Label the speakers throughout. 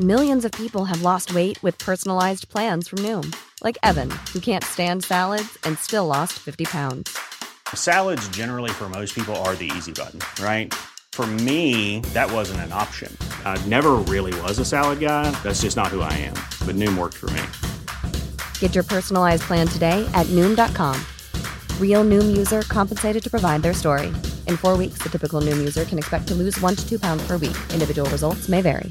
Speaker 1: Millions of people have lost weight with personalised plans from Noom like even you can stand salad and still lost fifty pound
Speaker 2: salad generally for most people are the easy button right for me that was an option I never really was a salad guy that's just not who I am but Noom work for me
Speaker 1: get your personalised plan today at Noom dot com real Noom user compensated to provide their story in four weeks the typical Noom user can expect to lose 1 to 2 pound per week individual results may vary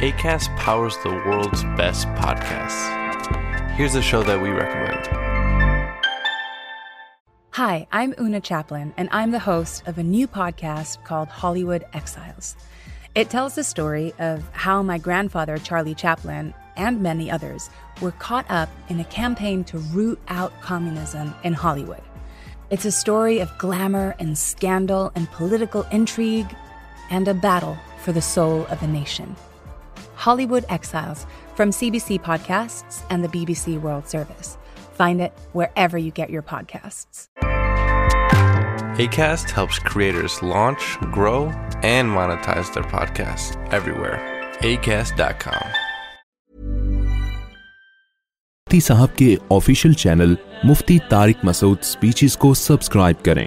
Speaker 3: Chaplined I am داسٹ new podcast Hollywood how my grandfather Charlie Chaplin and many others a of glamour and scandal and
Speaker 4: political intrigue and a battle for the soul of the nation
Speaker 5: Mufti صاحب کے official channel Mufti Tariq Masood speeches کو subscribe کریں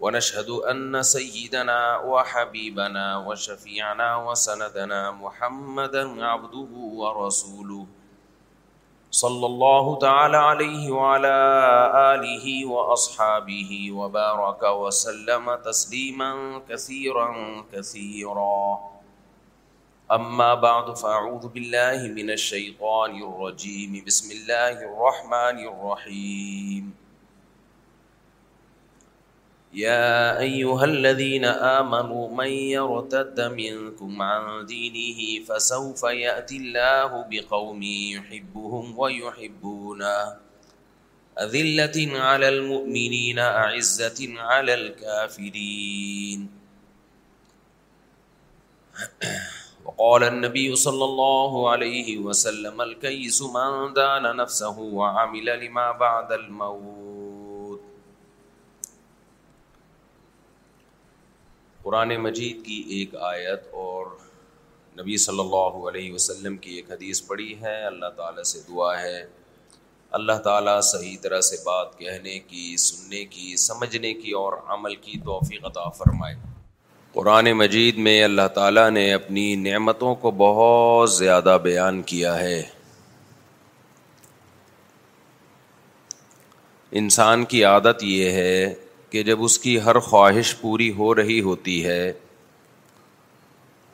Speaker 6: ونشهد أن سيدنا وحبيبنا وشفيعنا وسندنا محمدا عبده ورسوله صلى الله تعالى عليه وعلى آله وأصحابه وبارك وسلم تسليما كثيرا كثيرا أما بعد فأعوذ بالله من الشيطان الرجيم بسم الله الرحمن الرحيم يا أيها الذين آمنوا من يرتد منكم عن دينه فسوف يأتي الله بقوم يحبهم ويحبونه أذلة على المؤمنين أعزة على الكافرين وقال النبي صلى الله عليه وسلم الكيس من دان نفسه وعمل لما بعد الموت قرآن مجید کی ایک آیت اور نبی صلی اللہ علیہ وسلم کی ایک حدیث پڑھی ہے اللہ تعالیٰ سے دعا ہے اللہ تعالیٰ صحیح طرح سے بات کہنے کی سننے کی سمجھنے کی اور عمل کی توفیق عطا فرمائے قرآن مجید میں اللہ تعالیٰ نے اپنی نعمتوں کو بہت زیادہ بیان کیا ہے انسان کی عادت یہ ہے کہ جب اس کی ہر خواہش پوری ہو رہی ہوتی ہے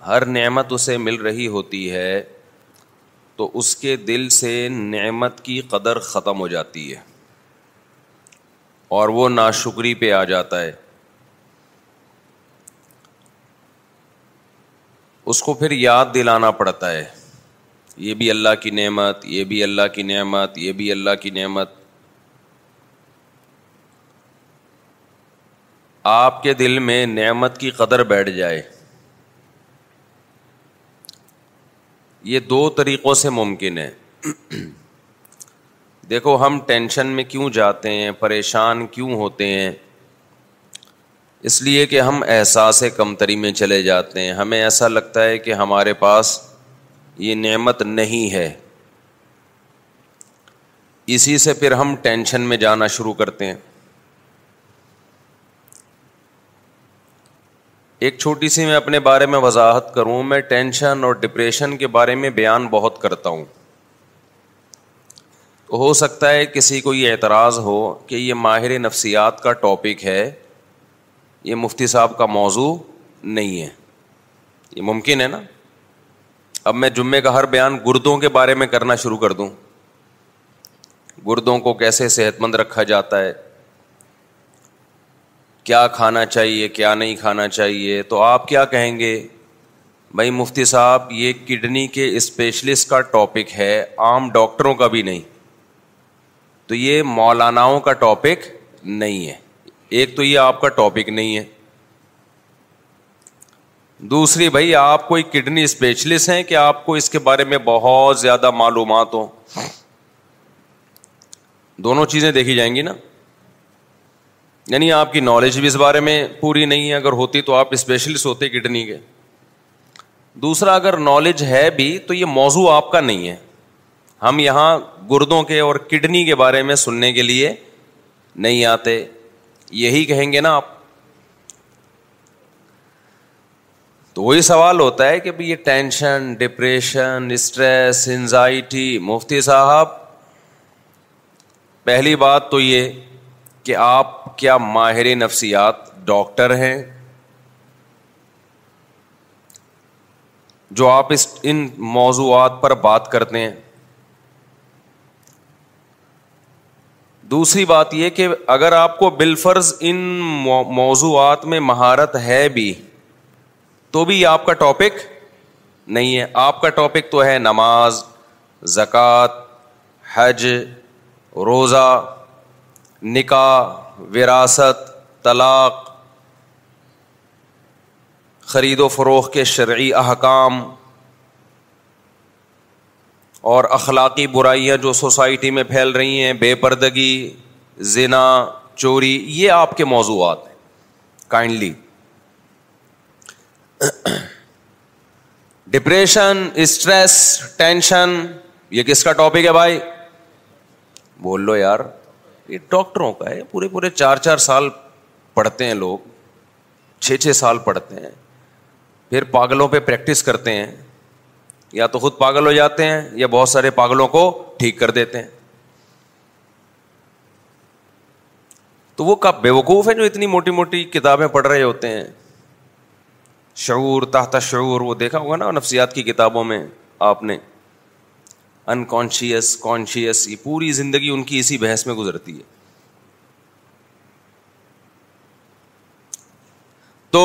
Speaker 6: ہر نعمت اسے مل رہی ہوتی ہے تو اس کے دل سے نعمت کی قدر ختم ہو جاتی ہے اور وہ ناشکری پہ آ جاتا ہے اس کو پھر یاد دلانا پڑتا ہے یہ بھی اللہ کی نعمت یہ بھی اللہ کی نعمت یہ بھی اللہ کی نعمت آپ کے دل میں نعمت کی قدر بیٹھ جائے یہ دو طریقوں سے ممکن ہے دیکھو ہم ٹینشن میں کیوں جاتے ہیں پریشان کیوں ہوتے ہیں اس لیے کہ ہم احساس کمتری میں چلے جاتے ہیں ہمیں ایسا لگتا ہے کہ ہمارے پاس یہ نعمت نہیں ہے اسی سے پھر ہم ٹینشن میں جانا شروع کرتے ہیں ایک چھوٹی سی میں اپنے بارے میں وضاحت کروں میں ٹینشن اور ڈپریشن کے بارے میں بیان بہت کرتا ہوں تو ہو سکتا ہے کسی کو یہ اعتراض ہو کہ یہ ماہر نفسیات کا ٹاپک ہے یہ مفتی صاحب کا موضوع نہیں ہے یہ ممکن ہے نا اب میں جمعے کا ہر بیان گردوں کے بارے میں کرنا شروع کر دوں گردوں کو کیسے صحت مند رکھا جاتا ہے کیا کھانا چاہیے کیا نہیں کھانا چاہیے تو آپ کیا کہیں گے بھائی مفتی صاحب یہ کڈنی کے اسپیشلسٹ کا ٹاپک ہے عام ڈاکٹروں کا بھی نہیں تو یہ مولاناؤں کا ٹاپک نہیں ہے ایک تو یہ آپ کا ٹاپک نہیں ہے دوسری بھائی آپ کوئی کڈنی اسپیشلسٹ ہیں کہ آپ کو اس کے بارے میں بہت زیادہ معلومات ہوں دونوں چیزیں دیکھی جائیں گی نا یعنی آپ کی نالج بھی اس بارے میں پوری نہیں ہے اگر ہوتی تو آپ اسپیشلسٹ ہوتے کڈنی کے دوسرا اگر نالج ہے بھی تو یہ موضوع آپ کا نہیں ہے ہم یہاں گردوں کے اور کڈنی کے بارے میں سننے کے لیے نہیں آتے یہی کہیں گے نا آپ تو وہی سوال ہوتا ہے کہ بھائی یہ ٹینشن ڈپریشن اسٹریس انزائٹی مفتی صاحب پہلی بات تو یہ کہ آپ کیا ماہر نفسیات ڈاکٹر ہیں جو آپ اس ان موضوعات پر بات کرتے ہیں دوسری بات یہ کہ اگر آپ کو بالفرض ان موضوعات میں مہارت ہے بھی تو بھی آپ کا ٹاپک نہیں ہے آپ کا ٹاپک تو ہے نماز زکوٰۃ حج روزہ نکاح وراثت طلاق خرید و فروخت کے شرعی احکام اور اخلاقی برائیاں جو سوسائٹی میں پھیل رہی ہیں بے پردگی زنا چوری یہ آپ کے موضوعات ہیں کائنڈلی ڈپریشن اسٹریس ٹینشن یہ کس کا ٹاپک ہے بھائی بول لو یار یہ ڈاکٹروں کا ہے پورے پورے چار چار سال پڑھتے ہیں لوگ چھ چھ سال پڑھتے ہیں پھر پاگلوں پہ پریکٹس کرتے ہیں یا تو خود پاگل ہو جاتے ہیں یا بہت سارے پاگلوں کو ٹھیک کر دیتے ہیں تو وہ بے بیوقوف ہیں جو اتنی موٹی موٹی کتابیں پڑھ رہے ہوتے ہیں شعور تحت شعور وہ دیکھا ہوگا نا نفسیات کی کتابوں میں آپ نے انکانشیس کانشیس یہ پوری زندگی ان کی اسی بحث میں گزرتی ہے تو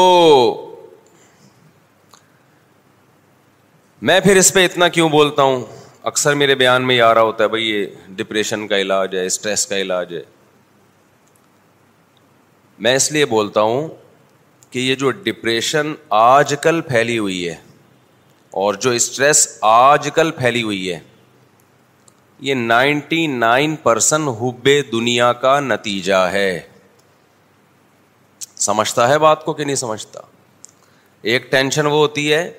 Speaker 6: میں پھر اس پہ اتنا کیوں بولتا ہوں اکثر میرے بیان میں یہ آ رہا ہوتا ہے بھائی یہ ڈپریشن کا علاج ہے اسٹریس کا علاج ہے میں اس لیے بولتا ہوں کہ یہ جو ڈپریشن آج کل پھیلی ہوئی ہے اور جو اسٹریس آج کل پھیلی ہوئی ہے یہ نائنٹی نائن پرسن حب دنیا کا نتیجہ ہے سمجھتا ہے بات کو کہ نہیں سمجھتا ایک ٹینشن وہ ہوتی ہے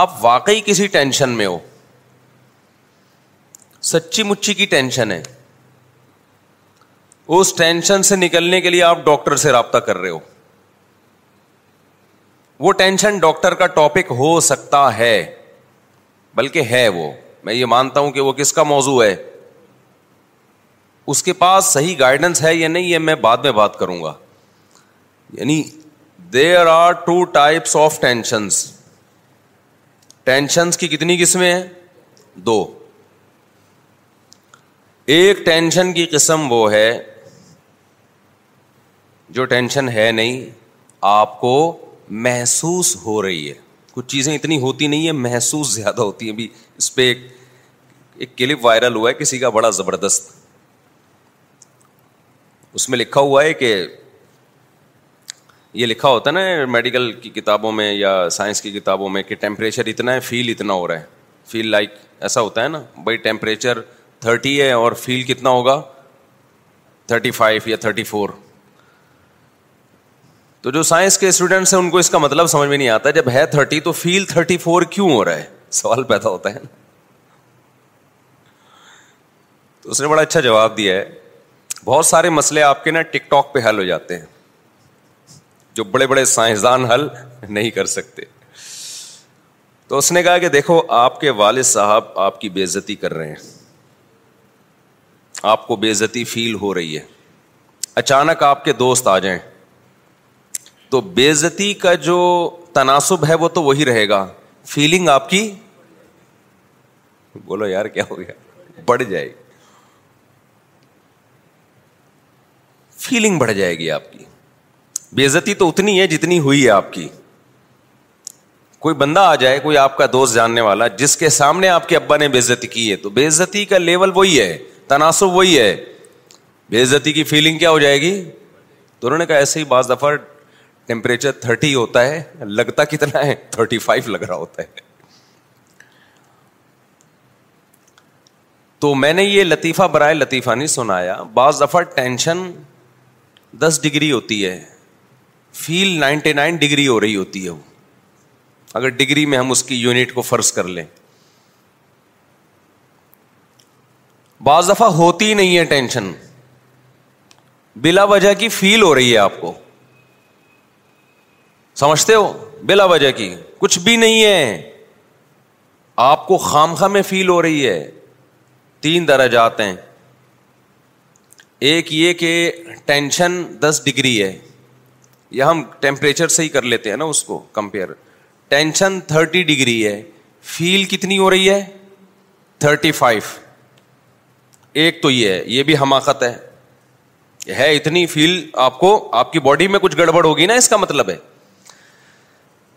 Speaker 6: آپ واقعی کسی ٹینشن میں ہو سچی مچی کی ٹینشن ہے اس ٹینشن سے نکلنے کے لیے آپ ڈاکٹر سے رابطہ کر رہے ہو وہ ٹینشن ڈاکٹر کا ٹاپک ہو سکتا ہے بلکہ ہے وہ میں یہ مانتا ہوں کہ وہ کس کا موضوع ہے اس کے پاس صحیح گائیڈنس ہے یا نہیں یہ میں بعد میں بات کروں گا یعنی there are two types of tension tension کی کتنی قسمیں ہیں دو ایک ٹینشن کی قسم وہ ہے جو ٹینشن ہے نہیں آپ کو محسوس ہو رہی ہے کچھ چیزیں اتنی ہوتی نہیں ہیں محسوس زیادہ ہوتی ہیں ابھی اس پہ ایک ایک کلپ وائرل ہوا ہے کسی کا بڑا زبردست اس میں لکھا ہوا ہے کہ یہ لکھا ہوتا ہے نا میڈیکل کی کتابوں میں یا سائنس کی کتابوں میں کہ ٹیمپریچر اتنا ہے فیل اتنا ہو رہا ہے فیل لائک like ایسا ہوتا ہے نا بھائی ٹیمپریچر تھرٹی ہے اور فیل کتنا ہوگا تھرٹی فائیو یا تھرٹی فور تو جو سائنس کے اسٹوڈینٹس ہیں ان کو اس کا مطلب سمجھ میں نہیں آتا جب ہے تھرٹی تو فیل تھرٹی فور کیوں ہو رہا ہے سوال پیدا ہوتا ہے نا تو اس نے بڑا اچھا جواب دیا ہے بہت سارے مسئلے آپ کے نا ٹک ٹاک پہ حل ہو جاتے ہیں جو بڑے بڑے سائنسدان حل نہیں کر سکتے تو اس نے کہا کہ دیکھو آپ کے والد صاحب آپ کی بےزتی کر رہے ہیں آپ کو بےزتی فیل ہو رہی ہے اچانک آپ کے دوست آ جائیں تو بےزتی کا جو تناسب ہے وہ تو وہی رہے گا فیلنگ آپ کی بولو یار کیا ہو گیا بڑھ جائے گی فیلنگ بڑھ جائے گی آپ کی بےزتی تو اتنی ہے جتنی ہوئی ہے آپ کی کوئی بندہ آ جائے کوئی آپ کا دوست جاننے والا جس کے سامنے آپ کے ابا نے بےزتی کی ہے تو بےزتی کا لیول وہی ہے تناسب وہی ہے بےزتی کی فیلنگ کیا ہو جائے گی تو انہوں نے کہا ایسے ہی بعض دفعہ ٹیمپریچر تھرٹی ہوتا ہے لگتا کتنا ہے تھرٹی فائیو لگ رہا ہوتا ہے تو میں نے یہ لطیفہ برائے لطیفہ نہیں سنایا بعض دفعہ ٹینشن دس ڈگری ہوتی ہے فیل نائنٹی نائن ڈگری ہو رہی ہوتی ہے وہ اگر ڈگری میں ہم اس کی یونٹ کو فرض کر لیں بعض دفعہ ہوتی نہیں ہے ٹینشن بلا وجہ کی فیل ہو رہی ہے آپ کو سمجھتے ہو بلا وجہ کی کچھ بھی نہیں ہے آپ کو خامخہ میں فیل ہو رہی ہے تین درجات ہیں ایک یہ کہ ٹینشن دس ڈگری ہے یا ہم ٹیمپریچر سے ہی کر لیتے ہیں نا اس کو کمپیئر ٹینشن تھرٹی ڈگری ہے فیل کتنی ہو رہی ہے تھرٹی فائیو ایک تو یہ ہے یہ بھی حماقت ہے ہے اتنی فیل آپ کو آپ کی باڈی میں کچھ گڑبڑ ہوگی نا اس کا مطلب ہے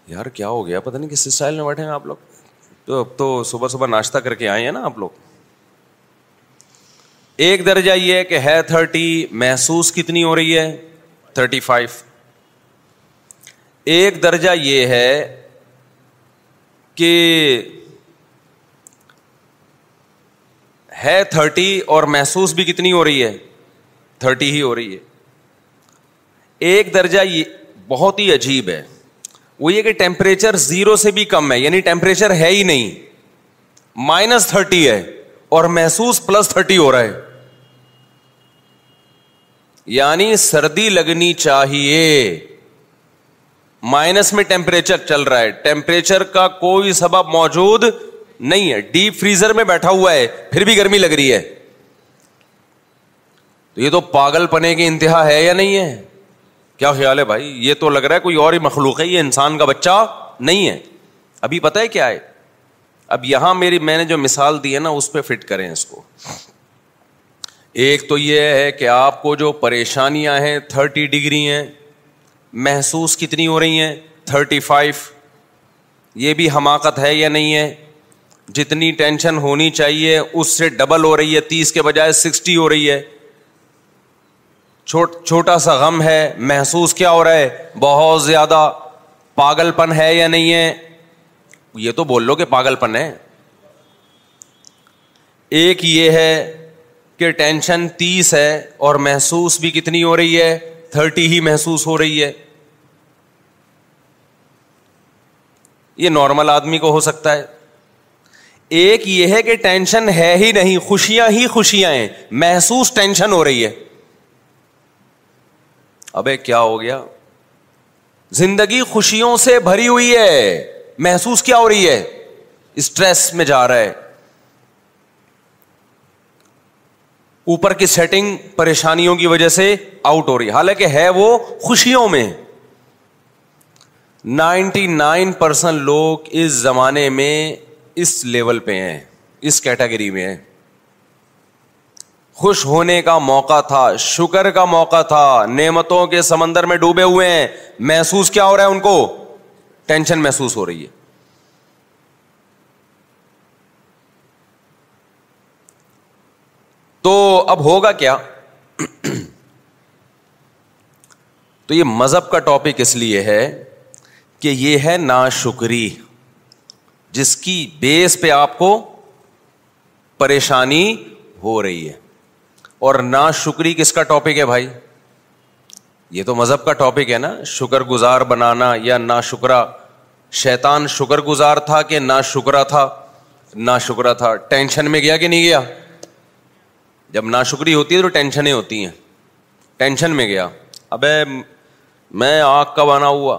Speaker 6: یار کیا ہو گیا پتا نہیں کس اسٹائل میں بیٹھے ہیں آپ لوگ تو اب تو صبح صبح ناشتہ کر کے آئے ہیں نا آپ لوگ ایک درجہ یہ کہ ہے تھرٹی محسوس کتنی ہو رہی ہے تھرٹی فائیو ایک درجہ یہ ہے کہ ہے تھرٹی اور محسوس بھی کتنی ہو رہی ہے تھرٹی ہی ہو رہی ہے ایک درجہ یہ بہت ہی عجیب ہے وہ یہ کہ ٹیمپریچر زیرو سے بھی کم ہے یعنی ٹیمپریچر ہے ہی نہیں مائنس تھرٹی ہے اور محسوس پلس تھرٹی ہو رہا ہے یعنی سردی لگنی چاہیے مائنس میں ٹیمپریچر چل رہا ہے ٹیمپریچر کا کوئی سبب موجود نہیں ہے ڈیپ فریزر میں بیٹھا ہوا ہے پھر بھی گرمی لگ رہی ہے تو یہ تو پاگل پنے کی انتہا ہے یا نہیں ہے کیا خیال ہے بھائی یہ تو لگ رہا ہے کوئی اور ہی مخلوق ہے یہ انسان کا بچہ نہیں ہے ابھی پتا ہے کیا ہے اب یہاں میری میں نے جو مثال دی ہے نا اس پہ فٹ کریں اس کو ایک تو یہ ہے کہ آپ کو جو پریشانیاں ہیں تھرٹی ڈگری ہیں محسوس کتنی ہو رہی ہیں تھرٹی فائیو یہ بھی حماقت ہے یا نہیں ہے جتنی ٹینشن ہونی چاہیے اس سے ڈبل ہو رہی ہے تیس کے بجائے سکسٹی ہو رہی ہے چھوٹ چھوٹا سا غم ہے محسوس کیا ہو رہا ہے بہت زیادہ پاگل پن ہے یا نہیں ہے یہ تو بول لو کہ پاگل پن ہے ایک یہ ہے کہ ٹینشن تیس ہے اور محسوس بھی کتنی ہو رہی ہے تھرٹی ہی محسوس ہو رہی ہے یہ نارمل آدمی کو ہو سکتا ہے ایک یہ ہے کہ ٹینشن ہے ہی نہیں خوشیاں ہی خوشیاں ہیں محسوس ٹینشن ہو رہی ہے ابے کیا ہو گیا زندگی خوشیوں سے بھری ہوئی ہے محسوس کیا ہو رہی ہے اسٹریس میں جا رہا ہے اوپر کی سیٹنگ پریشانیوں کی وجہ سے آؤٹ ہو رہی ہے حالانکہ ہے وہ خوشیوں میں نائنٹی نائن پرسینٹ لوگ اس زمانے میں اس لیول پہ ہیں اس کیٹیگری میں ہیں خوش ہونے کا موقع تھا شکر کا موقع تھا نعمتوں کے سمندر میں ڈوبے ہوئے ہیں محسوس کیا ہو رہا ہے ان کو ٹینشن محسوس ہو رہی ہے تو اب ہوگا کیا تو یہ مذہب کا ٹاپک اس لیے ہے کہ یہ ہے نا شکری جس کی بیس پہ آپ کو پریشانی ہو رہی ہے اور نا شکری کس کا ٹاپک ہے بھائی یہ تو مذہب کا ٹاپک ہے نا شکر گزار بنانا یا نا شکرا شیتان شکر گزار تھا کہ نا شکرا تھا نا شکرا تھا ٹینشن میں گیا کہ نہیں گیا جب نا شکری ہوتی ہے تو ٹینشنیں ہوتی ہیں ٹینشن میں گیا ابے میں آگ کا بنا ہوا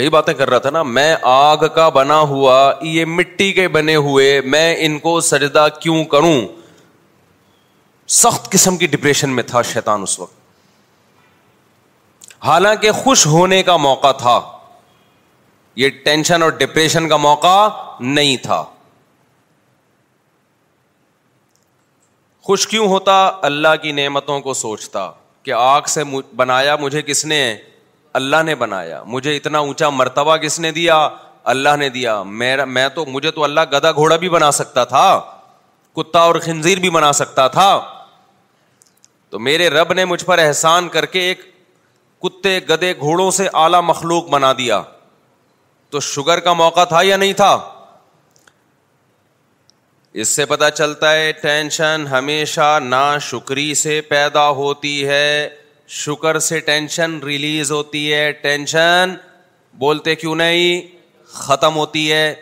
Speaker 6: یہی باتیں کر رہا تھا نا میں آگ کا بنا ہوا یہ مٹی کے بنے ہوئے میں ان کو سجدہ کیوں کروں سخت قسم کی ڈپریشن میں تھا شیطان اس وقت حالانکہ خوش ہونے کا موقع تھا یہ ٹینشن اور ڈپریشن کا موقع نہیں تھا خوش کیوں ہوتا اللہ کی نعمتوں کو سوچتا کہ آگ سے بنایا مجھے کس نے اللہ نے بنایا مجھے اتنا اونچا مرتبہ کس نے دیا اللہ نے دیا میں تو مجھے تو اللہ گدا گھوڑا بھی بنا سکتا تھا کتا اور خنزیر بھی بنا سکتا تھا تو میرے رب نے مجھ پر احسان کر کے ایک کتے گدے گھوڑوں سے اعلی مخلوق بنا دیا تو شوگر کا موقع تھا یا نہیں تھا اس سے پتا چلتا ہے ٹینشن ہمیشہ نا شکری سے پیدا ہوتی ہے شکر سے ٹینشن ریلیز ہوتی ہے ٹینشن بولتے کیوں نہیں ختم ہوتی ہے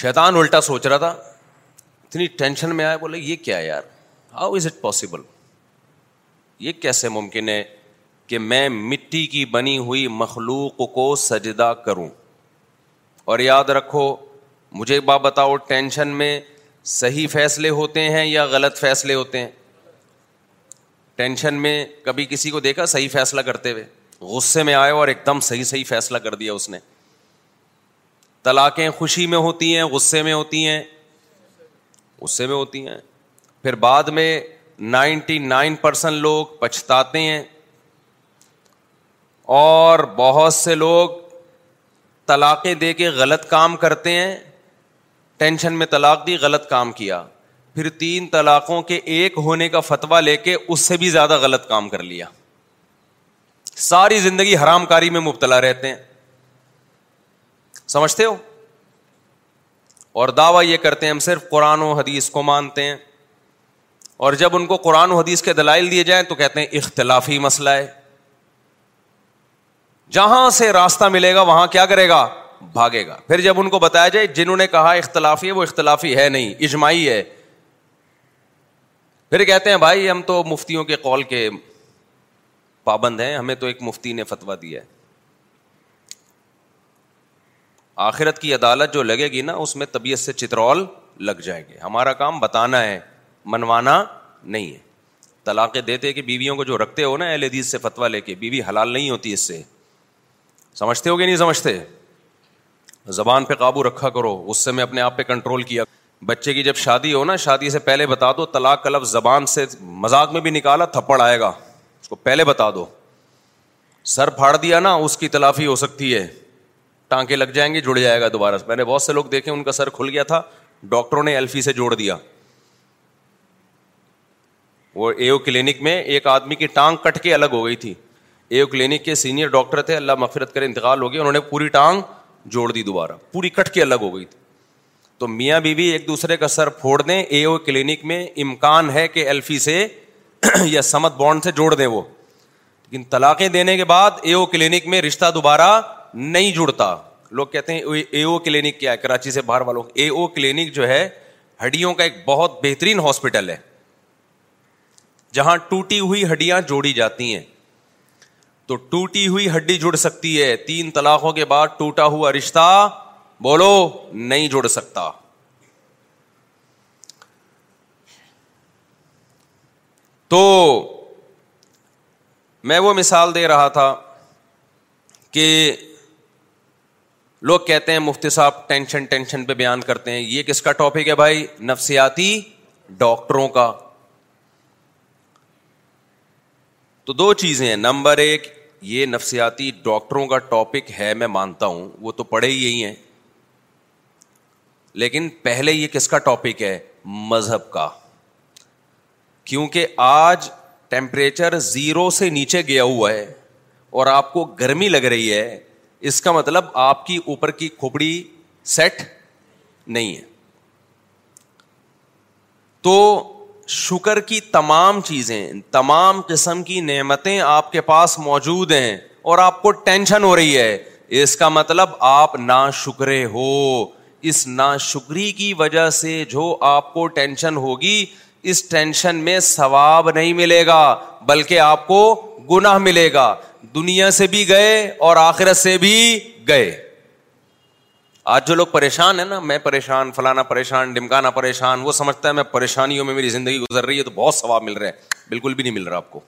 Speaker 6: شیطان الٹا سوچ رہا تھا اتنی ٹینشن میں آیا بولے یہ کیا ہے یار ہاؤ از اٹ پاسبل یہ کیسے ممکن ہے کہ میں مٹی کی بنی ہوئی مخلوق کو سجدہ کروں اور یاد رکھو مجھے ایک بات بتاؤ ٹینشن میں صحیح فیصلے ہوتے ہیں یا غلط فیصلے ہوتے ہیں ٹینشن میں کبھی کسی کو دیکھا صحیح فیصلہ کرتے ہوئے غصے میں آئے اور ایک دم صحیح صحیح فیصلہ کر دیا اس نے طلاقیں خوشی میں ہوتی ہیں غصے میں ہوتی ہیں غصے میں ہوتی ہیں پھر بعد میں نائنٹی نائن پرسینٹ لوگ پچھتاتے ہیں اور بہت سے لوگ طلاقیں دے کے غلط کام کرتے ہیں ٹینشن میں طلاق دی غلط کام کیا پھر تین طلاقوں کے ایک ہونے کا فتویٰ لے کے اس سے بھی زیادہ غلط کام کر لیا ساری زندگی حرام کاری میں مبتلا رہتے ہیں سمجھتے ہو اور دعویٰ یہ کرتے ہیں ہم صرف قرآن و حدیث کو مانتے ہیں اور جب ان کو قرآن و حدیث کے دلائل دیے جائیں تو کہتے ہیں اختلافی مسئلہ ہے جہاں سے راستہ ملے گا وہاں کیا کرے گا بھاگے گا پھر جب ان کو بتایا جائے جنہوں نے کہا اختلافی ہے وہ اختلافی ہے نہیں اجماعی ہے پھر کہتے ہیں بھائی ہم تو مفتیوں کے قول کے پابند ہیں ہمیں تو ایک مفتی نے فتوا دیا ہے آخرت کی عدالت جو لگے گی نا اس میں طبیعت سے چترول لگ جائے گی ہمارا کام بتانا ہے منوانا نہیں ہے طلاقیں دیتے کہ بیویوں کو جو رکھتے ہو نا اہل حدیث سے فتوا لے کے بیوی حلال نہیں ہوتی اس سے سمجھتے ہو کہ نہیں سمجھتے زبان پہ قابو رکھا کرو اس سے میں اپنے آپ پہ کنٹرول کیا بچے کی جب شادی ہو نا شادی سے پہلے بتا دو طلاق کا لفظ زبان سے مذاق میں بھی نکالا تھپڑ آئے گا اس کو پہلے بتا دو سر پھاڑ دیا نا اس کی تلافی ہو سکتی ہے ٹانکے لگ جائیں گے جڑ جائے گا دوبارہ میں نے بہت سے لوگ دیکھے ان کا سر کھل گیا تھا ڈاکٹروں نے ایلفی سے جوڑ دیا وہ اے او کلینک میں ایک آدمی کی ٹانگ کٹ کے الگ ہو گئی تھی اے او کلینک کے سینئر ڈاکٹر تھے اللہ مفرت کرے انتقال ہو گیا انہوں نے پوری ٹانگ جوڑ دی دوبارہ پوری کٹ کے الگ ہو گئی تھی تو میاں بیوی ایک دوسرے کا سر پھوڑ دیں اے او کلینک میں امکان ہے کہ ایلفی سے یا سمت بانڈ سے جوڑ دیں وہ لیکن طلاقیں دینے کے بعد اے او کلینک میں رشتہ دوبارہ نہیں جڑتا لوگ کہتے ہیں اے او کلینک کیا ہے کراچی سے باہر والوں اے او کلینک جو ہے ہڈیوں کا ایک بہت بہترین ہاسپٹل ہے جہاں ٹوٹی ہوئی ہڈیاں جوڑی جاتی ہیں تو ٹوٹی ہوئی ہڈی جڑ سکتی ہے تین طلاقوں کے بعد ٹوٹا ہوا رشتہ بولو نہیں جڑ سکتا تو میں وہ مثال دے رہا تھا کہ لوگ کہتے ہیں مفتی صاحب ٹینشن ٹینشن پہ بیان کرتے ہیں یہ کس کا ٹاپک ہے بھائی نفسیاتی ڈاکٹروں کا تو دو چیزیں ہیں نمبر ایک یہ نفسیاتی ڈاکٹروں کا ٹاپک ہے میں مانتا ہوں وہ تو پڑے ہی یہی ہیں لیکن پہلے یہ کس کا ٹاپک ہے مذہب کا کیونکہ آج ٹیمپریچر زیرو سے نیچے گیا ہوا ہے اور آپ کو گرمی لگ رہی ہے اس کا مطلب آپ کی اوپر کی کھوپڑی سیٹ نہیں ہے تو شکر کی تمام چیزیں تمام قسم کی نعمتیں آپ کے پاس موجود ہیں اور آپ کو ٹینشن ہو رہی ہے اس کا مطلب آپ نا شکرے ہو اس نا شکری کی وجہ سے جو آپ کو ٹینشن ہوگی اس ٹینشن میں ثواب نہیں ملے گا بلکہ آپ کو گناہ ملے گا دنیا سے بھی گئے اور آخرت سے بھی گئے آج جو لوگ پریشان ہیں نا میں پریشان فلانا پریشان ڈمکانا پریشان وہ سمجھتا ہے میں پریشانیوں میں میری زندگی گزر رہی ہے تو بہت ثواب مل رہا ہے بالکل بھی نہیں مل رہا آپ کو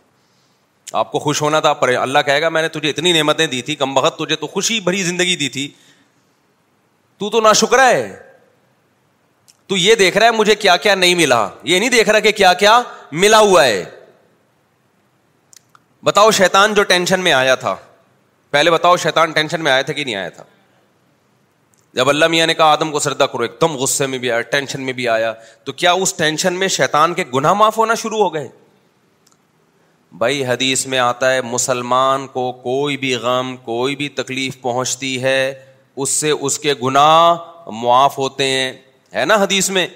Speaker 6: آپ کو خوش ہونا تھا اللہ کہے گا میں نے تجھے اتنی نعمتیں دی تھی کم بخت تجھے تو خوشی بھری زندگی دی تھی تو نہ شکرا ہے تو یہ دیکھ رہا ہے مجھے کیا کیا نہیں ملا یہ نہیں دیکھ رہا کہ کیا کیا ملا ہوا ہے بتاؤ شیتان جو ٹینشن میں آیا تھا پہلے بتاؤ شیتان ٹینشن میں آیا تھا کہ نہیں آیا تھا جب اللہ میاں نے کہا آدم کو سردا کرو ایک دم غصے میں بھی آیا ٹینشن میں بھی آیا تو کیا اس ٹینشن میں شیطان کے گناہ معاف ہونا شروع ہو گئے بھائی حدیث میں آتا ہے مسلمان کو کوئی بھی غم کوئی بھی تکلیف پہنچتی ہے اس سے اس کے گناہ معاف ہوتے ہیں ہے نا حدیث میں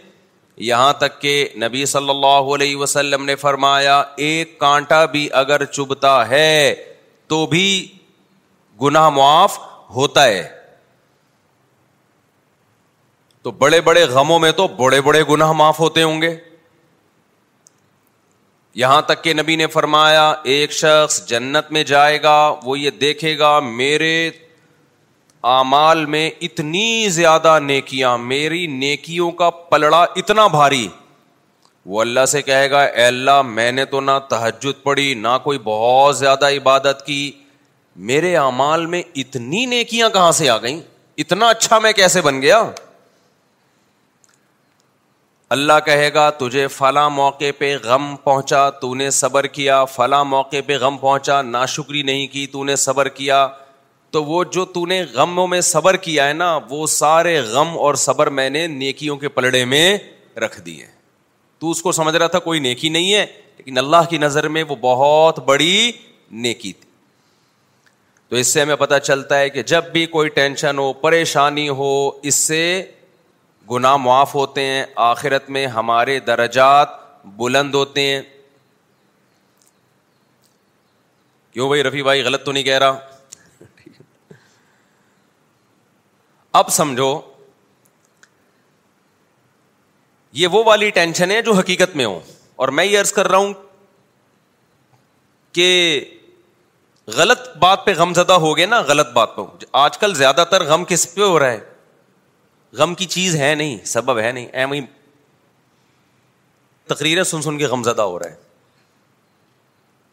Speaker 6: یہاں تک کہ نبی صلی اللہ علیہ وسلم نے فرمایا ایک کانٹا بھی اگر چبتا ہے تو بھی گناہ معاف ہوتا ہے تو بڑے بڑے غموں میں تو بڑے بڑے گناہ معاف ہوتے ہوں گے یہاں تک کہ نبی نے فرمایا ایک شخص جنت میں جائے گا وہ یہ دیکھے گا میرے اعمال میں اتنی زیادہ نیکیاں میری نیکیوں کا پلڑا اتنا بھاری وہ اللہ سے کہے گا اے اللہ میں نے تو نہ تہجد پڑی نہ کوئی بہت زیادہ عبادت کی میرے امال میں اتنی نیکیاں کہاں سے آ گئیں اتنا اچھا میں کیسے بن گیا اللہ کہے گا تجھے فلاں موقع پہ غم پہنچا تو نے صبر کیا فلاں موقع پہ غم پہنچا نہ شکری نہیں کی تو نے صبر کیا تو وہ جو تو نے غموں میں صبر کیا ہے نا وہ سارے غم اور صبر میں نے نیکیوں کے پلڑے میں رکھ دیے تو اس کو سمجھ رہا تھا کوئی نیکی نہیں ہے لیکن اللہ کی نظر میں وہ بہت بڑی نیکی تھی تو اس سے ہمیں پتہ چلتا ہے کہ جب بھی کوئی ٹینشن ہو پریشانی ہو اس سے گناہ معاف ہوتے ہیں آخرت میں ہمارے درجات بلند ہوتے ہیں کیوں بھائی رفیع بھائی غلط تو نہیں کہہ رہا اب سمجھو یہ وہ والی ٹینشن ہے جو حقیقت میں ہو اور میں یہ عرض کر رہا ہوں کہ غلط بات پہ غم زدہ ہو گئے نا غلط بات پہ آج کل زیادہ تر غم کس پہ ہو رہا ہے غم کی چیز ہے نہیں سبب ہے نہیں ایم تقریریں سن سن کے غم زدہ ہو رہا ہے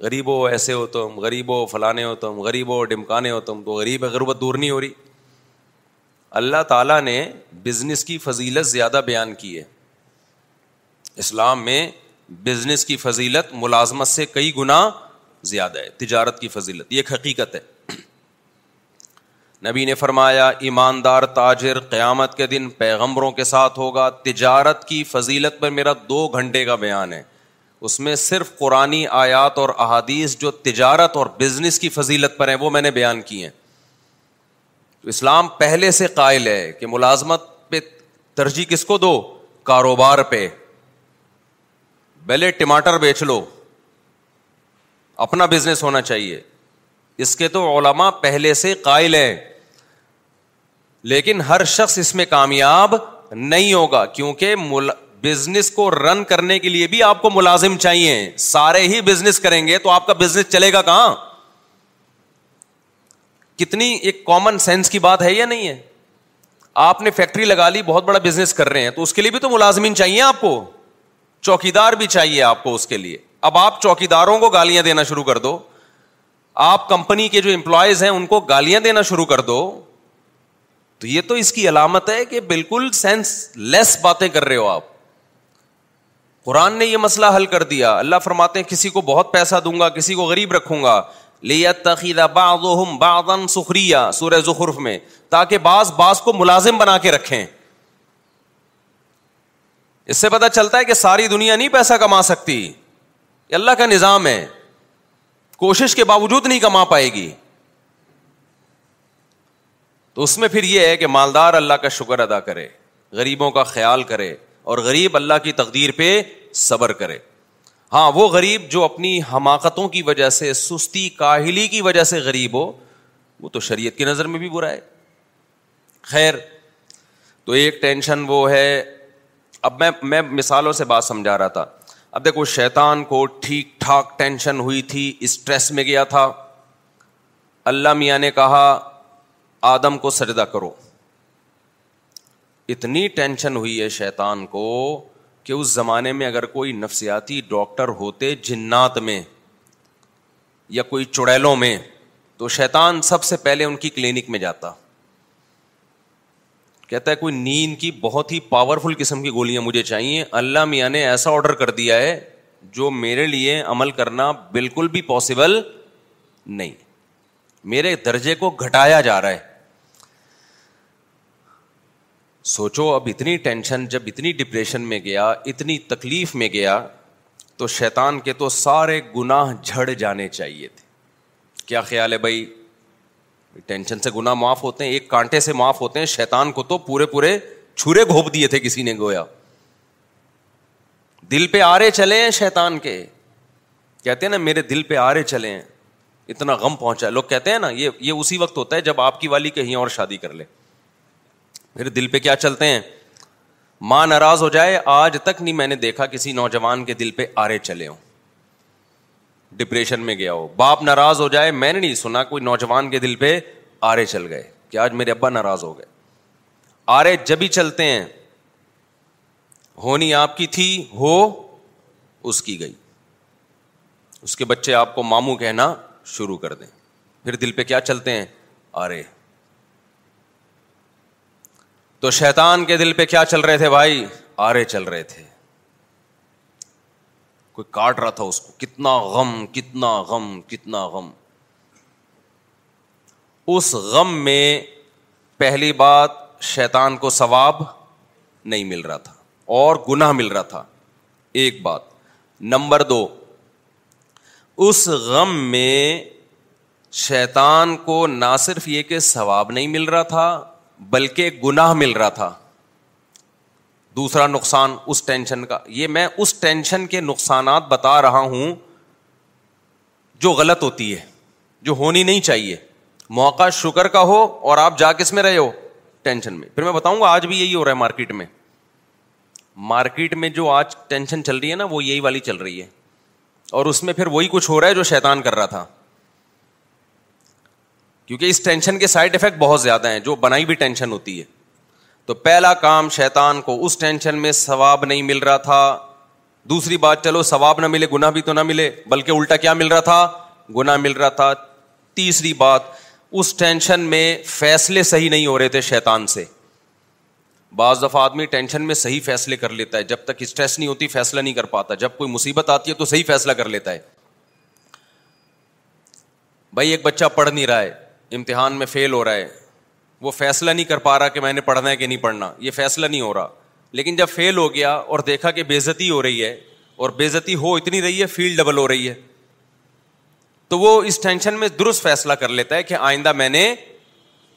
Speaker 6: غریب ہو ایسے ہو تم غریب ہو فلانے ہو تم غریب ہو ڈمکانے ہو تم تو غریب ہے غربت دور نہیں ہو رہی اللہ تعالیٰ نے بزنس کی فضیلت زیادہ بیان کی ہے اسلام میں بزنس کی فضیلت ملازمت سے کئی گنا زیادہ ہے تجارت کی فضیلت یہ ایک حقیقت ہے نبی نے فرمایا ایماندار تاجر قیامت کے دن پیغمبروں کے ساتھ ہوگا تجارت کی فضیلت پر میرا دو گھنٹے کا بیان ہے اس میں صرف قرآن آیات اور احادیث جو تجارت اور بزنس کی فضیلت پر ہیں وہ میں نے بیان کی ہیں اسلام پہلے سے قائل ہے کہ ملازمت پہ ترجیح کس کو دو کاروبار پہ بلے ٹماٹر بیچ لو اپنا بزنس ہونا چاہیے اس کے تو علما پہلے سے قائل ہیں لیکن ہر شخص اس میں کامیاب نہیں ہوگا کیونکہ مل... بزنس کو رن کرنے کے لیے بھی آپ کو ملازم چاہیے سارے ہی بزنس کریں گے تو آپ کا بزنس چلے گا کہاں کتنی ایک کامن سینس کی بات ہے یا نہیں ہے آپ نے فیکٹری لگا لی بہت بڑا بزنس کر رہے ہیں تو اس کے لیے بھی تو ملازمین چاہیے آپ کو چوکی دار بھی چاہیے آپ کو اس کے لیے اب آپ چوکی داروں کو گالیاں دینا شروع کر دو آپ کمپنی کے جو امپلائیز ہیں ان کو گالیاں دینا شروع کر دو تو یہ تو اس کی علامت ہے کہ بالکل سینس لیس باتیں کر رہے ہو آپ قرآن نے یہ مسئلہ حل کر دیا اللہ فرماتے ہیں کسی کو بہت پیسہ دوں گا کسی کو غریب رکھوں گا لیتخذ بعضهم بعضا سخریا سورہ زخرف میں تاکہ بعض بعض کو ملازم بنا کے رکھیں اس سے پتہ چلتا ہے کہ ساری دنیا نہیں پیسہ کما سکتی یہ اللہ کا نظام ہے کوشش کے باوجود نہیں کما پائے گی تو اس میں پھر یہ ہے کہ مالدار اللہ کا شکر ادا کرے غریبوں کا خیال کرے اور غریب اللہ کی تقدیر پہ صبر کرے ہاں وہ غریب جو اپنی حماقتوں کی وجہ سے سستی کاہلی کی وجہ سے غریب ہو وہ تو شریعت کی نظر میں بھی برا ہے خیر تو ایک ٹینشن وہ ہے اب میں میں مثالوں سے بات سمجھا رہا تھا اب دیکھو شیطان کو ٹھیک ٹھاک ٹینشن ہوئی تھی اسٹریس میں گیا تھا اللہ میاں نے کہا آدم کو سجدہ کرو اتنی ٹینشن ہوئی ہے شیطان کو کہ اس زمانے میں اگر کوئی نفسیاتی ڈاکٹر ہوتے جنات میں یا کوئی چڑیلوں میں تو شیطان سب سے پہلے ان کی کلینک میں جاتا کہتا ہے کوئی نیند کی بہت ہی پاورفل قسم کی گولیاں مجھے چاہیے اللہ میاں نے ایسا آڈر کر دیا ہے جو میرے لیے عمل کرنا بالکل بھی پاسبل نہیں میرے درجے کو گھٹایا جا رہا ہے سوچو اب اتنی ٹینشن جب اتنی ڈپریشن میں گیا اتنی تکلیف میں گیا تو شیطان کے تو سارے گناہ جھڑ جانے چاہیے تھے کیا خیال ہے بھائی ٹینشن سے گناہ معاف ہوتے ہیں ایک کانٹے سے معاف ہوتے ہیں شیطان کو تو پورے پورے چھرے گھوپ دیے تھے کسی نے گویا دل پہ آرے چلے ہیں شیطان کے کہتے ہیں نا میرے دل پہ آرے چلے ہیں اتنا غم پہنچا لوگ کہتے ہیں نا یہ اسی وقت ہوتا ہے جب آپ کی والی کہیں اور شادی کر لے میرے دل پہ کیا چلتے ہیں ماں ناراض ہو جائے آج تک نہیں میں نے دیکھا کسی نوجوان کے دل پہ آرے چلے ہوں ڈپریشن میں گیا ہو باپ ناراض ہو جائے میں نے نہیں سنا کوئی نوجوان کے دل پہ آرے چل گئے کہ آج میرے ابا ناراض ہو گئے آرے جب ہی چلتے ہیں ہونی آپ کی تھی ہو اس کی گئی اس کے بچے آپ کو مامو کہنا شروع کر دیں پھر دل پہ کیا چلتے ہیں آرے تو شیطان کے دل پہ کیا چل رہے تھے بھائی آرے چل رہے تھے کوئی کاٹ رہا تھا اس کو کتنا غم کتنا غم کتنا غم اس غم میں پہلی بات شیطان کو ثواب نہیں مل رہا تھا اور گناہ مل رہا تھا ایک بات نمبر دو اس غم میں شیطان کو نہ صرف یہ کہ ثواب نہیں مل رہا تھا بلکہ گناہ مل رہا تھا دوسرا نقصان اس ٹینشن کا یہ میں اس ٹینشن کے نقصانات بتا رہا ہوں جو غلط ہوتی ہے جو ہونی نہیں چاہیے موقع شکر کا ہو اور آپ جا کس میں رہے ہو ٹینشن میں پھر میں بتاؤں گا آج بھی یہی ہو رہا ہے مارکیٹ میں مارکیٹ میں جو آج ٹینشن چل رہی ہے نا وہ یہی والی چل رہی ہے اور اس میں پھر وہی کچھ ہو رہا ہے جو شیطان کر رہا تھا کیونکہ اس ٹینشن کے سائڈ افیکٹ بہت زیادہ ہیں جو بنائی بھی ٹینشن ہوتی ہے تو پہلا کام شیطان کو اس ٹینشن میں ثواب نہیں مل رہا تھا دوسری بات چلو ثواب نہ ملے گناہ بھی تو نہ ملے بلکہ الٹا کیا مل رہا تھا گنا مل رہا تھا تیسری بات اس ٹینشن میں فیصلے صحیح نہیں ہو رہے تھے شیطان سے بعض دفعہ آدمی ٹینشن میں صحیح فیصلے کر لیتا ہے جب تک اسٹریس نہیں ہوتی فیصلہ نہیں کر پاتا جب کوئی مصیبت آتی ہے تو صحیح فیصلہ کر لیتا ہے بھائی ایک بچہ پڑھ نہیں رہا ہے امتحان میں فیل ہو رہا ہے وہ فیصلہ نہیں کر پا رہا کہ میں نے پڑھنا ہے کہ نہیں پڑھنا یہ فیصلہ نہیں ہو رہا لیکن جب فیل ہو گیا اور دیکھا کہ بےزتی ہو رہی ہے اور بےزتی ہو اتنی رہی ہے فیل ڈبل ہو رہی ہے تو وہ اس ٹینشن میں درست فیصلہ کر لیتا ہے کہ آئندہ میں نے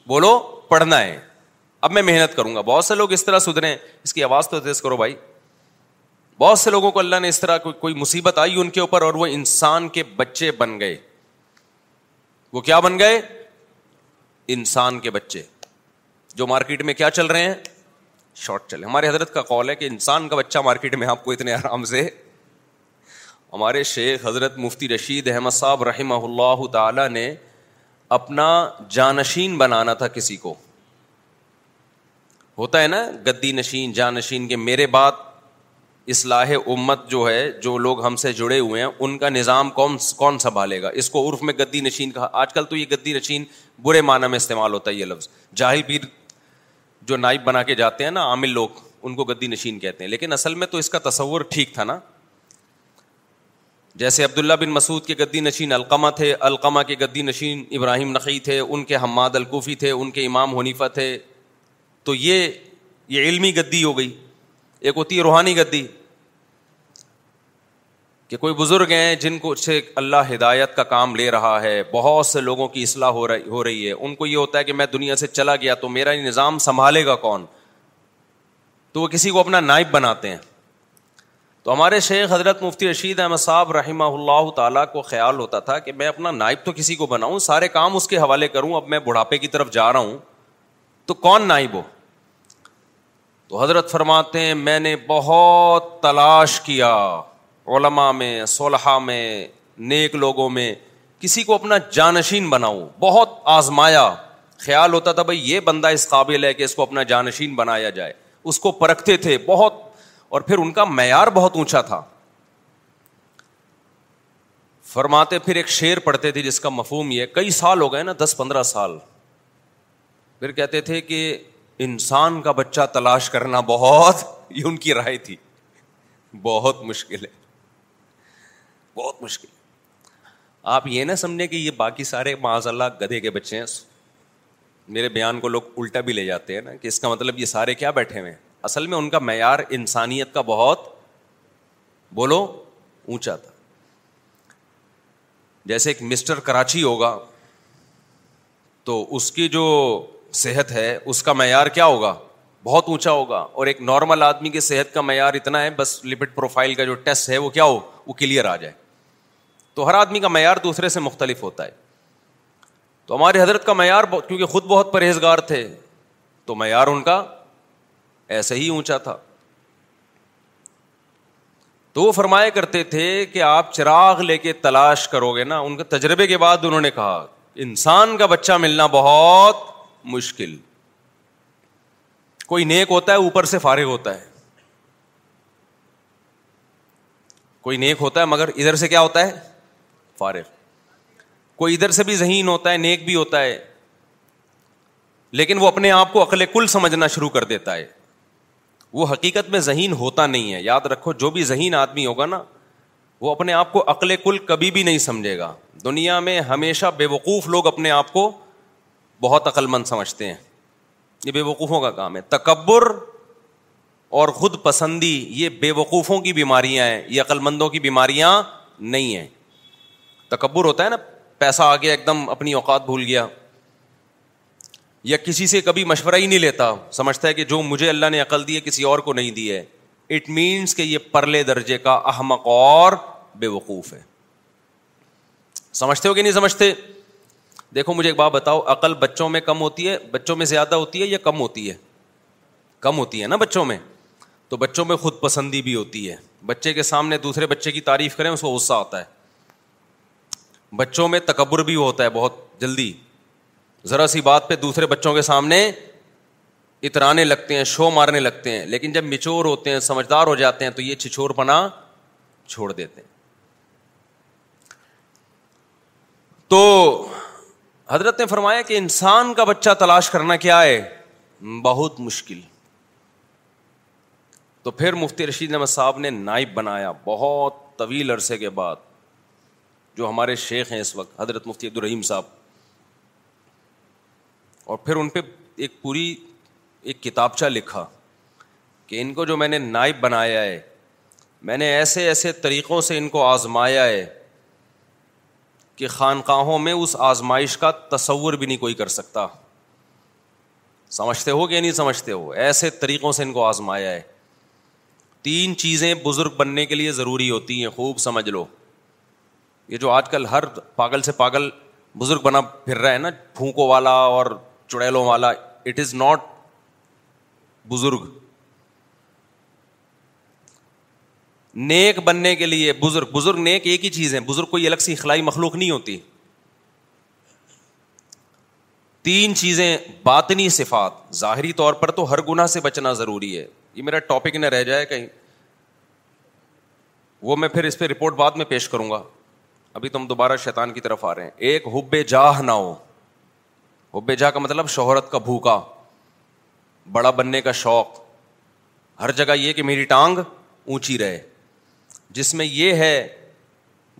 Speaker 6: بولو پڑھنا ہے اب میں محنت کروں گا بہت سے لوگ اس طرح سدھرے اس کی آواز تو تیز کرو بھائی بہت سے لوگوں کو اللہ نے اس طرح کو, کوئی مصیبت آئی ان کے اوپر اور وہ انسان کے بچے بن گئے وہ کیا بن گئے انسان کے بچے جو مارکیٹ میں کیا چل رہے ہیں شارٹ چلے ہمارے حضرت کا کال ہے کہ انسان کا بچہ مارکیٹ میں آپ کو اتنے آرام سے ہمارے شیخ حضرت مفتی رشید احمد صاحب رحمہ اللہ تعالی نے اپنا جانشین بنانا تھا کسی کو ہوتا ہے نا گدی نشین جانشین کے میرے بات اصلاح امت جو ہے جو لوگ ہم سے جڑے ہوئے ہیں ان کا نظام کون کون سنبھالے گا اس کو عرف میں گدی نشین کہا آج کل تو یہ گدی نشین برے معنی میں استعمال ہوتا ہے یہ لفظ جاہل پیر جو نائب بنا کے جاتے ہیں نا عامل لوگ ان کو گدی نشین کہتے ہیں لیکن اصل میں تو اس کا تصور ٹھیک تھا نا جیسے عبداللہ بن مسعود کے گدی نشین القمہ تھے القمہ کے گدی نشین ابراہیم نقی تھے ان کے حماد الکوفی تھے ان کے امام حنیفہ تھے تو یہ یہ علمی گدی ہو گئی ایک ہوتی ہے روحانی گدی کہ کوئی بزرگ ہیں جن کو سے اللہ ہدایت کا کام لے رہا ہے بہت سے لوگوں کی اصلاح ہو رہی ہو رہی ہے ان کو یہ ہوتا ہے کہ میں دنیا سے چلا گیا تو میرا یہ نظام سنبھالے گا کون تو وہ کسی کو اپنا نائب بناتے ہیں تو ہمارے شیخ حضرت مفتی رشید احمد صاحب رحمہ اللہ تعالیٰ کو خیال ہوتا تھا کہ میں اپنا نائب تو کسی کو بناؤں سارے کام اس کے حوالے کروں اب میں بڑھاپے کی طرف جا رہا ہوں تو کون نائب ہو تو حضرت فرماتے ہیں میں نے بہت تلاش کیا علماء میں صولہ میں نیک لوگوں میں کسی کو اپنا جانشین بناؤ بہت آزمایا خیال ہوتا تھا بھائی یہ بندہ اس قابل ہے کہ اس کو اپنا جانشین بنایا جائے اس کو پرکھتے تھے بہت اور پھر ان کا معیار بہت اونچا تھا فرماتے پھر ایک شعر پڑھتے تھے جس کا مفہوم یہ کئی سال ہو گئے نا دس پندرہ سال پھر کہتے تھے کہ انسان کا بچہ تلاش کرنا بہت یہ ان کی رائے تھی بہت مشکل ہے بہت مشکل آپ یہ نہ سمجھیں کہ یہ باقی سارے معاذ اللہ گدھے کے بچے ہیں میرے بیان کو لوگ الٹا بھی لے جاتے ہیں نا کہ اس کا مطلب یہ سارے کیا بیٹھے ہوئے ہیں اصل میں ان کا معیار انسانیت کا بہت بولو اونچا تھا جیسے ایک مسٹر کراچی ہوگا تو اس کی جو صحت ہے اس کا معیار کیا ہوگا بہت اونچا ہوگا اور ایک نارمل آدمی کی صحت کا معیار اتنا ہے بس لپٹ پروفائل کا جو ٹیسٹ ہے وہ کیا ہو وہ کلیئر آ جائے تو ہر آدمی کا معیار دوسرے سے مختلف ہوتا ہے تو ہمارے حضرت کا معیار کیونکہ خود بہت پرہیزگار تھے تو معیار ان کا ایسے ہی اونچا تھا تو وہ فرمایا کرتے تھے کہ آپ چراغ لے کے تلاش کرو گے نا ان کے تجربے کے بعد انہوں نے کہا انسان کا بچہ ملنا بہت مشکل کوئی نیک ہوتا ہے اوپر سے فارغ ہوتا ہے کوئی نیک ہوتا ہے مگر ادھر سے کیا ہوتا ہے فارغ کوئی ادھر سے بھی ذہین ہوتا ہے نیک بھی ہوتا ہے لیکن وہ اپنے آپ کو عقل کل سمجھنا شروع کر دیتا ہے وہ حقیقت میں ذہین ہوتا نہیں ہے یاد رکھو جو بھی ذہین آدمی ہوگا نا وہ اپنے آپ کو اقل کل کبھی بھی نہیں سمجھے گا دنیا میں ہمیشہ بے وقوف لوگ اپنے آپ کو بہت عقل مند سمجھتے ہیں یہ بے وقوفوں کا کام ہے تکبر اور خود پسندی یہ بے وقوفوں کی بیماریاں ہیں یہ عقل مندوں کی بیماریاں نہیں ہیں تکبر ہوتا ہے نا پیسہ آ گیا ایک دم اپنی اوقات بھول گیا یا کسی سے کبھی مشورہ ہی نہیں لیتا سمجھتا ہے کہ جو مجھے اللہ نے عقل دی ہے کسی اور کو نہیں دی ہے اٹ مینس کہ یہ پرلے درجے کا احمق اور بے وقوف ہے سمجھتے ہو کہ نہیں سمجھتے دیکھو مجھے ایک بات بتاؤ عقل بچوں میں کم ہوتی ہے بچوں میں زیادہ ہوتی ہے یا کم ہوتی ہے کم ہوتی ہے نا بچوں میں تو بچوں میں خود پسندی بھی ہوتی ہے بچے کے سامنے دوسرے بچے کی تعریف کریں اس کو غصہ آتا ہے بچوں میں تکبر بھی ہوتا ہے بہت جلدی ذرا سی بات پہ دوسرے بچوں کے سامنے اترانے لگتے ہیں شو مارنے لگتے ہیں لیکن جب مچور ہوتے ہیں سمجھدار ہو جاتے ہیں تو یہ چھچور پنا چھوڑ دیتے ہیں تو حضرت نے فرمایا کہ انسان کا بچہ تلاش کرنا کیا ہے بہت مشکل تو پھر مفتی رشید احمد صاحب نے نائب بنایا بہت طویل عرصے کے بعد جو ہمارے شیخ ہیں اس وقت حضرت مفتی عبد الرحیم صاحب اور پھر ان پہ ایک پوری ایک کتابچہ لکھا کہ ان کو جو میں نے نائب بنایا ہے میں نے ایسے ایسے طریقوں سے ان کو آزمایا ہے کہ خانقاہوں میں اس آزمائش کا تصور بھی نہیں کوئی کر سکتا سمجھتے ہو کہ نہیں سمجھتے ہو ایسے طریقوں سے ان کو آزمایا ہے تین چیزیں بزرگ بننے کے لیے ضروری ہوتی ہیں خوب سمجھ لو یہ جو آج کل ہر پاگل سے پاگل بزرگ بنا پھر رہا ہے نا پھونکوں والا اور چڑیلوں والا اٹ از ناٹ بزرگ نیک بننے کے لیے بزرگ بزرگ نیک ایک ہی چیز ہے بزرگ کوئی الگ سی خلائی مخلوق نہیں ہوتی تین چیزیں باطنی صفات ظاہری طور پر تو ہر گناہ سے بچنا ضروری ہے یہ میرا ٹاپک نہ رہ جائے کہیں وہ میں پھر اس پہ رپورٹ بعد میں پیش کروں گا ابھی تم دوبارہ شیطان کی طرف آ رہے ہیں ایک حب جاہ نہ ہو حب جاہ کا مطلب شہرت کا بھوکا بڑا بننے کا شوق ہر جگہ یہ کہ میری ٹانگ اونچی رہے جس میں یہ ہے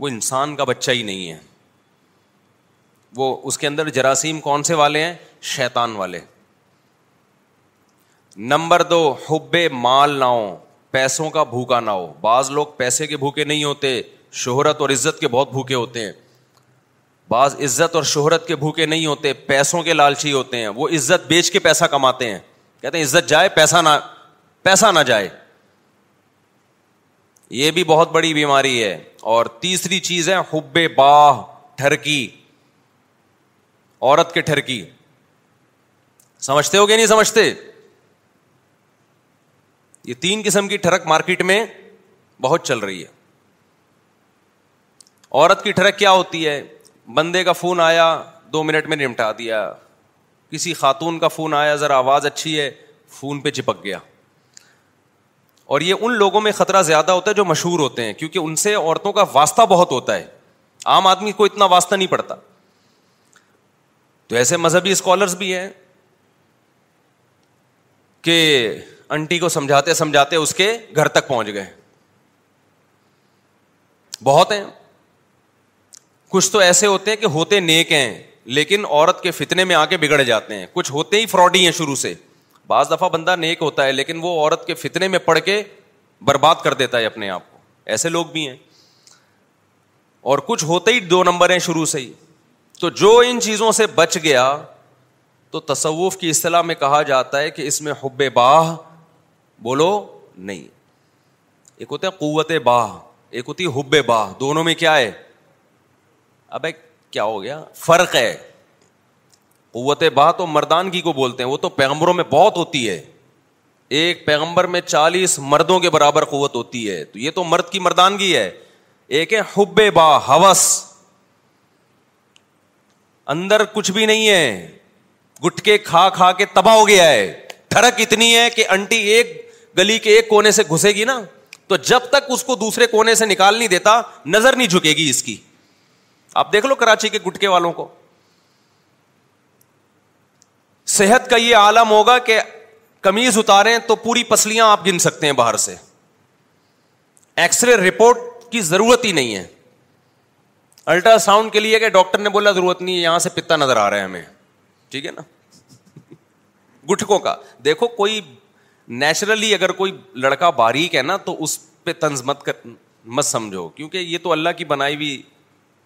Speaker 6: وہ انسان کا بچہ ہی نہیں ہے وہ اس کے اندر جراثیم کون سے والے ہیں شیطان والے نمبر دو حب مال نہ ہو پیسوں کا بھوکا نہ ہو بعض لوگ پیسے کے بھوکے نہیں ہوتے شہرت اور عزت کے بہت بھوکے ہوتے ہیں بعض عزت اور شہرت کے بھوکے نہیں ہوتے پیسوں کے لالچی ہوتے ہیں وہ عزت بیچ کے پیسہ کماتے ہیں کہتے ہیں عزت جائے پیسہ نہ پیسہ نہ جائے یہ بھی بہت بڑی بیماری ہے اور تیسری چیز ہے حب باہ ٹھرکی عورت کے ٹھرکی سمجھتے ہو گیا نہیں سمجھتے یہ تین قسم کی ٹھرک مارکیٹ میں بہت چل رہی ہے عورت کی ٹھڑک کیا ہوتی ہے بندے کا فون آیا دو منٹ میں نمٹا دیا کسی خاتون کا فون آیا ذرا آواز اچھی ہے فون پہ چپک گیا اور یہ ان لوگوں میں خطرہ زیادہ ہوتا ہے جو مشہور ہوتے ہیں کیونکہ ان سے عورتوں کا واسطہ بہت ہوتا ہے عام آدمی کو اتنا واسطہ نہیں پڑتا تو ایسے مذہبی اسکالرس بھی ہیں کہ انٹی کو سمجھاتے سمجھاتے اس کے گھر تک پہنچ گئے بہت ہیں کچھ تو ایسے ہوتے ہیں کہ ہوتے نیک ہیں لیکن عورت کے فتنے میں آ کے بگڑ جاتے ہیں کچھ ہوتے ہی فراڈی ہیں شروع سے بعض دفعہ بندہ نیک ہوتا ہے لیکن وہ عورت کے فتنے میں پڑھ کے برباد کر دیتا ہے اپنے آپ کو ایسے لوگ بھی ہیں اور کچھ ہوتے ہی دو نمبر ہیں شروع سے ہی تو جو ان چیزوں سے بچ گیا تو تصوف کی اصطلاح میں کہا جاتا ہے کہ اس میں حب باہ بولو نہیں ایک ہوتا ہے قوت باہ ایک ہوتی ہے حب باہ دونوں میں کیا ہے ایک کیا ہو گیا فرق ہے قوت با تو مردانگی کو بولتے ہیں وہ تو پیغمبروں میں بہت ہوتی ہے ایک پیغمبر میں چالیس مردوں کے برابر قوت ہوتی ہے تو یہ تو مرد کی مردانگی ہے ایک ہے حب با ہوس اندر کچھ بھی نہیں ہے گٹکے کھا کھا کے تباہ ہو گیا ہے ٹھڑک اتنی ہے کہ انٹی ایک گلی کے ایک کونے سے گھسے گی نا تو جب تک اس کو دوسرے کونے سے نکال نہیں دیتا نظر نہیں جھکے گی اس کی آپ دیکھ لو کراچی کے گٹکے والوں کو صحت کا یہ عالم ہوگا کہ کمیز اتارے تو پوری پسلیاں آپ گن سکتے ہیں باہر سے ایکس رے رپورٹ کی ضرورت ہی نہیں ہے الٹرا ساؤنڈ کے لیے کہ ڈاکٹر نے بولا ضرورت نہیں ہے یہاں سے پتا نظر آ رہا ہے ہمیں ٹھیک ہے نا گٹکوں کا دیکھو کوئی نیچرلی اگر کوئی لڑکا باریک ہے نا تو اس پہ تنظ مت کر مت سمجھو کیونکہ یہ تو اللہ کی بنائی ہوئی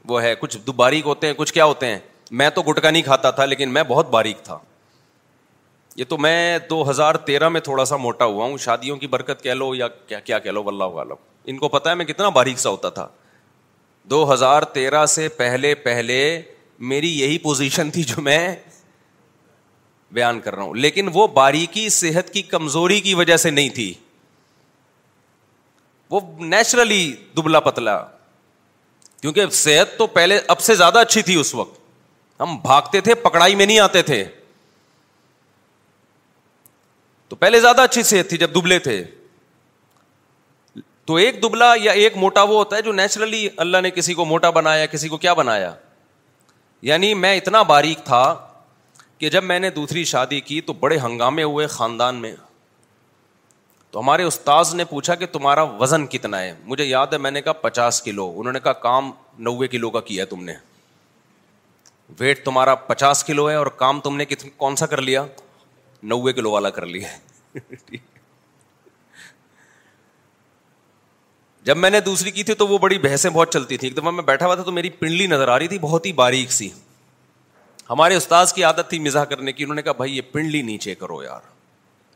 Speaker 6: وہ ہے کچھ دو کیا ہوتے ہیں میں تو گٹکا نہیں کھاتا تھا لیکن میں بہت باریک تھا یہ تو میں دو ہزار تیرہ میں تھوڑا سا موٹا ہوا ہوں شادیوں کی برکت کہہ لو یا کیا کیا کہہ لو عالم ان کو پتا ہے میں کتنا باریک سا ہوتا تھا دو ہزار تیرہ سے پہلے پہلے میری یہی پوزیشن تھی جو میں بیان کر رہا ہوں لیکن وہ باریکی صحت کی کمزوری کی وجہ سے نہیں تھی وہ نیچرلی دبلا پتلا کیونکہ صحت تو پہلے اب سے زیادہ اچھی تھی اس وقت ہم بھاگتے تھے پکڑائی میں نہیں آتے تھے تو پہلے زیادہ اچھی صحت تھی جب دبلے تھے تو ایک دبلا یا ایک موٹا وہ ہوتا ہے جو نیچرلی اللہ نے کسی کو موٹا بنایا کسی کو کیا بنایا یعنی میں اتنا باریک تھا کہ جب میں نے دوسری شادی کی تو بڑے ہنگامے ہوئے خاندان میں تو ہمارے استاذ نے پوچھا کہ تمہارا وزن کتنا ہے مجھے یاد ہے میں نے کہا پچاس کلو انہوں نے کہا کام نوے کلو کا کیا تم نے ویٹ تمہارا پچاس کلو ہے اور کام تم نے کون سا کر لیا نوے کلو والا کر لیا جب میں نے دوسری کی تھی تو وہ بڑی بحثیں بہت چلتی تھیں دفعہ میں بیٹھا ہوا تھا تو میری پنڈلی نظر آ رہی تھی بہت ہی باریک سی ہمارے استاذ کی عادت تھی مزاح کرنے کی انہوں نے کہا بھائی یہ پنڈلی نیچے کرو یار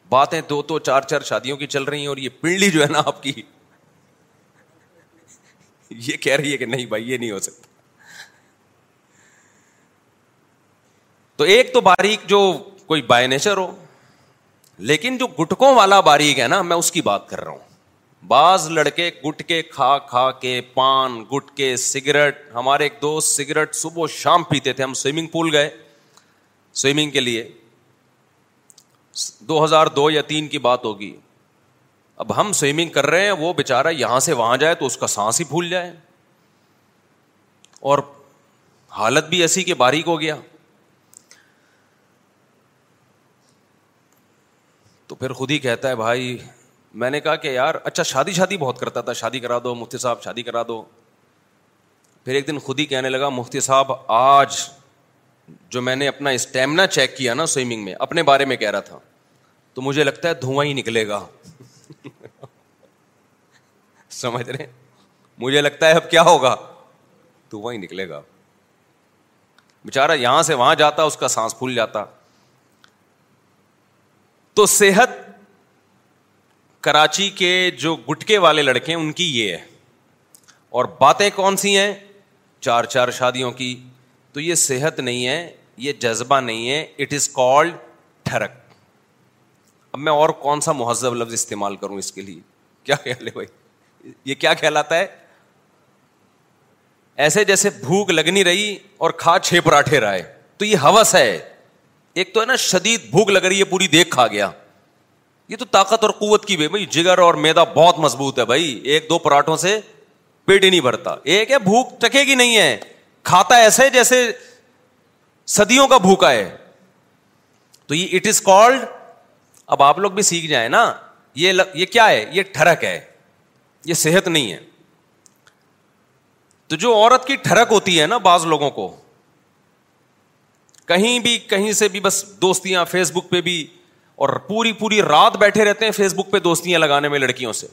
Speaker 6: باتیں دو تو چار چار شادیوں کی چل رہی ہیں اور یہ پنڈلی جو ہے نا آپ کی یہ کہہ رہی ہے کہ نہیں بھائی یہ نہیں ہو سکتا تو ایک تو باریک جو کوئی بائی نیچر ہو لیکن جو گٹکوں والا باریک ہے نا میں اس کی بات کر رہا ہوں بعض لڑکے گٹکے کھا کھا کے پان گٹکے سگریٹ ہمارے ایک دوست سگریٹ صبح شام پیتے تھے ہم سوئمنگ پول گئے سوئمنگ کے لیے دو ہزار دو یا تین کی بات ہوگی اب ہم سوئمنگ کر رہے ہیں وہ بےچارا یہاں سے وہاں جائے تو اس کا سانس ہی پھول جائے اور حالت بھی ایسی کہ باریک ہو گیا تو پھر خود ہی کہتا ہے بھائی میں نے کہا کہ یار اچھا شادی شادی بہت کرتا تھا شادی کرا دو مفتی صاحب شادی کرا دو پھر ایک دن خود ہی کہنے لگا مفتی صاحب آج جو میں نے اپنا اسٹیمنا چیک کیا نا سوئمنگ میں اپنے بارے میں کہہ رہا تھا تو مجھے لگتا ہے دھواں ہی نکلے گا سمجھ رہے مجھے لگتا ہے اب کیا ہوگا دھواں ہی نکلے گا بےچارا یہاں سے وہاں جاتا اس کا سانس پھول جاتا تو صحت کراچی کے جو گٹکے والے لڑکے ہیں ان کی یہ ہے اور باتیں کون سی ہیں چار چار شادیوں کی تو یہ صحت نہیں ہے یہ جذبہ نہیں ہے اٹ از کالڈ ٹھرک اب میں اور کون سا مہذب لفظ استعمال کروں اس کے لیے کیا خیال ہے بھائی یہ کیا کہلاتا ہے ایسے جیسے بھوک لگنی رہی اور کھا چھ پراٹھے رہے تو یہ ہوس ہے ایک تو ہے نا شدید بھوک لگ رہی ہے پوری دیکھ کھا گیا یہ تو طاقت اور قوت کی بھائی بھائی جگر اور میدا بہت مضبوط ہے بھائی ایک دو پراٹھوں سے پیٹ ہی نہیں بھرتا ایک ہے بھوک چکے گی نہیں ہے کھاتا ایسے جیسے صدیوں کا بھوکا ہے تو یہ اٹ از کالڈ اب آپ لوگ بھی سیکھ جائیں نا یہ ل... یہ کیا ہے یہ ٹھڑک ہے یہ صحت نہیں ہے تو جو عورت کی ٹھڑک ہوتی ہے نا بعض لوگوں کو کہیں بھی کہیں سے بھی بس دوستیاں فیس بک پہ بھی اور پوری پوری رات بیٹھے رہتے ہیں فیس بک پہ دوستیاں لگانے میں لڑکیوں سے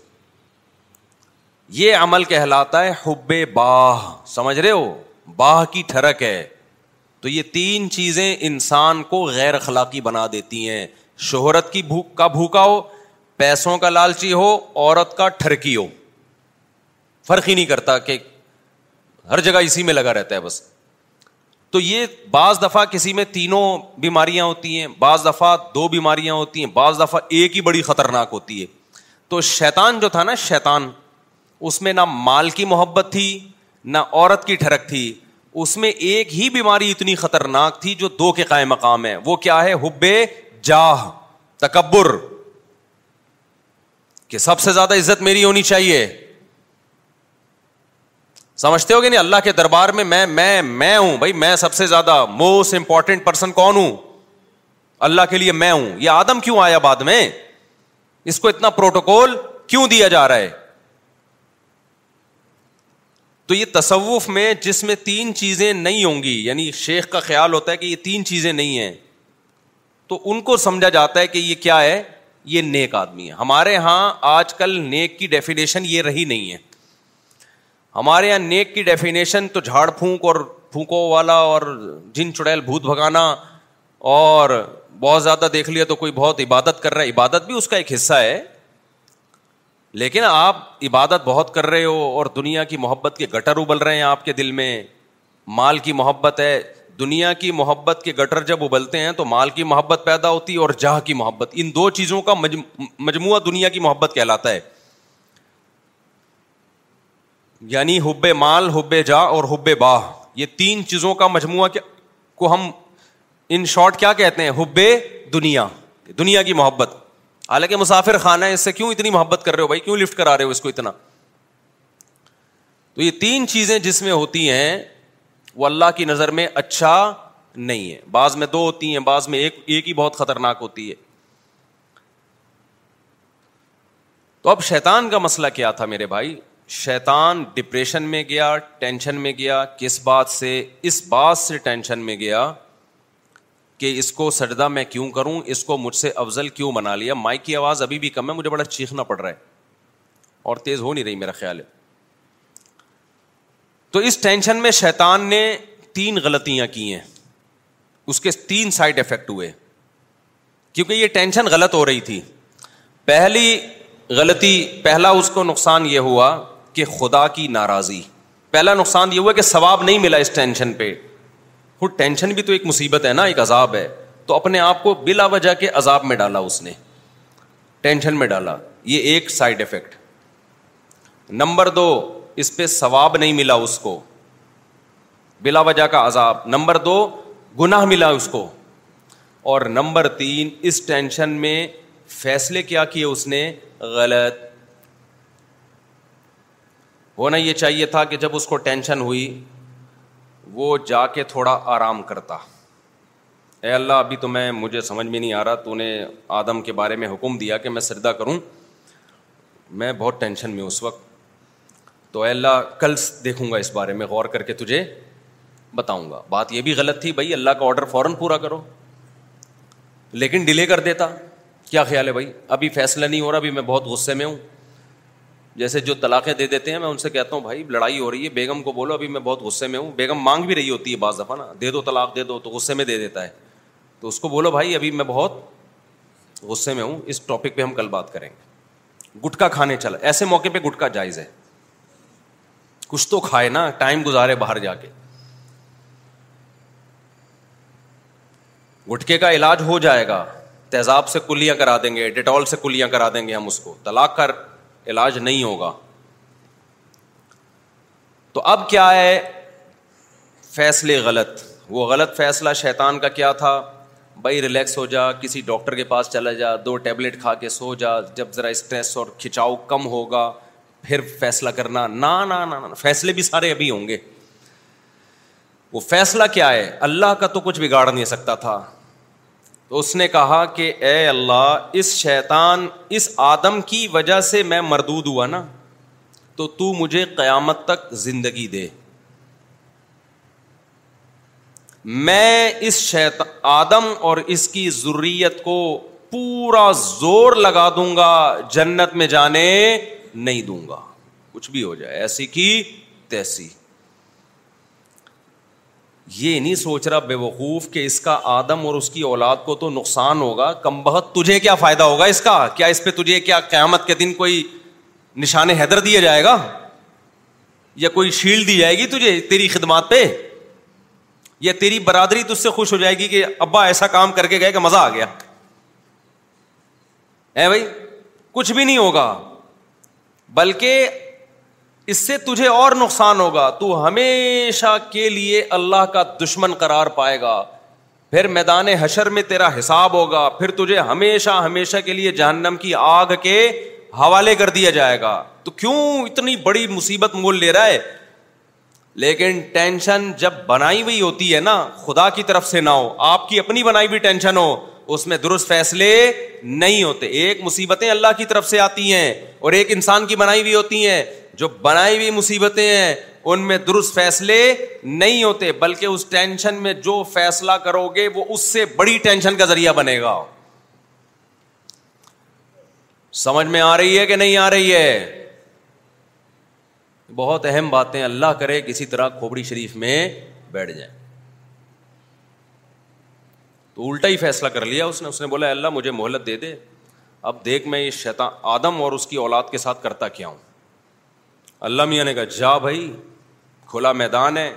Speaker 6: یہ عمل کہلاتا ہے حب باہ سمجھ رہے ہو باہ کی ٹھرک ہے تو یہ تین چیزیں انسان کو غیر اخلاقی بنا دیتی ہیں شہرت کی بھوک کا بھوکا ہو پیسوں کا لالچی ہو عورت کا ٹھرکی ہو فرق ہی نہیں کرتا کہ ہر جگہ اسی میں لگا رہتا ہے بس تو یہ بعض دفعہ کسی میں تینوں بیماریاں ہوتی ہیں بعض دفعہ دو بیماریاں ہوتی ہیں بعض دفعہ ایک ہی بڑی خطرناک ہوتی ہے تو شیطان جو تھا نا شیطان اس میں نہ مال کی محبت تھی نہ عورت کی ٹھڑک تھی اس میں ایک ہی بیماری اتنی خطرناک تھی جو دو کے قائم مقام ہے وہ کیا ہے حب جاہ تکبر کہ سب سے زیادہ عزت میری ہونی چاہیے سمجھتے ہو گے نہیں اللہ کے دربار میں میں میں میں ہوں بھائی میں سب سے زیادہ موسٹ امپورٹینٹ پرسن کون ہوں اللہ کے لیے میں ہوں یہ آدم کیوں آیا بعد میں اس کو اتنا پروٹوکول کیوں دیا جا رہا ہے تو یہ تصوف میں جس میں تین چیزیں نہیں ہوں گی یعنی شیخ کا خیال ہوتا ہے کہ یہ تین چیزیں نہیں ہیں تو ان کو سمجھا جاتا ہے کہ یہ کیا ہے یہ نیک آدمی ہے ہمارے یہاں آج کل نیک کی ڈیفینیشن یہ رہی نہیں ہے ہمارے یہاں نیک کی ڈیفینیشن تو جھاڑ پھونک اور پھونکوں والا اور جن چڑیل بھوت بھگانا اور بہت زیادہ دیکھ لیا تو کوئی بہت عبادت کر رہا ہے عبادت بھی اس کا ایک حصہ ہے لیکن آپ عبادت بہت کر رہے ہو اور دنیا کی محبت کے گٹر ابل رہے ہیں آپ کے دل میں مال کی محبت ہے دنیا کی محبت کے گٹر جب ابلتے ہیں تو مال کی محبت پیدا ہوتی ہے اور جاہ کی محبت ان دو چیزوں کا مجموعہ دنیا کی محبت کہلاتا ہے یعنی حب مال حب جا اور حب باہ یہ تین چیزوں کا مجموعہ کو ہم ان شارٹ کیا کہتے ہیں حب دنیا دنیا کی محبت حالانکہ مسافر خانہ ہے اس سے کیوں اتنی محبت کر رہے ہو بھائی کیوں لفٹ کرا رہے ہو اس کو اتنا تو یہ تین چیزیں جس میں ہوتی ہیں وہ اللہ کی نظر میں اچھا نہیں ہے بعض میں دو ہوتی ہیں بعض میں ایک ایک ہی بہت خطرناک ہوتی ہے تو اب شیطان کا مسئلہ کیا تھا میرے بھائی شیطان ڈپریشن میں گیا ٹینشن میں گیا کس بات سے اس بات سے ٹینشن میں گیا کہ اس کو سجدہ میں کیوں کروں اس کو مجھ سے افضل کیوں بنا لیا مائک کی آواز ابھی بھی کم ہے مجھے بڑا چیخنا پڑ رہا ہے اور تیز ہو نہیں رہی میرا خیال ہے تو اس ٹینشن میں شیطان نے تین غلطیاں کی ہیں اس کے تین سائڈ افیکٹ ہوئے کیونکہ یہ ٹینشن غلط ہو رہی تھی پہلی غلطی پہلا اس کو نقصان یہ ہوا کہ خدا کی ناراضی پہلا نقصان یہ ہوا کہ ثواب نہیں ملا اس ٹینشن پہ خود ٹینشن بھی تو ایک مصیبت ہے نا ایک عذاب ہے تو اپنے آپ کو بلا وجہ کے عذاب میں ڈالا اس نے ٹینشن میں ڈالا یہ ایک سائڈ افیکٹ نمبر دو اس پہ ثواب نہیں ملا اس کو بلا وجہ کا عذاب نمبر دو گناہ ملا اس کو اور نمبر تین اس ٹینشن میں فیصلے کیا کیے اس نے غلط ہونا یہ چاہیے تھا کہ جب اس کو ٹینشن ہوئی وہ جا کے تھوڑا آرام کرتا اے اللہ ابھی تو میں مجھے سمجھ میں نہیں آ رہا تو نے آدم کے بارے میں حکم دیا کہ میں سردا کروں میں بہت ٹینشن میں ہوں اس وقت تو اے اللہ کل دیکھوں گا اس بارے میں غور کر کے تجھے بتاؤں گا بات یہ بھی غلط تھی بھائی اللہ کا آڈر فوراً پورا کرو لیکن ڈیلے کر دیتا کیا خیال ہے بھائی ابھی فیصلہ نہیں ہو رہا ابھی میں بہت غصے میں ہوں جیسے جو طلاقے دے دیتے ہیں میں ان سے کہتا ہوں بھائی لڑائی ہو رہی ہے بیگم کو بولو ابھی میں بہت غصے میں ہوں بیگم مانگ بھی رہی ہوتی ہے بعض دفعہ نا دے دے دو دو طلاق تو غصے میں دے دیتا ہے تو اس کو بولو بھائی ابھی میں بہت غصے میں ہوں اس ٹاپک پہ ہم کل بات کریں گے گٹکا کھانے چلا ایسے موقع پہ گٹکا جائز ہے کچھ تو کھائے نا ٹائم گزارے باہر جا کے گٹکے کا علاج ہو جائے گا تیزاب سے کلیاں کرا دیں گے ڈیٹول سے کلیاں کرا دیں گے ہم اس کو طلاق کر علاج نہیں ہوگا تو اب کیا ہے فیصلے غلط وہ غلط فیصلہ شیطان کا کیا تھا بھائی ریلیکس ہو جا کسی ڈاکٹر کے پاس چلا جا دو ٹیبلٹ کھا کے سو جا جب ذرا اسٹریس اور کھچاؤ کم ہوگا پھر فیصلہ کرنا نہ فیصلے بھی سارے ابھی ہوں گے وہ فیصلہ کیا ہے اللہ کا تو کچھ بگاڑ نہیں سکتا تھا اس نے کہا کہ اے اللہ اس شیطان اس آدم کی وجہ سے میں مردود ہوا نا تو تو مجھے قیامت تک زندگی دے میں اس شیط آدم اور اس کی ضروریت کو پورا زور لگا دوں گا جنت میں جانے نہیں دوں گا کچھ بھی ہو جائے ایسی کی تیسی یہ نہیں سوچ رہا بے وقوف کہ اس کا آدم اور اس کی اولاد کو تو نقصان ہوگا کم بہت تجھے کیا فائدہ ہوگا اس کا کیا اس پہ تجھے کیا قیامت کے دن کوئی نشان حیدر دیا جائے گا یا کوئی شیلڈ دی جائے گی تجھے تیری خدمات پہ یا تیری برادری تجھ سے خوش ہو جائے گی کہ ابا ایسا کام کر کے گئے کہ مزہ آ گیا اے بھائی کچھ بھی نہیں ہوگا بلکہ اس سے تجھے اور نقصان ہوگا تو ہمیشہ کے لیے اللہ کا دشمن قرار پائے گا پھر میدان حشر میں تیرا حساب ہوگا پھر تجھے ہمیشہ ہمیشہ کے لیے جہنم کی آگ کے حوالے کر دیا جائے گا تو کیوں اتنی بڑی مصیبت مول لے رہا ہے لیکن ٹینشن جب بنائی ہوئی ہوتی ہے نا خدا کی طرف سے نہ ہو آپ کی اپنی بنائی ہوئی ٹینشن ہو اس میں درست فیصلے نہیں ہوتے ایک مصیبتیں اللہ کی طرف سے آتی ہیں اور ایک انسان کی بنائی ہوئی ہوتی ہیں جو بنائی ہوئی مصیبتیں ہیں ان میں درست فیصلے نہیں ہوتے بلکہ اس ٹینشن میں جو فیصلہ کرو گے وہ اس سے بڑی ٹینشن کا ذریعہ بنے گا سمجھ میں آ رہی ہے کہ نہیں آ رہی ہے بہت اہم باتیں اللہ کرے کسی طرح کھوبڑی شریف میں بیٹھ جائیں تو الٹا ہی فیصلہ کر لیا اس نے اس نے بولا اللہ مجھے مہلت دے دے اب دیکھ میں یہ شیطان آدم اور اس کی اولاد کے ساتھ کرتا کیا ہوں اللہ میاں نے کہا جا بھائی کھلا میدان ہے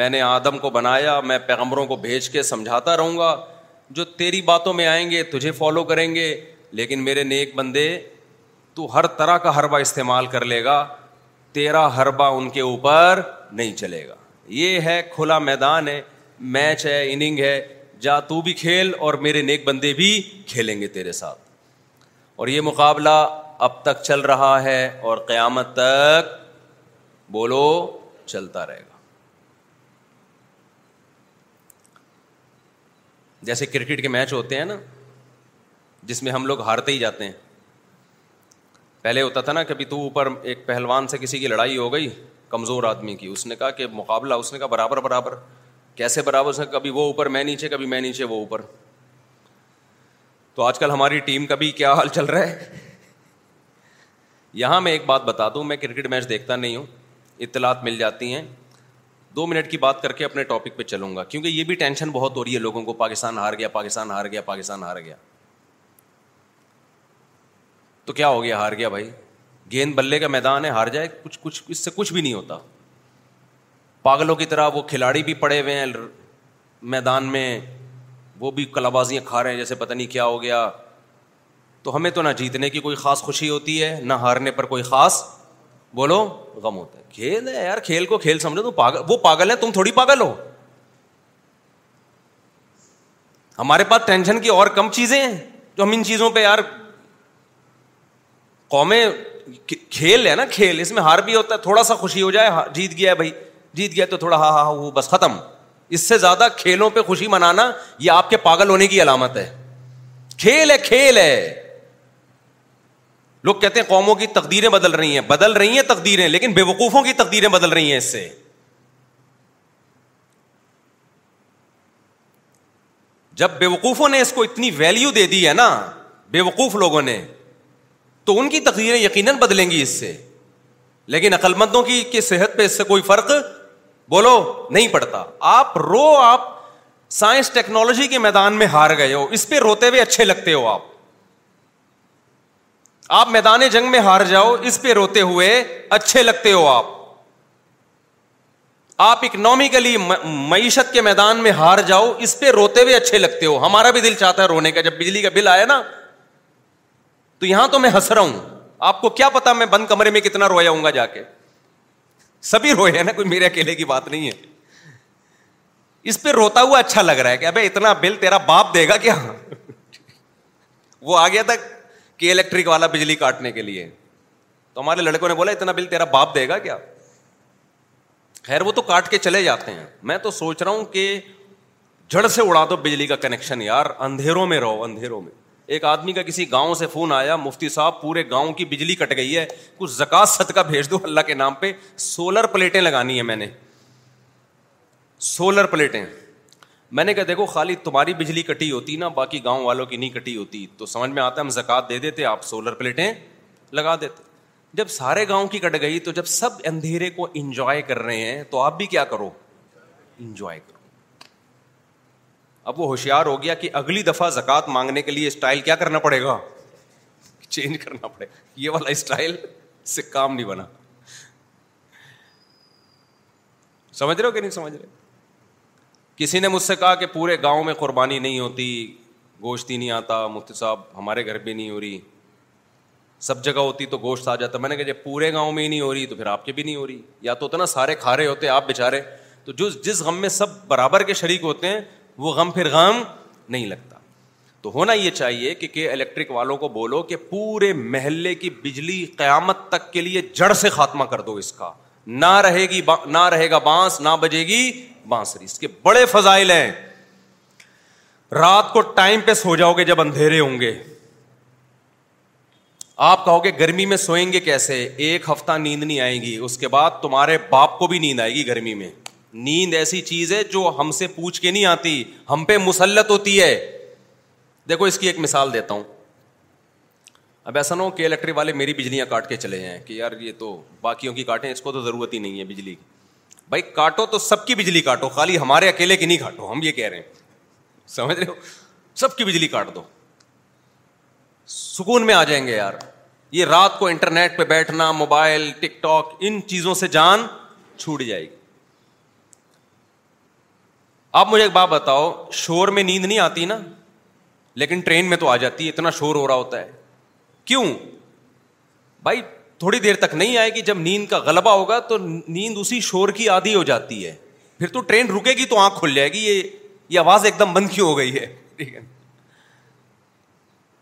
Speaker 6: میں نے آدم کو بنایا میں پیغمبروں کو بھیج کے سمجھاتا رہوں گا جو تیری باتوں میں آئیں گے تجھے فالو کریں گے لیکن میرے نیک بندے تو ہر طرح کا حربہ استعمال کر لے گا تیرا حربہ ان کے اوپر نہیں چلے گا یہ ہے کھلا میدان ہے میچ ہے اننگ ہے جا تو بھی کھیل اور میرے نیک بندے بھی کھیلیں گے تیرے ساتھ اور یہ مقابلہ اب تک چل رہا ہے اور قیامت تک بولو چلتا رہے گا جیسے کرکٹ کے میچ ہوتے ہیں نا جس میں ہم لوگ ہارتے ہی جاتے ہیں پہلے ہوتا تھا نا کبھی تو اوپر ایک پہلوان سے کسی کی لڑائی ہو گئی کمزور آدمی کی اس نے کہا کہ مقابلہ اس نے کہا برابر برابر کیسے برابر سر کبھی وہ اوپر میں نیچے کبھی میں نیچے وہ اوپر تو آج کل ہماری ٹیم کا بھی کیا حال چل رہا ہے یہاں میں ایک بات بتا دوں میں کرکٹ میچ دیکھتا نہیں ہوں اطلاعات مل جاتی ہیں دو منٹ کی بات کر کے اپنے ٹاپک پہ چلوں گا کیونکہ یہ بھی ٹینشن بہت ہو رہی ہے لوگوں کو پاکستان ہار گیا پاکستان ہار گیا پاکستان ہار گیا تو کیا ہو گیا ہار گیا بھائی گیند بلے کا میدان ہے ہار جائے کچھ کچھ اس سے کچھ بھی نہیں ہوتا پاگلوں کی طرح وہ کھلاڑی بھی پڑے ہوئے ہیں میدان میں وہ بھی کلابازیاں کھا رہے ہیں جیسے پتہ نہیں کیا ہو گیا تو ہمیں تو نہ جیتنے کی کوئی خاص خوشی ہوتی ہے نہ ہارنے پر کوئی خاص بولو غم ہوتا ہے کھیل ہے یار کھیل کو کھیل سمجھو پاگل وہ پاگل ہے تم تھوڑی پاگل ہو ہمارے پاس ٹینشن کی اور کم چیزیں ہیں جو ہم ان چیزوں پہ یار قومیں کھیل ہے نا کھیل اس میں ہار بھی ہوتا ہے تھوڑا سا خوشی ہو جائے جیت گیا ہے بھائی جیت گیا تو تھوڑا ہا ہا ہا ہو ہاں، بس ختم اس سے زیادہ کھیلوں پہ خوشی منانا یہ آپ کے پاگل ہونے کی علامت ہے کھیل ہے کھیل ہے لوگ کہتے ہیں قوموں کی تقدیریں بدل رہی ہیں بدل رہی ہیں تقدیریں لیکن بے وقوفوں کی تقدیریں بدل رہی ہیں اس سے جب بے وقوفوں نے اس کو اتنی ویلیو دے دی ہے نا بے وقوف لوگوں نے تو ان کی تقدیریں یقیناً بدلیں گی اس سے لیکن عقلمندوں کی کہ صحت پہ اس سے کوئی فرق بولو نہیں پڑتا آپ رو آپ سائنس ٹیکنالوجی کے میدان میں ہار گئے ہو اس پہ روتے ہوئے اچھے لگتے ہو آپ آپ میدان جنگ میں ہار جاؤ اس پہ روتے ہوئے اچھے لگتے ہو آپ آپ اکنامیکلی معیشت کے میدان میں ہار جاؤ اس پہ روتے ہوئے اچھے لگتے ہو ہمارا بھی دل چاہتا ہے رونے کا جب بجلی کا بل آیا نا تو یہاں تو میں ہنس رہا ہوں آپ کو کیا پتا میں بند کمرے میں کتنا رویا ہوں گا جا کے سبھی روئے ہیں نا کوئی میرے اکیلے کی بات نہیں ہے اس پہ روتا ہوا اچھا لگ رہا ہے کہ ابھی اتنا بل تیرا باپ دے گا کیا وہ آ گیا تھا کہ الیکٹرک والا بجلی کاٹنے کے لیے تو ہمارے لڑکوں نے بولا اتنا بل تیرا باپ دے گا کیا خیر وہ تو کاٹ کے چلے جاتے ہیں میں تو سوچ رہا ہوں کہ جڑ سے اڑا دو بجلی کا کنیکشن یار اندھیروں میں رہو اندھیروں میں ایک آدمی کا کسی گاؤں سے فون آیا مفتی صاحب پورے گاؤں کی بجلی کٹ گئی ہے کچھ زکات صدقہ بھیج دو اللہ کے نام پہ سولر پلیٹیں لگانی ہے میں میں نے نے سولر پلیٹیں کہا دیکھو خالی تمہاری بجلی کٹی ہوتی نا باقی گاؤں والوں کی نہیں کٹی ہوتی تو سمجھ میں آتا ہم زکات دے دیتے آپ سولر پلیٹیں لگا دیتے جب سارے گاؤں کی کٹ گئی تو جب سب اندھیرے کو انجوائے کر رہے ہیں تو آپ بھی کیا کرو انجوائے کرو اب وہ ہوشیار ہو گیا کہ اگلی دفعہ زکوٰۃ مانگنے کے لیے اسٹائل کیا کرنا پڑے گا چینج کرنا پڑے گا یہ والا اسٹائل سے کام نہیں بنا سمجھ رہے ہو کہ نہیں سمجھ رہے کسی نے مجھ سے کہا کہ پورے گاؤں میں قربانی نہیں ہوتی گوشت ہی نہیں آتا مفتی صاحب ہمارے گھر بھی نہیں ہو رہی سب جگہ ہوتی تو گوشت آ جاتا میں نے کہا جب پورے گاؤں میں ہی نہیں ہو رہی تو پھر آپ کے بھی نہیں ہو رہی یا تو اتنا سارے کھا رہے ہوتے آپ بےچارے تو جس غم میں سب برابر کے شریک ہوتے ہیں وہ غم پھر غم نہیں لگتا تو ہونا یہ چاہیے کہ کہ الیکٹرک والوں کو بولو کہ پورے محلے کی بجلی قیامت تک کے لیے جڑ سے خاتمہ کر دو اس کا نہ رہے گی با... نہ رہے گا بانس نہ بجے گی بانسری اس کے بڑے فضائل ہیں رات کو ٹائم پہ سو جاؤ گے جب اندھیرے ہوں گے آپ کہو گے گرمی میں سوئیں گے کیسے ایک ہفتہ نیند نہیں آئے گی اس کے بعد تمہارے باپ کو بھی نیند آئے گی گرمی میں نیند ایسی چیز ہے جو ہم سے پوچھ کے نہیں آتی ہم پہ مسلط ہوتی ہے دیکھو اس کی ایک مثال دیتا ہوں اب ایسا نہ ہو کہ الیکٹرک والے میری بجلیاں کاٹ کے چلے جائیں کہ یار یہ تو باقیوں کی کاٹیں اس کو تو ضرورت ہی نہیں ہے بجلی کی بھائی کاٹو تو سب کی بجلی کاٹو خالی ہمارے اکیلے کی نہیں کاٹو ہم یہ کہہ رہے ہیں سمجھ رہے ہو سب کی بجلی کاٹ دو سکون میں آ جائیں گے یار یہ رات کو انٹرنیٹ پہ بیٹھنا موبائل ٹک ٹاک ان چیزوں سے جان چھوٹ جائے گی آپ مجھے ایک بات بتاؤ شور میں نیند نہیں آتی نا لیکن ٹرین میں تو آ جاتی ہے اتنا شور ہو رہا ہوتا ہے کیوں بھائی تھوڑی دیر تک نہیں آئے گی جب نیند کا غلبہ ہوگا تو نیند اسی شور کی آدھی ہو جاتی ہے پھر تو ٹرین رکے گی تو آنکھ کھل جائے گی یہ آواز ایک دم بند کیوں ہو گئی ہے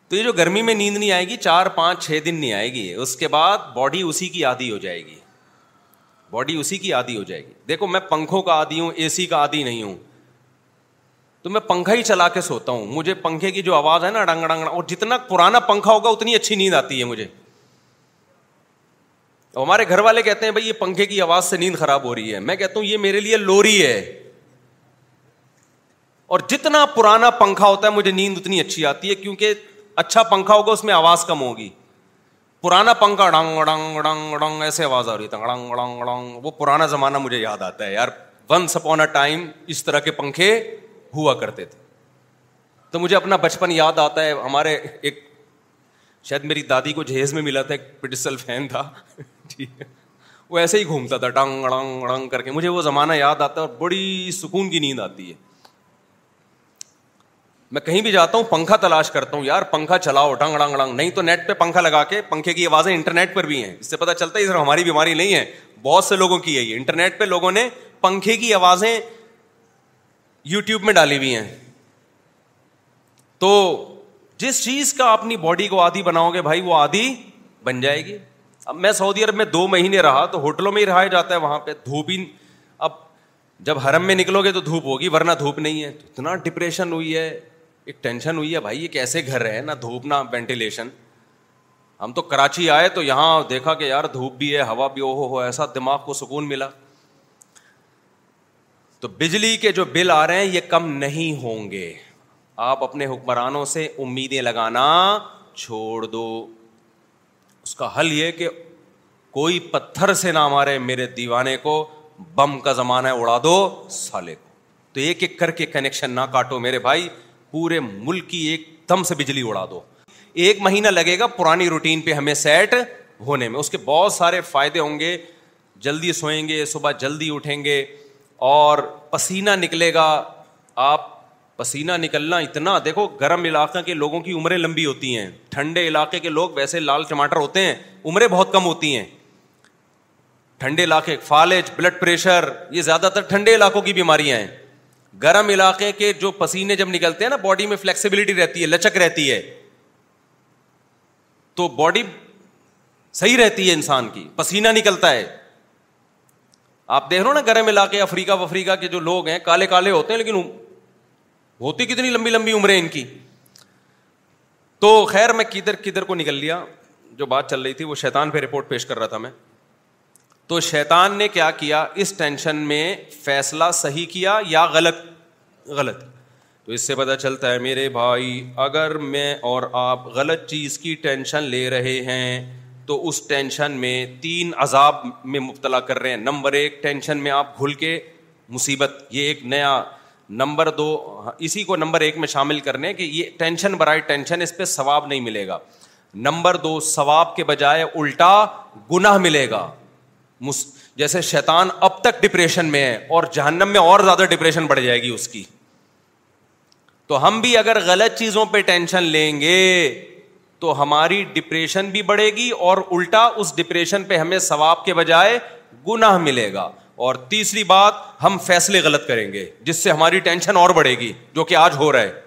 Speaker 6: تو یہ جو گرمی میں نیند نہیں آئے گی چار پانچ چھ دن نہیں آئے گی اس کے بعد باڈی اسی کی آدھی ہو جائے گی باڈی اسی کی آدھی ہو جائے گی دیکھو میں پنکھوں کا آدھی ہوں اے سی کا آدھی نہیں ہوں تو میں پنکھا ہی چلا کے سوتا ہوں مجھے پنکھے کی جو آواز ہے نا ڈنگ ڈنگ اور جتنا پرانا پنکھا ہوگا اتنی اچھی نیند آتی ہے مجھے تو ہمارے گھر والے کہتے ہیں بھائی یہ پنکھے کی آواز سے نیند خراب ہو رہی ہے میں کہتا ہوں یہ میرے لیے لوری ہے اور جتنا پرانا پنکھا ہوتا ہے مجھے نیند اتنی اچھی آتی ہے کیونکہ اچھا پنکھا ہوگا اس میں آواز کم ہوگی پرانا پنکھا ڈنگ ڈنگ ڈنگ ڈنگ ایسے آواز آ رہی تھا ڈنگ ڈنگ ڈنگ وہ پرانا زمانہ مجھے یاد آتا ہے یار ونس اپون اے ٹائم اس طرح کے پنکھے ہوا کرتے تھے تو مجھے اپنا بچپن یاد آتا ہے ہمارے ایک شاید میری دادی کو جہیز میں ملا تھا ایک پٹسل فین تھا وہ ایسے ہی گھومتا تھا ڈنگ کر کے مجھے وہ زمانہ یاد آتا ہے اور بڑی سکون کی نیند آتی ہے میں کہیں بھی جاتا ہوں پنکھا تلاش کرتا ہوں یار پنکھا چلاؤ ڈنگ ڈنگ ڈنگ نہیں تو نیٹ پہ پنکھا لگا کے پنکھے کی آوازیں انٹرنیٹ پر بھی ہیں اس سے پتا چلتا ہے صرف ہماری بیماری نہیں ہے بہت سے لوگوں کی ہے یہ انٹرنیٹ پہ لوگوں نے پنکھے کی آوازیں یوٹیوب میں ڈالی ہوئی ہیں تو جس چیز کا اپنی باڈی کو آدھی بناؤ گے بھائی وہ آدھی بن جائے گی اب میں سعودی عرب میں دو مہینے رہا تو ہوٹلوں میں ہی رہا جاتا ہے وہاں پہ دھوپ ہی اب جب حرم میں نکلو گے تو دھوپ ہوگی ورنہ دھوپ نہیں ہے اتنا ڈپریشن ہوئی ہے ایک ٹینشن ہوئی ہے بھائی یہ کیسے گھر ہے نہ دھوپ نہ وینٹیلیشن ہم تو کراچی آئے تو یہاں دیکھا کہ یار دھوپ بھی ہے ہوا بھی او ہو ایسا دماغ کو سکون ملا تو بجلی کے جو بل آ رہے ہیں یہ کم نہیں ہوں گے آپ اپنے حکمرانوں سے امیدیں لگانا چھوڑ دو اس کا حل یہ کہ کوئی پتھر سے نہ مارے میرے دیوانے کو بم کا زمانہ اڑا دو سالے کو تو ایک ایک کر کے کنیکشن نہ کاٹو میرے بھائی پورے ملک کی ایک دم سے بجلی اڑا دو ایک مہینہ لگے گا پرانی روٹین پہ ہمیں سیٹ ہونے میں اس کے بہت سارے فائدے ہوں گے جلدی سوئیں گے صبح جلدی اٹھیں گے اور پسینہ نکلے گا آپ پسینہ نکلنا اتنا دیکھو گرم علاقے کے لوگوں کی عمریں لمبی ہوتی ہیں ٹھنڈے علاقے کے لوگ ویسے لال ٹماٹر ہوتے ہیں عمریں بہت کم ہوتی ہیں ٹھنڈے علاقے فالج بلڈ پریشر یہ زیادہ تر ٹھنڈے علاقوں کی بیماریاں ہیں گرم علاقے کے جو پسینے جب نکلتے ہیں نا باڈی میں فلیکسیبلٹی رہتی ہے لچک رہتی ہے تو باڈی صحیح رہتی ہے انسان کی پسینہ نکلتا ہے آپ دیکھ رہے نا گرم علاقے افریقہ وفریقہ کے جو لوگ ہیں کالے کالے ہوتے ہیں لیکن ہوتی کتنی لمبی لمبی عمریں ان کی تو خیر میں کدھر کدھر کو نکل لیا جو بات چل رہی تھی وہ شیتان پہ رپورٹ پیش کر رہا تھا میں تو شیتان نے کیا کیا اس ٹینشن میں فیصلہ صحیح کیا یا غلط غلط تو اس سے پتا چلتا ہے میرے بھائی اگر میں اور آپ غلط چیز کی ٹینشن لے رہے ہیں تو اس ٹینشن میں تین عذاب میں مبتلا کر رہے ہیں نمبر ایک ٹینشن میں آپ گھل کے مصیبت یہ ایک نیا نمبر دو اسی کو نمبر ایک میں شامل کرنے برائے ٹینشن اس پہ ثواب نہیں ملے گا نمبر دو ثواب کے بجائے الٹا گناہ ملے گا جیسے شیطان اب تک ڈپریشن میں ہے اور جہنم میں اور زیادہ ڈپریشن بڑھ جائے گی اس کی تو ہم بھی اگر غلط چیزوں پہ ٹینشن لیں گے تو ہماری ڈپریشن بھی بڑھے گی اور الٹا اس ڈپریشن پہ ہمیں ثواب کے بجائے گنا ملے گا اور تیسری بات ہم فیصلے غلط کریں گے جس سے ہماری ٹینشن اور بڑھے گی جو کہ آج ہو رہا ہے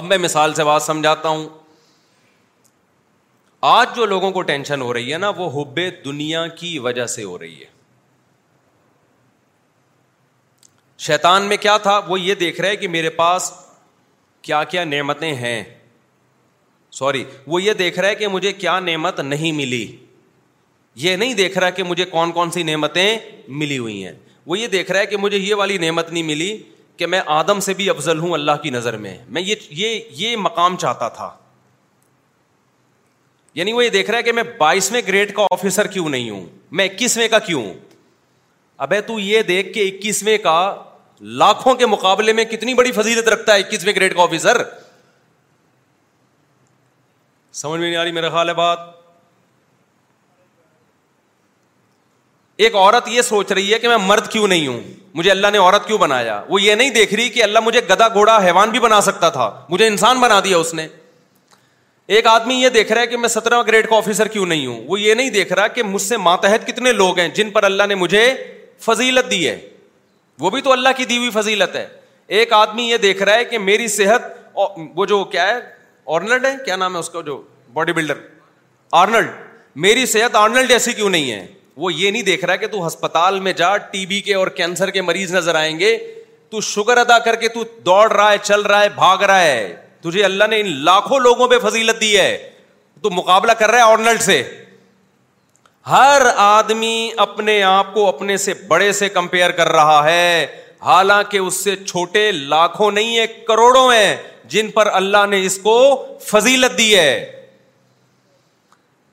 Speaker 6: اب میں مثال سے بات سمجھاتا ہوں آج جو لوگوں کو ٹینشن ہو رہی ہے نا وہ ہوبے دنیا کی وجہ سے ہو رہی ہے شیطان میں کیا تھا وہ یہ دیکھ رہا ہے کہ میرے پاس کیا کیا نعمتیں ہیں سوری وہ یہ دیکھ رہا ہے کہ مجھے کیا نعمت نہیں ملی یہ نہیں دیکھ رہا کہ مجھے کون کون سی نعمتیں ملی ہوئی ہیں وہ یہ دیکھ رہا ہے کہ مجھے یہ والی نعمت نہیں ملی کہ میں آدم سے بھی افضل ہوں اللہ کی نظر میں میں یہ یہ, یہ یہ مقام چاہتا تھا یعنی وہ دیکھ رہا ہے کہ میں بائیسویں گریڈ کا آفیسر کیوں نہیں ہوں میں اکیسویں کا کیوں ابے تو یہ دیکھ کے اکیسویں کا لاکھوں کے مقابلے میں کتنی بڑی فضیلت رکھتا ہے اکیسویں گریڈ کا آفیسر سمجھ میں نہیں آ رہی میرا خیال ہے بات ایک عورت یہ سوچ رہی ہے کہ میں مرد کیوں نہیں ہوں مجھے اللہ نے عورت کیوں بنایا وہ یہ نہیں دیکھ رہی کہ اللہ مجھے گدا گھوڑا حیوان بھی بنا سکتا تھا مجھے انسان بنا دیا اس نے ایک آدمی یہ دیکھ رہا ہے کہ میں سترہ گریڈ کا آفیسر کیوں نہیں ہوں وہ یہ نہیں دیکھ رہا کہ مجھ سے ماتحت کتنے لوگ ہیں جن پر اللہ نے مجھے فضیلت دی ہے وہ بھی تو اللہ کی دی ہوئی فضیلت ہے ایک آدمی یہ دیکھ رہا ہے کہ میری صحت وہ جو کیا ہے آرنلڈ ہے کیا نام ہے اس کا جو باڈی بلڈر آرنلڈ میری صحت آرنلڈ جیسی کیوں نہیں ہے وہ یہ نہیں دیکھ رہا کہ تو ہسپتال میں جا ٹی بی کے اور کینسر کے مریض نظر آئیں گے تو شوگر ادا کر کے تو دوڑ رہا ہے چل رہا ہے بھاگ رہا ہے تجھے اللہ نے ان لاکھوں لوگوں پہ فضیلت دی ہے تو مقابلہ کر رہا ہے آرنلڈ سے ہر آدمی اپنے آپ کو اپنے سے بڑے سے کمپیئر کر رہا ہے حالانکہ اس سے چھوٹے لاکھوں نہیں ہے کروڑوں ہیں جن پر اللہ نے اس کو فضیلت دی ہے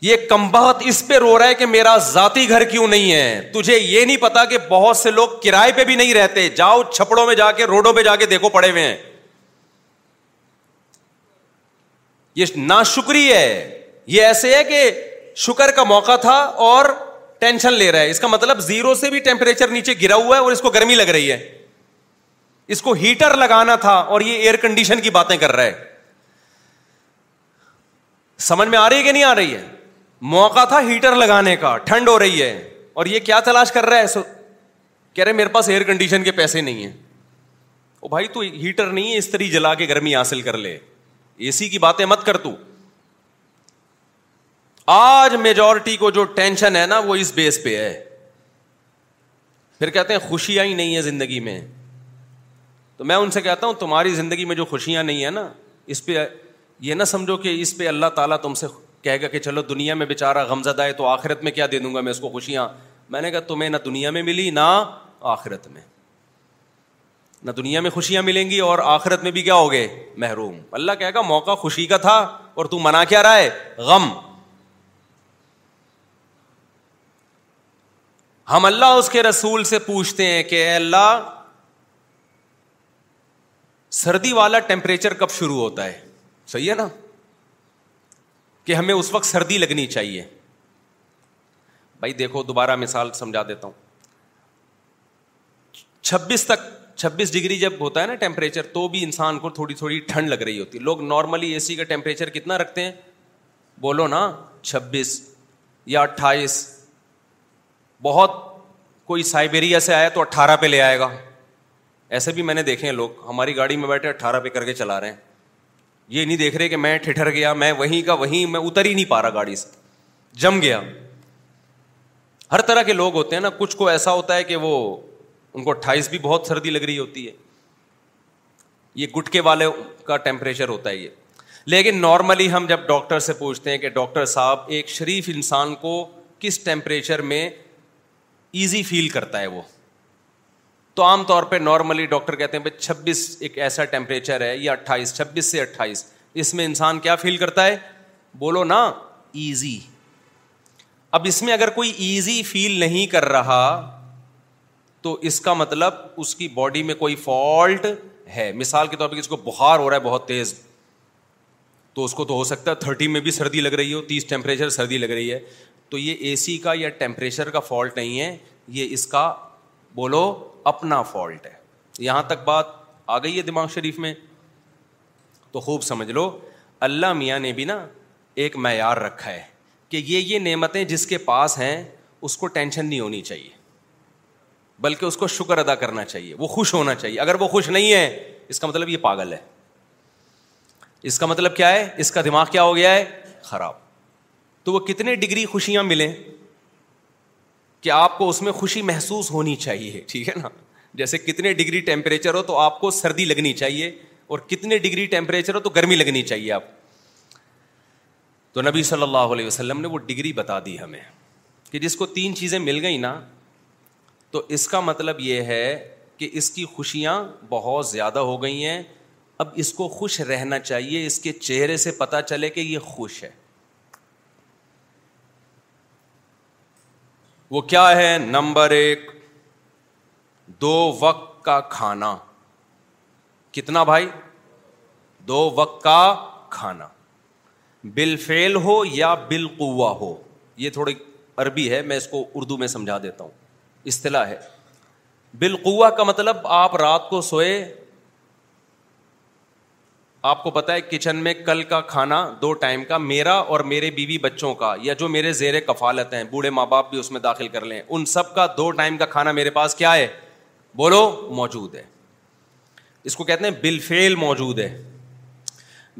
Speaker 6: یہ بہت اس پہ رو رہا ہے کہ میرا ذاتی گھر کیوں نہیں ہے تجھے یہ نہیں پتا کہ بہت سے لوگ کرائے پہ بھی نہیں رہتے جاؤ چھپڑوں میں جا کے روڈوں پہ جا کے دیکھو پڑے ہوئے ہیں یہ نا شکری ہے یہ ایسے ہے کہ شکر کا موقع تھا اور ٹینشن لے رہا ہے اس کا مطلب زیرو سے بھی ٹیمپریچر نیچے گرا ہوا ہے اور اس کو گرمی لگ رہی ہے اس کو ہیٹر لگانا تھا اور یہ ایئر کنڈیشن کی باتیں کر رہا ہے سمجھ میں آ رہی ہے کہ نہیں آ رہی ہے موقع تھا ہیٹر لگانے کا ٹھنڈ ہو رہی ہے اور یہ کیا تلاش کر رہا ہے سو کہہ رہے میرے پاس ایئر کنڈیشن کے پیسے نہیں ہے وہ بھائی تو ہیٹر نہیں ہے استری جلا کے گرمی حاصل کر لے اے سی کی باتیں مت کر تو آج میجورٹی کو جو ٹینشن ہے نا وہ اس بیس پہ ہے پھر کہتے ہیں خوشیاں ہی نہیں ہے زندگی میں تو میں ان سے کہتا ہوں تمہاری زندگی میں جو خوشیاں نہیں ہیں نا اس پہ یہ نہ سمجھو کہ اس پہ اللہ تعالیٰ تم سے کہے گا کہ چلو دنیا میں بے غمزدہ ہے تو آخرت میں کیا دے دوں گا میں اس کو خوشیاں میں نے کہا تمہیں نہ دنیا میں ملی نہ آخرت میں نہ دنیا میں خوشیاں ملیں گی اور آخرت میں بھی کیا ہوگے محروم اللہ کہے گا موقع خوشی کا تھا اور تو منع کیا رائے غم ہم اللہ اس کے رسول سے پوچھتے ہیں کہ اے اللہ سردی والا ٹیمپریچر کب شروع ہوتا ہے صحیح ہے نا کہ ہمیں اس وقت سردی لگنی چاہیے بھائی دیکھو دوبارہ مثال سمجھا دیتا ہوں چھبیس تک چھبیس ڈگری جب ہوتا ہے نا ٹیمپریچر تو بھی انسان کو تھوڑی تھوڑی ٹھنڈ لگ رہی ہوتی ہے لوگ نارملی اے سی کا ٹیمپریچر کتنا رکھتے ہیں بولو نا چھبیس یا اٹھائیس بہت کوئی سائبیریا سے آیا تو اٹھارہ پہ لے آئے گا ایسے بھی میں نے دیکھے ہیں لوگ ہماری گاڑی میں بیٹھے اٹھارہ پہ کر کے چلا رہے ہیں یہ نہیں دیکھ رہے کہ میں ٹھٹر گیا میں وہیں کا وہیں میں اتر ہی نہیں پا رہا گاڑی سے جم گیا ہر طرح کے لوگ ہوتے ہیں نا کچھ کو ایسا ہوتا ہے کہ وہ ان کو اٹھائیس بھی بہت سردی لگ رہی ہوتی ہے یہ گٹکے والے کا ٹیمپریچر ہوتا ہے یہ لیکن نارملی ہم جب ڈاکٹر سے پوچھتے ہیں کہ ڈاکٹر صاحب ایک شریف انسان کو کس ٹیمپریچر میں ایزی فیل کرتا ہے وہ تو عام طور پہ نارملی ڈاکٹر کہتے ہیں بھائی چھبیس ایک ایسا ٹیمپریچر ہے یا اٹھائیس چھبیس سے اٹھائیس اس میں انسان کیا فیل کرتا ہے بولو نا ایزی اب اس میں اگر کوئی ایزی فیل نہیں کر رہا تو اس کا مطلب اس کی باڈی میں کوئی فالٹ ہے مثال کے طور پہ اس کو بخار ہو رہا ہے بہت تیز تو اس کو تو ہو سکتا ہے تھرٹی میں بھی سردی لگ رہی ہو تیس ٹیمپریچر سردی لگ رہی ہے تو یہ اے سی کا یا ٹیمپریچر کا فالٹ نہیں ہے یہ اس کا بولو اپنا فالٹ ہے یہاں تک بات آ گئی ہے دماغ شریف میں تو خوب سمجھ لو اللہ میاں نے بھی نا ایک معیار رکھا ہے کہ یہ یہ نعمتیں جس کے پاس ہیں اس کو ٹینشن نہیں ہونی چاہیے بلکہ اس کو شکر ادا کرنا چاہیے وہ خوش ہونا چاہیے اگر وہ خوش نہیں ہے اس کا مطلب یہ پاگل ہے اس کا مطلب کیا ہے اس کا دماغ کیا ہو گیا ہے خراب تو وہ کتنے ڈگری خوشیاں ملیں کہ آپ کو اس میں خوشی محسوس ہونی چاہیے ٹھیک ہے نا جیسے کتنے ڈگری ٹیمپریچر ہو تو آپ کو سردی لگنی چاہیے اور کتنے ڈگری ٹیمپریچر ہو تو گرمی لگنی چاہیے آپ تو نبی صلی اللہ علیہ وسلم نے وہ ڈگری بتا دی ہمیں کہ جس کو تین چیزیں مل گئیں نا تو اس کا مطلب یہ ہے کہ اس کی خوشیاں بہت زیادہ ہو گئی ہیں اب اس کو خوش رہنا چاہیے اس کے چہرے سے پتہ چلے کہ یہ خوش ہے وہ کیا ہے نمبر ایک دو وقت کا کھانا کتنا بھائی دو وقت کا کھانا بل فیل ہو یا بال قوا ہو یہ تھوڑی عربی ہے میں اس کو اردو میں سمجھا دیتا ہوں اصطلاح ہے بل قوا کا مطلب آپ رات کو سوئے آپ کو پتا ہے کچن میں کل کا کھانا دو ٹائم کا میرا اور میرے بیوی بچوں کا یا جو میرے زیر کفالت ہیں بوڑھے ماں باپ بھی اس میں داخل کر لیں ان سب کا دو ٹائم کا کھانا میرے پاس کیا ہے بولو موجود ہے اس کو کہتے ہیں بالفیل موجود ہے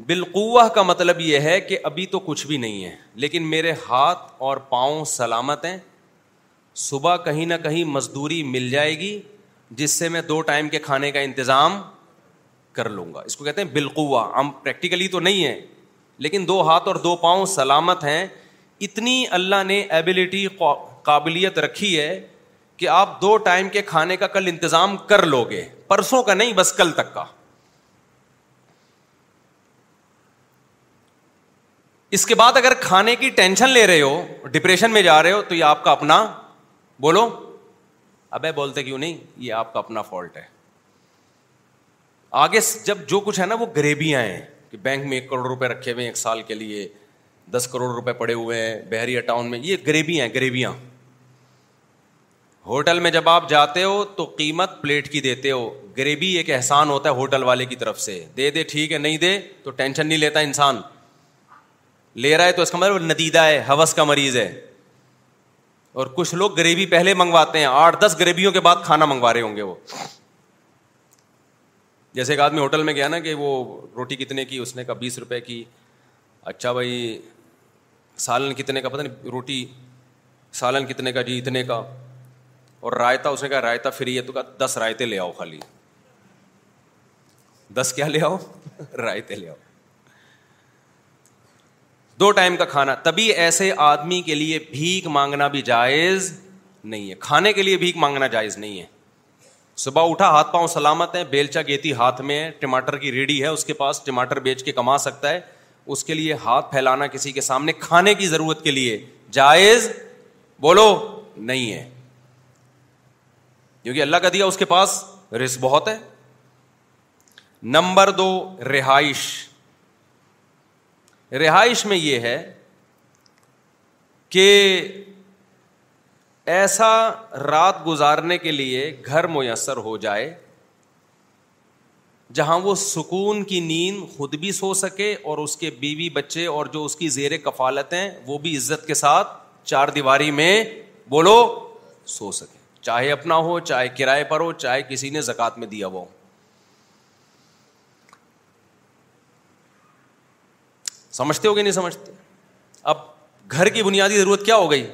Speaker 6: بالقوہ کا مطلب یہ ہے کہ ابھی تو کچھ بھی نہیں ہے لیکن میرے ہاتھ اور پاؤں سلامت ہیں صبح کہیں نہ کہیں مزدوری مل جائے گی جس سے میں دو ٹائم کے کھانے کا انتظام کر لوں گا اس کو کہتے ہیں بالقوا ہم پریکٹیکلی تو نہیں ہیں لیکن دو ہاتھ اور دو پاؤں سلامت ہیں اتنی اللہ نے ایبلٹی قابلیت رکھی ہے کہ آپ دو ٹائم کے کھانے کا کل انتظام کر لو گے پرسوں کا نہیں بس کل تک کا اس کے بعد اگر کھانے کی ٹینشن لے رہے ہو ڈپریشن میں جا رہے ہو تو یہ آپ کا اپنا بولو ابے بولتے کیوں نہیں یہ آپ کا اپنا فالٹ ہے آگے جب جو کچھ ہے نا وہ گریبیاں ہیں کہ بینک میں ایک کروڑ روپے رکھے ہوئے ہیں ایک سال کے لیے دس کروڑ روپے پڑے ہوئے ہیں بحریہ ٹاؤن میں یہ گریبیاں ہیں گریبیاں ہوٹل میں جب آپ جاتے ہو تو قیمت پلیٹ کی دیتے ہو گریبی ایک احسان ہوتا ہے ہوٹل والے کی طرف سے دے دے ٹھیک ہے نہیں دے تو ٹینشن نہیں لیتا انسان لے رہا ہے تو اس کا مطلب ندیدہ ہے حوث کا مریض ہے اور کچھ لوگ گریوی پہلے منگواتے ہیں آٹھ دس گریبیوں کے بعد کھانا منگوا رہے ہوں گے وہ جیسے ایک آدمی ہوٹل میں گیا نا کہ وہ روٹی کتنے کی اس نے کہا بیس روپے کی اچھا بھائی سالن کتنے کا پتہ نہیں روٹی سالن کتنے کا جی اتنے کا اور رائتا اس نے کہا رائتا فری ہے تو کہا دس رائتے لے آؤ خالی دس کیا لے آؤ رائتے لے آؤ دو ٹائم کا کھانا تبھی ایسے آدمی کے لیے بھیک مانگنا بھی جائز نہیں ہے کھانے کے لیے بھیک مانگنا جائز نہیں ہے صبح اٹھا ہاتھ پاؤں سلامت ہے بیلچا گیتی ہاتھ میں ہے ٹماٹر کی ریڑھی ہے اس کے پاس ٹماٹر بیچ کے کما سکتا ہے اس کے لیے ہاتھ پھیلانا کسی کے سامنے کھانے کی ضرورت کے لیے جائز بولو نہیں ہے کیونکہ اللہ کا دیا اس کے پاس رس بہت ہے نمبر دو رہائش رہائش میں یہ ہے کہ ایسا رات گزارنے کے لیے گھر میسر ہو جائے جہاں وہ سکون کی نیند خود بھی سو سکے اور اس کے بیوی بچے اور جو اس کی زیر کفالت ہیں وہ بھی عزت کے ساتھ چار دیواری میں بولو سو سکے چاہے اپنا ہو چاہے کرائے پر ہو چاہے کسی نے زکات میں دیا ہو سمجھتے ہو کہ نہیں سمجھتے اب گھر کی بنیادی ضرورت کیا ہو گئی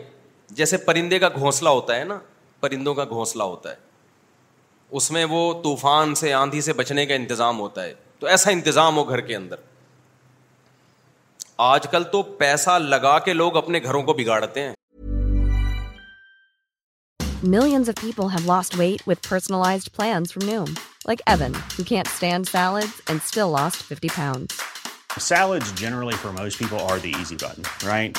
Speaker 6: جیسے پرندے کا گھونسلہ ہوتا ہے نا پرندوں کا گھونسلہ ہوتا ہے اس میں وہ طوفان سے آندھی سے بچنے کا انتظام ہوتا ہے تو ایسا انتظام ہو گھر کے اندر آج کل تو پیسہ لگا کے لوگ اپنے گھروں کو بگاڑتے ہیں
Speaker 1: millions of people have lost weight with personalised plans from Noom like even you can't stand salad and still lost fifty pound
Speaker 2: salad generally for most people are the easy button right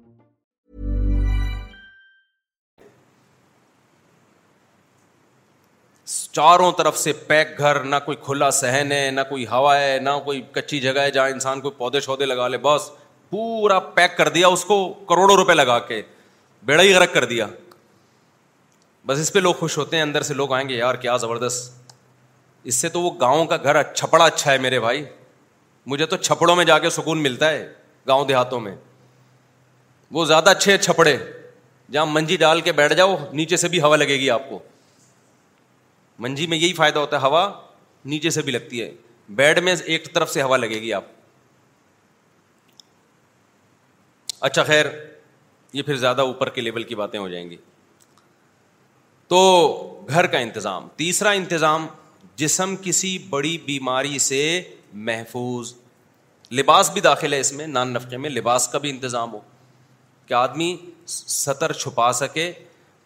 Speaker 6: چاروں طرف سے pack گھر نہ کوئی کھلا سہن ہے نہ کوئی ہوا ہے نہ کوئی کچی جگہ ہے جہاں انسان کوئی پودے شودے لگا لے بس پورا پیک کر دیا اس کو کروڑوں روپے لگا کے بیڑا ہی غرق کر دیا بس اس پہ لوگ خوش ہوتے ہیں اندر سے لوگ آئیں گے یار کیا زبردست اس سے تو وہ گاؤں کا گھر چھپڑا اچھا ہے میرے بھائی مجھے تو چھپڑوں میں جا کے سکون ملتا ہے گاؤں دیہاتوں میں وہ زیادہ اچھے چھپڑے جہاں منجی ڈال کے بیٹھ جاؤ نیچے سے بھی ہوا لگے گی آپ کو منجی میں یہی فائدہ ہوتا ہے ہوا نیچے سے بھی لگتی ہے بیڈ میں ایک طرف سے ہوا لگے گی آپ اچھا خیر یہ پھر زیادہ اوپر کے لیول کی باتیں ہو جائیں گی تو گھر کا انتظام تیسرا انتظام جسم کسی بڑی بیماری سے محفوظ لباس بھی داخل ہے اس میں نان نفقے میں لباس کا بھی انتظام ہو کہ آدمی سطر چھپا سکے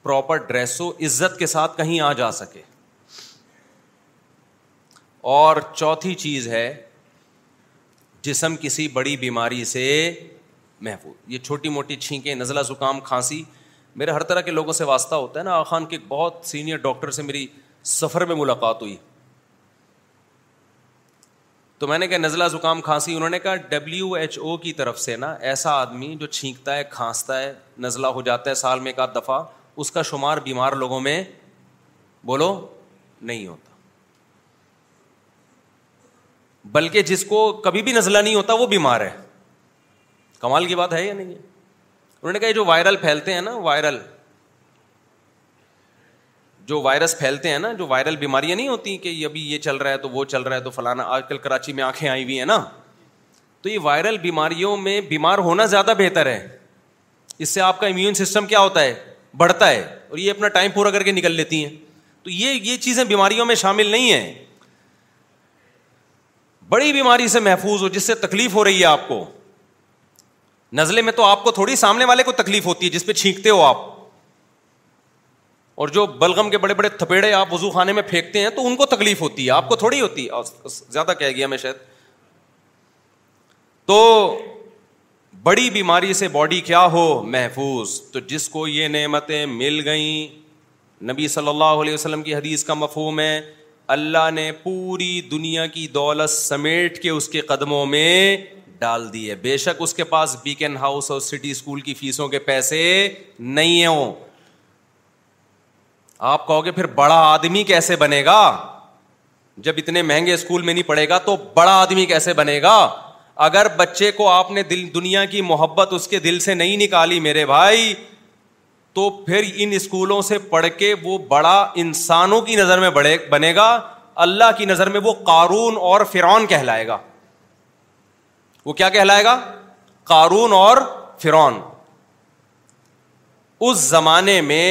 Speaker 6: پراپر ڈریس ہو عزت کے ساتھ کہیں آ جا سکے اور چوتھی چیز ہے جسم کسی بڑی بیماری سے محفوظ یہ چھوٹی موٹی چھینکیں نزلہ زکام کھانسی میرے ہر طرح کے لوگوں سے واسطہ ہوتا ہے نا آخان کے بہت سینئر ڈاکٹر سے میری سفر میں ملاقات ہوئی تو میں نے کہا نزلہ زکام کھانسی انہوں نے کہا ڈبلیو ایچ او کی طرف سے نا ایسا آدمی جو چھینکتا ہے کھانستا ہے نزلہ ہو جاتا ہے سال میں ایک آدھ دفعہ اس کا شمار بیمار لوگوں میں بولو نہیں ہوتا بلکہ جس کو کبھی بھی نزلہ نہیں ہوتا وہ بیمار ہے کمال کی بات ہے یا نہیں ہے انہوں نے کہا یہ جو وائرل پھیلتے ہیں نا وائرل جو وائرس پھیلتے ہیں نا جو وائرل بیماریاں نہیں ہوتی کہ ابھی یہ چل رہا ہے تو وہ چل رہا ہے تو فلانا آج کل کراچی میں آنکھیں آئی ہوئی ہیں نا تو یہ وائرل بیماریوں میں بیمار ہونا زیادہ بہتر ہے اس سے آپ کا امیون سسٹم کیا ہوتا ہے بڑھتا ہے اور یہ اپنا ٹائم پورا کر کے نکل لیتی ہیں تو یہ یہ چیزیں بیماریوں میں شامل نہیں ہیں بڑی بیماری سے محفوظ ہو جس سے تکلیف ہو رہی ہے آپ کو نزلے میں تو آپ کو تھوڑی سامنے والے کو تکلیف ہوتی ہے جس پہ چھینکتے ہو آپ اور جو بلغم کے بڑے بڑے تھپیڑے آپ وزو خانے میں پھینکتے ہیں تو ان کو تکلیف ہوتی ہے آپ کو تھوڑی ہوتی ہے زیادہ کہہ گیا میں شاید تو بڑی بیماری سے باڈی کیا ہو محفوظ تو جس کو یہ نعمتیں مل گئیں نبی صلی اللہ علیہ وسلم کی حدیث کا مفہوم ہے اللہ نے پوری دنیا کی دولت سمیٹ کے اس کے قدموں میں ڈال دی ہے بے شک اس کے پاس بیکن ہاؤس اور سٹی اسکول کی فیسوں کے پیسے نہیں ہوں آپ کہو گے پھر بڑا آدمی کیسے بنے گا جب اتنے مہنگے اسکول میں نہیں پڑھے گا تو بڑا آدمی کیسے بنے گا اگر بچے کو آپ نے دل دنیا کی محبت اس کے دل سے نہیں نکالی میرے بھائی تو پھر ان اسکولوں سے پڑھ کے وہ بڑا انسانوں کی نظر میں بڑے بنے گا اللہ کی نظر میں وہ قارون اور فرعون کہلائے گا وہ کیا کہلائے گا قارون اور فرعون اس زمانے میں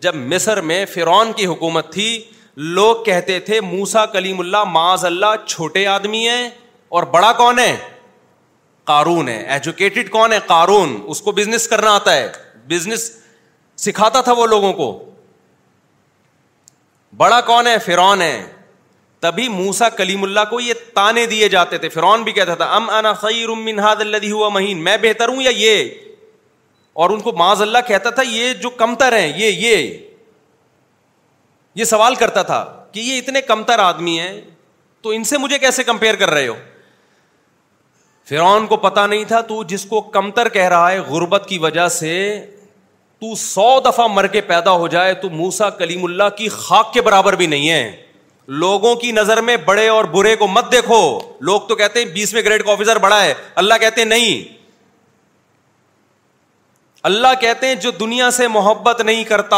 Speaker 6: جب مصر میں فرعون کی حکومت تھی لوگ کہتے تھے موسا کلیم اللہ معاذ اللہ چھوٹے آدمی ہیں اور بڑا کون ہے قارون ہے ایجوکیٹڈ کون ہے قارون اس کو بزنس کرنا آتا ہے بزنس سکھاتا تھا وہ لوگوں کو بڑا کون ہے فرون ہے تبھی موسا کلیم اللہ کو یہ تانے دیے جاتے تھے فرون بھی کہتا تھا ام انا خیر مہین میں بہتر ہوں یا یہ اور ان کو معذ اللہ کہتا تھا یہ جو کمتر ہے یہ یہ یہ سوال کرتا تھا کہ یہ اتنے کمتر آدمی ہیں تو ان سے مجھے کیسے کمپیئر کر رہے ہو فرون کو پتا نہیں تھا تو جس کو کمتر کہہ رہا ہے غربت کی وجہ سے تو سو دفعہ مر کے پیدا ہو جائے تو موسا کلیم اللہ کی خاک کے برابر بھی نہیں ہے لوگوں کی نظر میں بڑے اور برے کو مت دیکھو لوگ تو کہتے ہیں بیسویں گریڈ کا آفیسر بڑا ہے اللہ کہتے ہیں نہیں اللہ کہتے ہیں جو دنیا سے محبت نہیں کرتا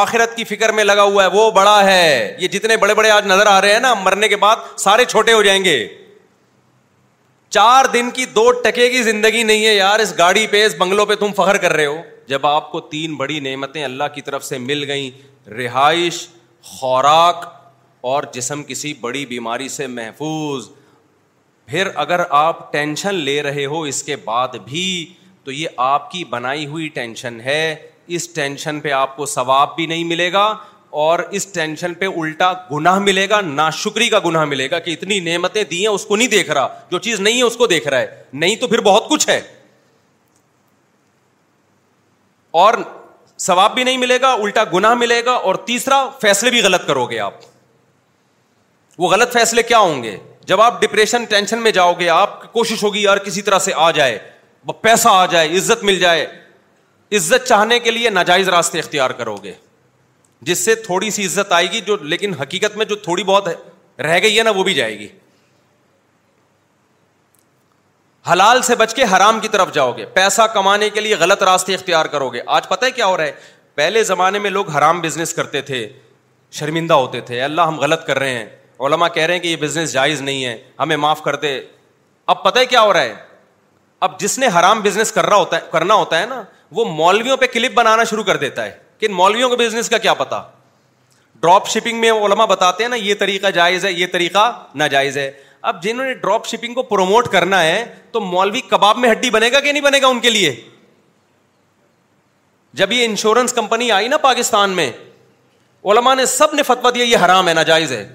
Speaker 6: آخرت کی فکر میں لگا ہوا ہے وہ بڑا ہے یہ جتنے بڑے بڑے آج نظر آ رہے ہیں نا مرنے کے بعد سارے چھوٹے ہو جائیں گے چار دن کی دو ٹکے کی زندگی نہیں ہے یار اس گاڑی پہ اس بنگلوں پہ تم فخر کر رہے ہو جب آپ کو تین بڑی نعمتیں اللہ کی طرف سے مل گئیں رہائش خوراک اور جسم کسی بڑی بیماری سے محفوظ پھر اگر آپ ٹینشن لے رہے ہو اس کے بعد بھی تو یہ آپ کی بنائی ہوئی ٹینشن ہے اس ٹینشن پہ آپ کو ثواب بھی نہیں ملے گا اور اس ٹینشن پہ الٹا گناہ ملے گا نا کا گناہ ملے گا کہ اتنی نعمتیں دی ہیں اس کو نہیں دیکھ رہا جو چیز نہیں ہے اس کو دیکھ رہا ہے نہیں تو پھر بہت کچھ ہے اور ثواب بھی نہیں ملے گا الٹا گناہ ملے گا اور تیسرا فیصلے بھی غلط کرو گے آپ وہ غلط فیصلے کیا ہوں گے جب آپ ڈپریشن ٹینشن میں جاؤ گے آپ کوشش ہوگی یار کسی طرح سے آ جائے پیسہ آ جائے عزت مل جائے عزت چاہنے کے لیے ناجائز راستے اختیار کرو گے جس سے تھوڑی سی عزت آئے گی جو لیکن حقیقت میں جو تھوڑی بہت رہ گئی ہے نا وہ بھی جائے گی حلال سے بچ کے حرام کی طرف جاؤ گے پیسہ کمانے کے لیے غلط راستے اختیار کرو گے آج پتہ ہے کیا ہو رہا ہے پہلے زمانے میں لوگ حرام بزنس کرتے تھے شرمندہ ہوتے تھے اللہ ہم غلط کر رہے ہیں علما کہہ رہے ہیں کہ یہ بزنس جائز نہیں ہے ہمیں معاف کر دے اب پتہ ہے کیا ہو رہا ہے اب جس نے حرام بزنس کر رہا ہوتا ہے کرنا ہوتا ہے نا وہ مولویوں پہ کلپ بنانا شروع کر دیتا ہے کہ مولویوں کے بزنس کا کیا پتا ڈراپ شپنگ میں علما بتاتے ہیں نا یہ طریقہ جائز ہے یہ طریقہ ناجائز ہے اب جنہوں نے ڈراپ شپنگ کو پروموٹ کرنا ہے تو مولوی کباب میں ہڈی بنے گا کہ نہیں بنے گا ان کے لیے جب یہ انشورنس کمپنی آئی نا پاکستان میں علما نے سب نے فتوا دیا یہ حرام ہے ناجائز ہے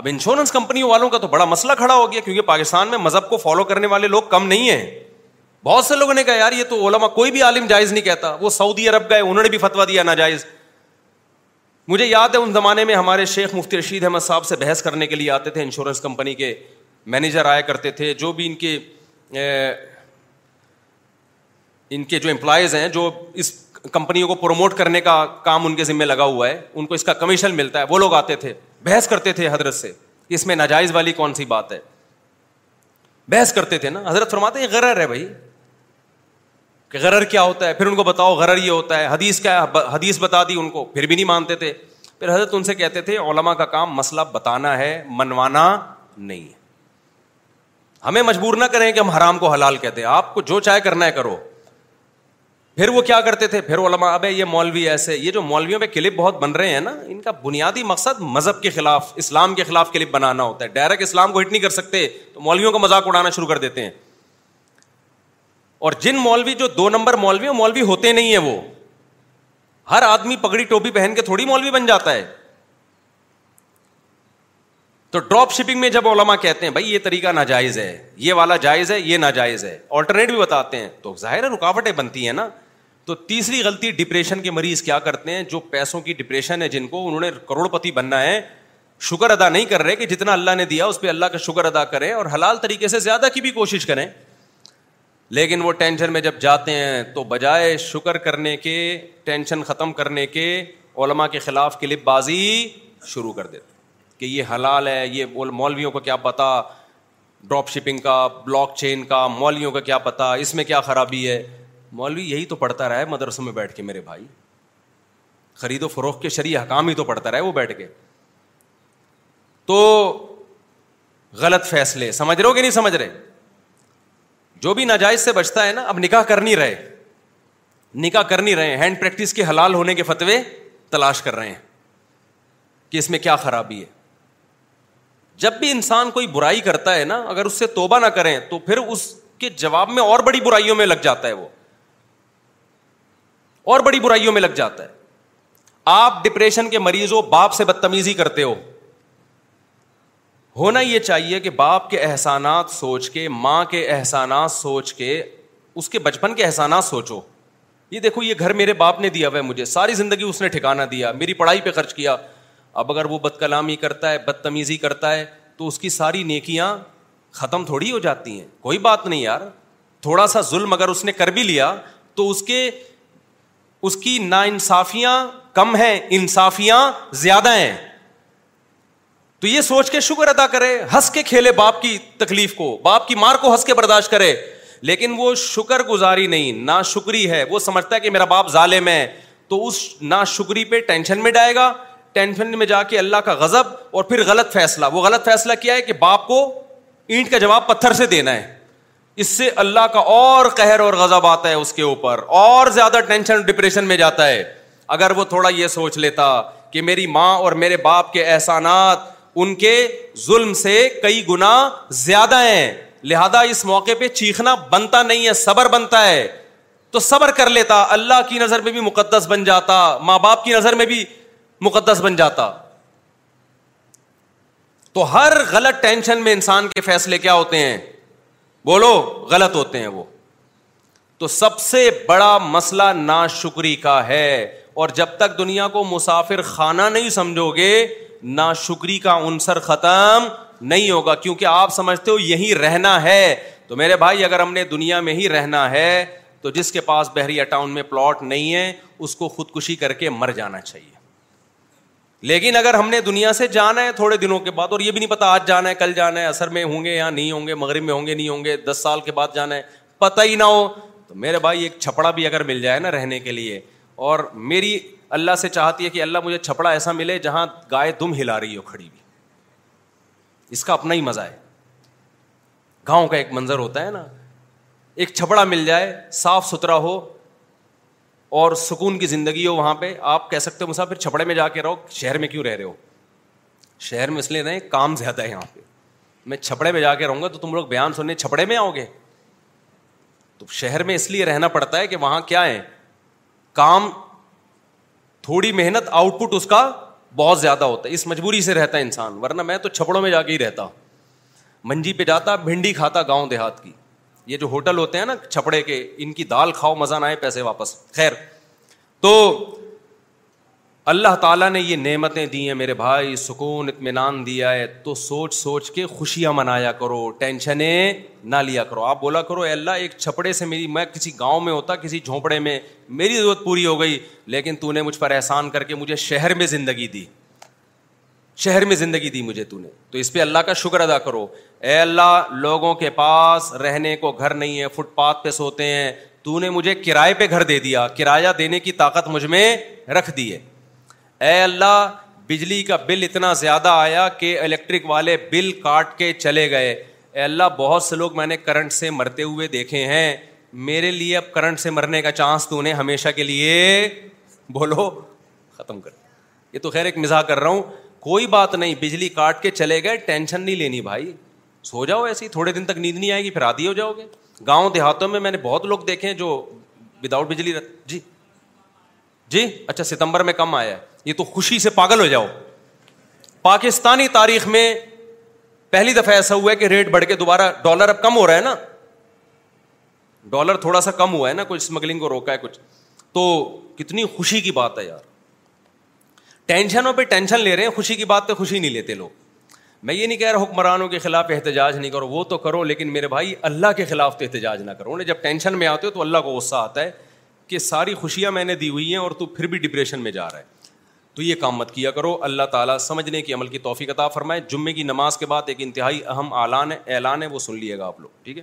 Speaker 6: اب انشورنس کمپنی والوں کا تو بڑا مسئلہ کھڑا ہو گیا کیونکہ پاکستان میں مذہب کو فالو کرنے والے لوگ کم نہیں ہیں بہت سے لوگوں نے کہا یار یہ تو علما کوئی بھی عالم جائز نہیں کہتا وہ سعودی عرب گئے انہوں نے بھی فتوا دیا ناجائز مجھے یاد ہے ان زمانے میں ہمارے شیخ مفتی رشید احمد صاحب سے بحث کرنے کے لیے آتے تھے انشورنس کمپنی کے مینیجر آیا کرتے تھے جو بھی ان کے ان کے جو امپلائیز ہیں جو اس کمپنیوں کو پروموٹ کرنے کا کام ان کے ذمے لگا ہوا ہے ان کو اس کا کمیشن ملتا ہے وہ لوگ آتے تھے بحث کرتے تھے حضرت سے اس میں ناجائز والی کون سی بات ہے بحث کرتے تھے نا حضرت فرماتے یہ غرر ہے بھائی کہ غرر کیا ہوتا ہے پھر ان کو بتاؤ غرر یہ ہوتا ہے حدیث کیا حدیث بتا دی ان کو پھر بھی نہیں مانتے تھے پھر حضرت ان سے کہتے تھے علما کا کام مسئلہ بتانا ہے منوانا نہیں ہمیں مجبور نہ کریں کہ ہم حرام کو حلال کہتے آپ کو جو چاہے کرنا ہے کرو پھر وہ کیا کرتے تھے پھر علما اب یہ مولوی ایسے یہ جو مولویوں پہ کلپ بہت بن رہے ہیں نا ان کا بنیادی مقصد مذہب کے خلاف اسلام کے خلاف کلپ بنانا ہوتا ہے ڈائریکٹ اسلام کو ہٹ نہیں کر سکتے تو مولویوں کو مذاق اڑانا شروع کر دیتے ہیں اور جن مولوی جو دو نمبر مولوی مولوی ہوتے نہیں ہیں وہ ہر آدمی پگڑی ٹوپی پہن کے تھوڑی مولوی بن جاتا ہے تو ڈراپ شپنگ میں جب علما کہتے ہیں بھائی یہ طریقہ ناجائز ہے یہ والا جائز ہے یہ ناجائز ہے آلٹرنیٹ بھی بتاتے ہیں تو ظاہر ہے رکاوٹیں بنتی ہیں نا تو تیسری غلطی ڈپریشن کے مریض کیا کرتے ہیں جو پیسوں کی ڈپریشن ہے جن کو انہوں نے کروڑ پتی بننا ہے شکر ادا نہیں کر رہے کہ جتنا اللہ نے دیا اس پہ اللہ کا شکر ادا کریں اور حلال طریقے سے زیادہ کی بھی کوشش کریں لیکن وہ ٹینشن میں جب جاتے ہیں تو بجائے شکر کرنے کے ٹینشن ختم کرنے کے علماء کے خلاف کلپ بازی شروع کر دیتے کہ یہ حلال ہے یہ مولویوں کو کیا پتا ڈراپ شپنگ کا بلاک چین کا مولویوں کا کیا پتا اس میں کیا خرابی ہے مولوی یہی تو پڑھتا رہا ہے مدرسوں میں بیٹھ کے میرے بھائی خرید و فروخت کے شریع حکام ہی تو پڑھتا رہا ہے وہ بیٹھ کے تو غلط فیصلے سمجھ رہے ہو کہ نہیں سمجھ رہے جو بھی ناجائز سے بچتا ہے نا اب نکاح کر نہیں رہے نکاح کر نہیں رہے ہینڈ پریکٹس کے حلال ہونے کے فتوے تلاش کر رہے ہیں کہ اس میں کیا خرابی ہے جب بھی انسان کوئی برائی کرتا ہے نا اگر اس سے توبہ نہ کریں تو پھر اس کے جواب میں اور بڑی برائیوں میں لگ جاتا ہے وہ اور بڑی برائیوں میں لگ جاتا ہے آپ ڈپریشن کے مریض ہو باپ سے بدتمیزی کرتے ہو ہونا یہ چاہیے کہ باپ کے احسانات سوچ کے ماں کے احسانات سوچ کے اس کے بچپن کے احسانات سوچو یہ دیکھو یہ گھر میرے باپ نے دیا ہوا ہے مجھے ساری زندگی اس نے ٹھکانا دیا میری پڑھائی پہ خرچ کیا اب اگر وہ بد کلامی کرتا ہے بدتمیزی کرتا ہے تو اس کی ساری نیکیاں ختم تھوڑی ہو جاتی ہیں کوئی بات نہیں یار تھوڑا سا ظلم اگر اس نے کر بھی لیا تو اس کے اس کی ناانصافیاں کم ہیں انصافیاں زیادہ ہیں تو یہ سوچ کے شکر ادا کرے ہنس کے کھیلے باپ کی تکلیف کو باپ کی مار کو ہنس کے برداشت کرے لیکن وہ شکر گزاری نہیں نا شکری ہے وہ سمجھتا ہے کہ میرا باپ ظالم ہے تو اس نا شکری پہ ٹینشن میں ڈائے گا ٹینشن میں جا کے اللہ کا غضب اور پھر غلط فیصلہ وہ غلط فیصلہ کیا ہے کہ باپ کو اینٹ کا جواب پتھر سے دینا ہے اس سے اللہ کا اور قہر اور غضب آتا ہے اس کے اوپر اور زیادہ ٹینشن ڈپریشن میں جاتا ہے اگر وہ تھوڑا یہ سوچ لیتا کہ میری ماں اور میرے باپ کے احسانات ان کے ظلم سے کئی گنا زیادہ ہیں لہذا اس موقع پہ چیخنا بنتا نہیں ہے صبر بنتا ہے تو صبر کر لیتا اللہ کی نظر میں بھی مقدس بن جاتا ماں باپ کی نظر میں بھی مقدس بن جاتا تو ہر غلط ٹینشن میں انسان کے فیصلے کیا ہوتے ہیں بولو غلط ہوتے ہیں وہ تو سب سے بڑا مسئلہ نا شکری کا ہے اور جب تک دنیا کو مسافر خانہ نہیں سمجھو گے شکری کا عنصر ختم نہیں ہوگا کیونکہ آپ سمجھتے ہو یہی رہنا ہے تو میرے بھائی اگر ہم نے دنیا میں ہی رہنا ہے تو جس کے پاس بحریہ ٹاؤن میں پلاٹ نہیں ہے اس کو خودکشی کر کے مر جانا چاہیے لیکن اگر ہم نے دنیا سے جانا ہے تھوڑے دنوں کے بعد اور یہ بھی نہیں پتا آج جانا ہے کل جانا ہے اثر میں ہوں گے یا نہیں ہوں گے مغرب میں ہوں گے نہیں ہوں گے دس سال کے بعد جانا ہے پتہ ہی نہ ہو تو میرے بھائی ایک چھپڑا بھی اگر مل جائے نا رہنے کے لیے اور میری اللہ سے چاہتی ہے کہ اللہ مجھے چھپڑا ایسا ملے جہاں گائے دم ہلا رہی ہو کھڑی بھی اس کا اپنا ہی مزہ ہے گاؤں کا ایک منظر ہوتا ہے نا ایک چھپڑا مل جائے صاف ستھرا ہو اور سکون کی زندگی ہو وہاں پہ آپ کہہ سکتے ہو مسافر چھپڑے میں جا کے رہو شہر میں کیوں رہ رہے ہو شہر میں اس لیے کام زیادہ ہے یہاں پہ میں چھپڑے میں جا کے رہوں گا تو تم لوگ بیان سننے چھپڑے میں آؤ گے تو شہر میں اس لیے رہنا پڑتا ہے کہ وہاں کیا ہے کام تھوڑی محنت آؤٹ پٹ اس کا بہت زیادہ ہوتا ہے اس مجبوری سے رہتا ہے انسان ورنہ میں تو چھپڑوں میں جا کے ہی رہتا منجی پہ جاتا بھنڈی کھاتا گاؤں دیہات کی یہ جو ہوٹل ہوتے ہیں نا چھپڑے کے ان کی دال کھاؤ مزہ نہ آئے پیسے واپس خیر تو اللہ تعالیٰ نے یہ نعمتیں دی ہیں میرے بھائی سکون اطمینان دیا ہے تو سوچ سوچ کے خوشیاں منایا کرو ٹینشنیں نہ لیا کرو آپ بولا کرو اے اللہ ایک چھپڑے سے میری میں کسی گاؤں میں ہوتا کسی جھونپڑے میں میری ضرورت پوری ہو گئی لیکن تو نے مجھ پر احسان کر کے مجھے شہر میں زندگی دی شہر میں زندگی دی مجھے تو نے تو اس پہ اللہ کا شکر ادا کرو اے اللہ لوگوں کے پاس رہنے کو گھر نہیں ہے فٹ پاتھ پہ سوتے ہیں تو نے مجھے کرائے پہ گھر دے دیا کرایہ دینے کی طاقت مجھ میں رکھ دی ہے اے اللہ بجلی کا بل اتنا زیادہ آیا کہ الیکٹرک والے بل کاٹ کے چلے گئے اے اللہ بہت سے لوگ میں نے کرنٹ سے مرتے ہوئے دیکھے ہیں میرے لیے اب کرنٹ سے مرنے کا چانس تو انہیں ہمیشہ کے لیے بولو ختم کر یہ تو خیر ایک مزاح کر رہا ہوں کوئی بات نہیں بجلی کاٹ کے چلے گئے ٹینشن نہیں لینی بھائی سو جاؤ ایسی تھوڑے دن تک نیند نہیں آئے گی پھر آدھی ہو جاؤ گے گاؤں دیہاتوں میں میں نے بہت لوگ دیکھے ہیں جو وداؤٹ بجلی جی جی اچھا ستمبر میں کم آیا ہے یہ تو خوشی سے پاگل ہو جاؤ پاکستانی تاریخ میں پہلی دفعہ ایسا ہوا ہے کہ ریٹ بڑھ کے دوبارہ ڈالر اب کم ہو رہا ہے نا ڈالر تھوڑا سا کم ہوا ہے نا کچھ اسمگلنگ کو روکا ہے کچھ تو کتنی خوشی کی بات ہے یار ٹینشنوں پہ ٹینشن لے رہے ہیں خوشی کی بات تو خوشی نہیں لیتے لوگ میں یہ نہیں کہہ رہا حکمرانوں کے خلاف احتجاج نہیں کرو وہ تو کرو لیکن میرے بھائی اللہ کے خلاف تو احتجاج نہ کرو انہیں جب ٹینشن میں آتے ہو تو اللہ کو غصہ آتا ہے کہ ساری خوشیاں میں نے دی ہوئی ہیں اور تو پھر بھی ڈپریشن میں جا رہا ہے تو یہ کام مت کیا کرو اللہ تعالیٰ سمجھنے کی عمل کی توفیق عطا فرمائے جمعے کی نماز کے بعد ایک انتہائی اہم اعلان ہے اعلان ہے وہ سن لیے گا آپ لوگ ٹھیک ہے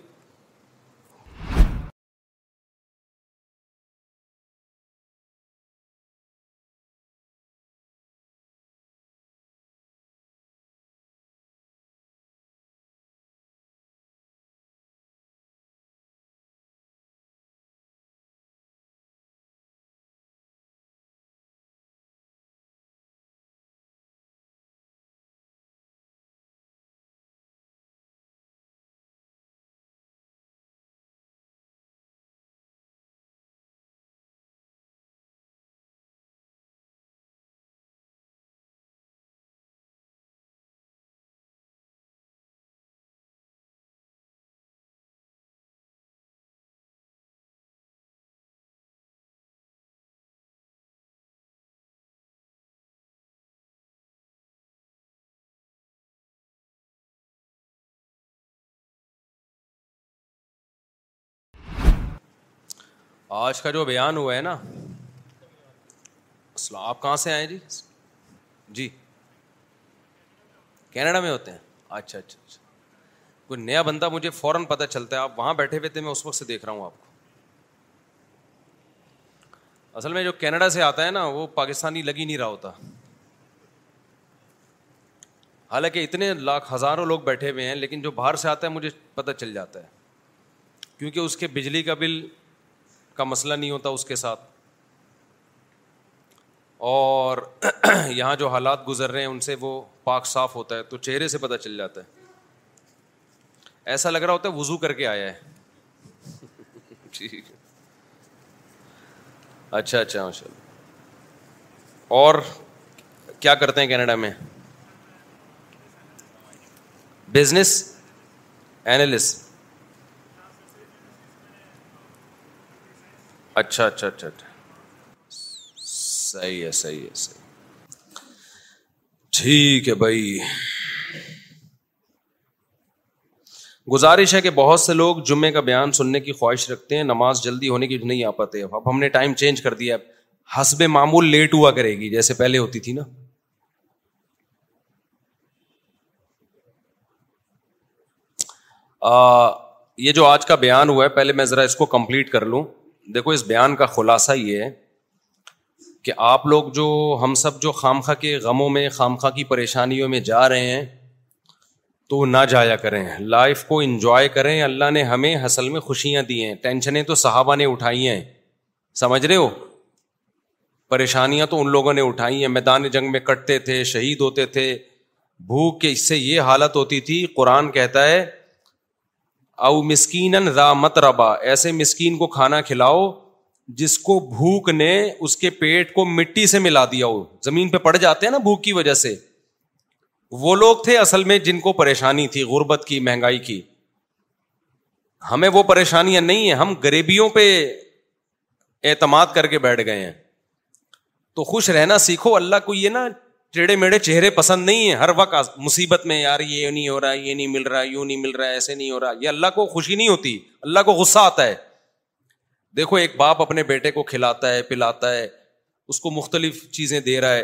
Speaker 6: آج کا جو بیان ہوا ہے نا اسلام آپ کہاں سے آئے جی جی کینیڈا میں ہوتے ہیں اچھا اچھا اچھا کوئی نیا بندہ مجھے فوراً پتہ چلتا ہے آپ وہاں بیٹھے ہوئے تھے میں اس وقت سے دیکھ رہا ہوں آپ کو اصل میں جو کینیڈا سے آتا ہے نا وہ پاکستانی لگی نہیں رہا ہوتا حالانکہ اتنے لاکھ ہزاروں لوگ بیٹھے ہوئے ہیں لیکن جو باہر سے آتا ہے مجھے پتہ چل جاتا ہے کیونکہ اس کے بجلی کا بل کا مسئلہ نہیں ہوتا اس کے ساتھ اور یہاں جو حالات گزر رہے ہیں ان سے وہ پاک صاف ہوتا ہے تو چہرے سے پتہ چل جاتا ہے ایسا لگ رہا ہوتا ہے وضو کر کے آیا ہے جی۔ اچھا اچھا ماشاء اللہ اور کیا کرتے ہیں کینیڈا میں بزنس اینالسٹ اچھا اچھا اچھا اچھا صحیح صحیح صحیح ہے ہے ٹھیک ہے بھائی گزارش ہے کہ بہت سے لوگ جمعے کا بیان سننے کی خواہش رکھتے ہیں نماز جلدی ہونے کی نہیں آ پاتے اب ہم نے ٹائم چینج کر دیا حسب معمول لیٹ ہوا کرے گی جیسے پہلے ہوتی تھی نا یہ جو آج کا بیان ہوا ہے پہلے میں ذرا اس کو کمپلیٹ کر لوں دیکھو اس بیان کا خلاصہ یہ ہے کہ آپ لوگ جو ہم سب جو خامخواہ کے غموں میں خامخواہ کی پریشانیوں میں جا رہے ہیں تو نہ جایا کریں لائف کو انجوائے کریں اللہ نے ہمیں حصل میں خوشیاں دی ہیں ٹینشنیں تو صحابہ نے اٹھائی ہیں سمجھ رہے ہو پریشانیاں تو ان لوگوں نے اٹھائی ہیں میدان جنگ میں کٹتے تھے شہید ہوتے تھے بھوک کے اس سے یہ حالت ہوتی تھی قرآن کہتا ہے او مسکین را مت ربا ایسے مسکین کو کھانا کھلاؤ جس کو بھوک نے اس کے پیٹ کو مٹی سے ملا دیا ہو زمین پہ پڑ جاتے ہیں نا بھوک کی وجہ سے وہ لوگ تھے اصل میں جن کو پریشانی تھی غربت کی مہنگائی کی ہمیں وہ پریشانیاں نہیں ہیں ہم غریبیوں پہ اعتماد کر کے بیٹھ گئے ہیں تو خوش رہنا سیکھو اللہ کو یہ نا ٹیڑھے میڑھے چہرے پسند نہیں ہے ہر وقت مصیبت میں یار یہ نہیں ہو رہا ہے یہ نہیں مل رہا یوں نہیں مل رہا ہے ایسے نہیں ہو رہا یہ اللہ کو خوشی نہیں ہوتی اللہ کو غصہ آتا ہے دیکھو ایک باپ اپنے بیٹے کو کھلاتا ہے پلاتا ہے اس کو مختلف چیزیں دے رہا ہے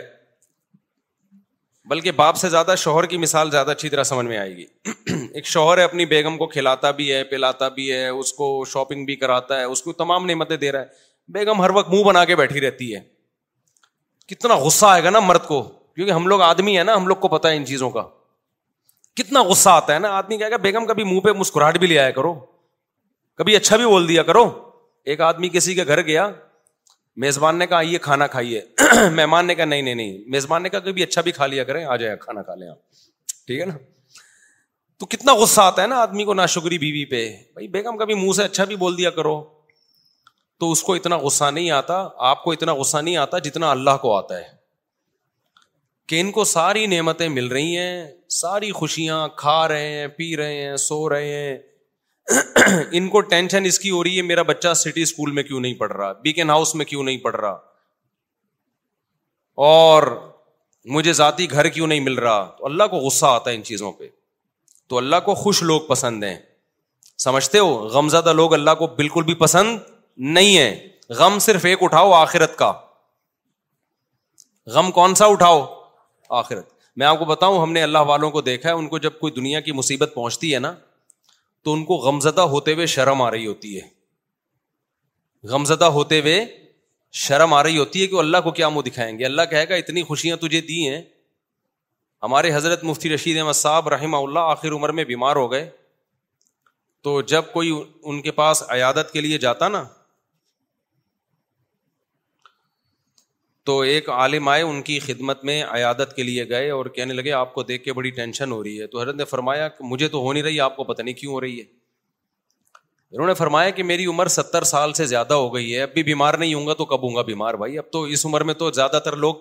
Speaker 6: بلکہ باپ سے زیادہ شوہر کی مثال زیادہ اچھی طرح سمجھ میں آئے گی ایک شوہر ہے اپنی بیگم کو کھلاتا بھی ہے پلاتا بھی ہے اس کو شاپنگ بھی کراتا ہے اس کو تمام نعمتیں دے رہا ہے بیگم ہر وقت منہ بنا کے بیٹھی رہتی ہے کتنا غصہ آئے گا نا مرد کو کیونکہ ہم لوگ آدمی ہے نا ہم لوگ کو پتا ہے ان چیزوں کا کتنا غصہ آتا ہے نا آدمی کہے کہ بیگم کبھی منہ پہ مسکراہٹ بھی لے آیا کرو کبھی اچھا بھی بول دیا کرو ایک آدمی کسی کے گھر گیا میزبان نے کہا آئیے کھانا کھائیے مہمان نے کہا نہیں نہیں نہیں میزبان نے کہا کبھی اچھا بھی کھا لیا کریں آ جائیں کھانا کھا لیں آپ ٹھیک ہے نا تو کتنا غصہ آتا ہے نا آدمی کو ناشکری شکری بیوی پہ بھائی بیگم کبھی منہ سے اچھا بھی بول دیا کرو تو اس کو اتنا غصہ نہیں آتا آپ کو اتنا غصہ نہیں آتا جتنا اللہ کو آتا ہے کہ ان کو ساری نعمتیں مل رہی ہیں ساری خوشیاں کھا رہے ہیں پی رہے ہیں سو رہے ہیں ان کو ٹینشن اس کی ہو رہی ہے میرا بچہ سٹی اسکول میں کیوں نہیں پڑھ رہا بیکن ہاؤس میں کیوں نہیں پڑھ رہا اور مجھے ذاتی گھر کیوں نہیں مل رہا تو اللہ کو غصہ آتا ہے ان چیزوں پہ تو اللہ کو خوش لوگ پسند ہیں سمجھتے ہو غم زدہ لوگ اللہ کو بالکل بھی پسند نہیں ہے غم صرف ایک اٹھاؤ آخرت کا غم کون سا اٹھاؤ آخرت میں آپ کو بتاؤں ہم نے اللہ والوں کو دیکھا ہے ان کو جب کوئی دنیا کی مصیبت پہنچتی ہے نا تو ان کو غمزدہ ہوتے ہوئے شرم آ رہی ہوتی ہے غمزدہ ہوتے ہوئے شرم آ رہی ہوتی ہے کہ اللہ کو کیا منہ دکھائیں گے اللہ کہے گا اتنی خوشیاں تجھے دی ہیں ہمارے حضرت مفتی رشید احمد صاحب رحمہ اللہ آخر عمر میں بیمار ہو گئے تو جب کوئی ان کے پاس عیادت کے لیے جاتا نا تو ایک عالم آئے ان کی خدمت میں عیادت کے لیے گئے اور کہنے لگے آپ کو دیکھ کے بڑی ٹینشن ہو رہی ہے تو حضرت نے فرمایا کہ مجھے تو ہو ہو نہیں نہیں رہی رہی آپ کو پتہ کیوں ہے انہوں نے فرمایا کہ میری عمر ستر سال سے زیادہ ہو گئی ہے اب بھی بیمار نہیں ہوں گا تو کب ہوں گا بیمار بھائی اب تو اس عمر میں تو زیادہ تر لوگ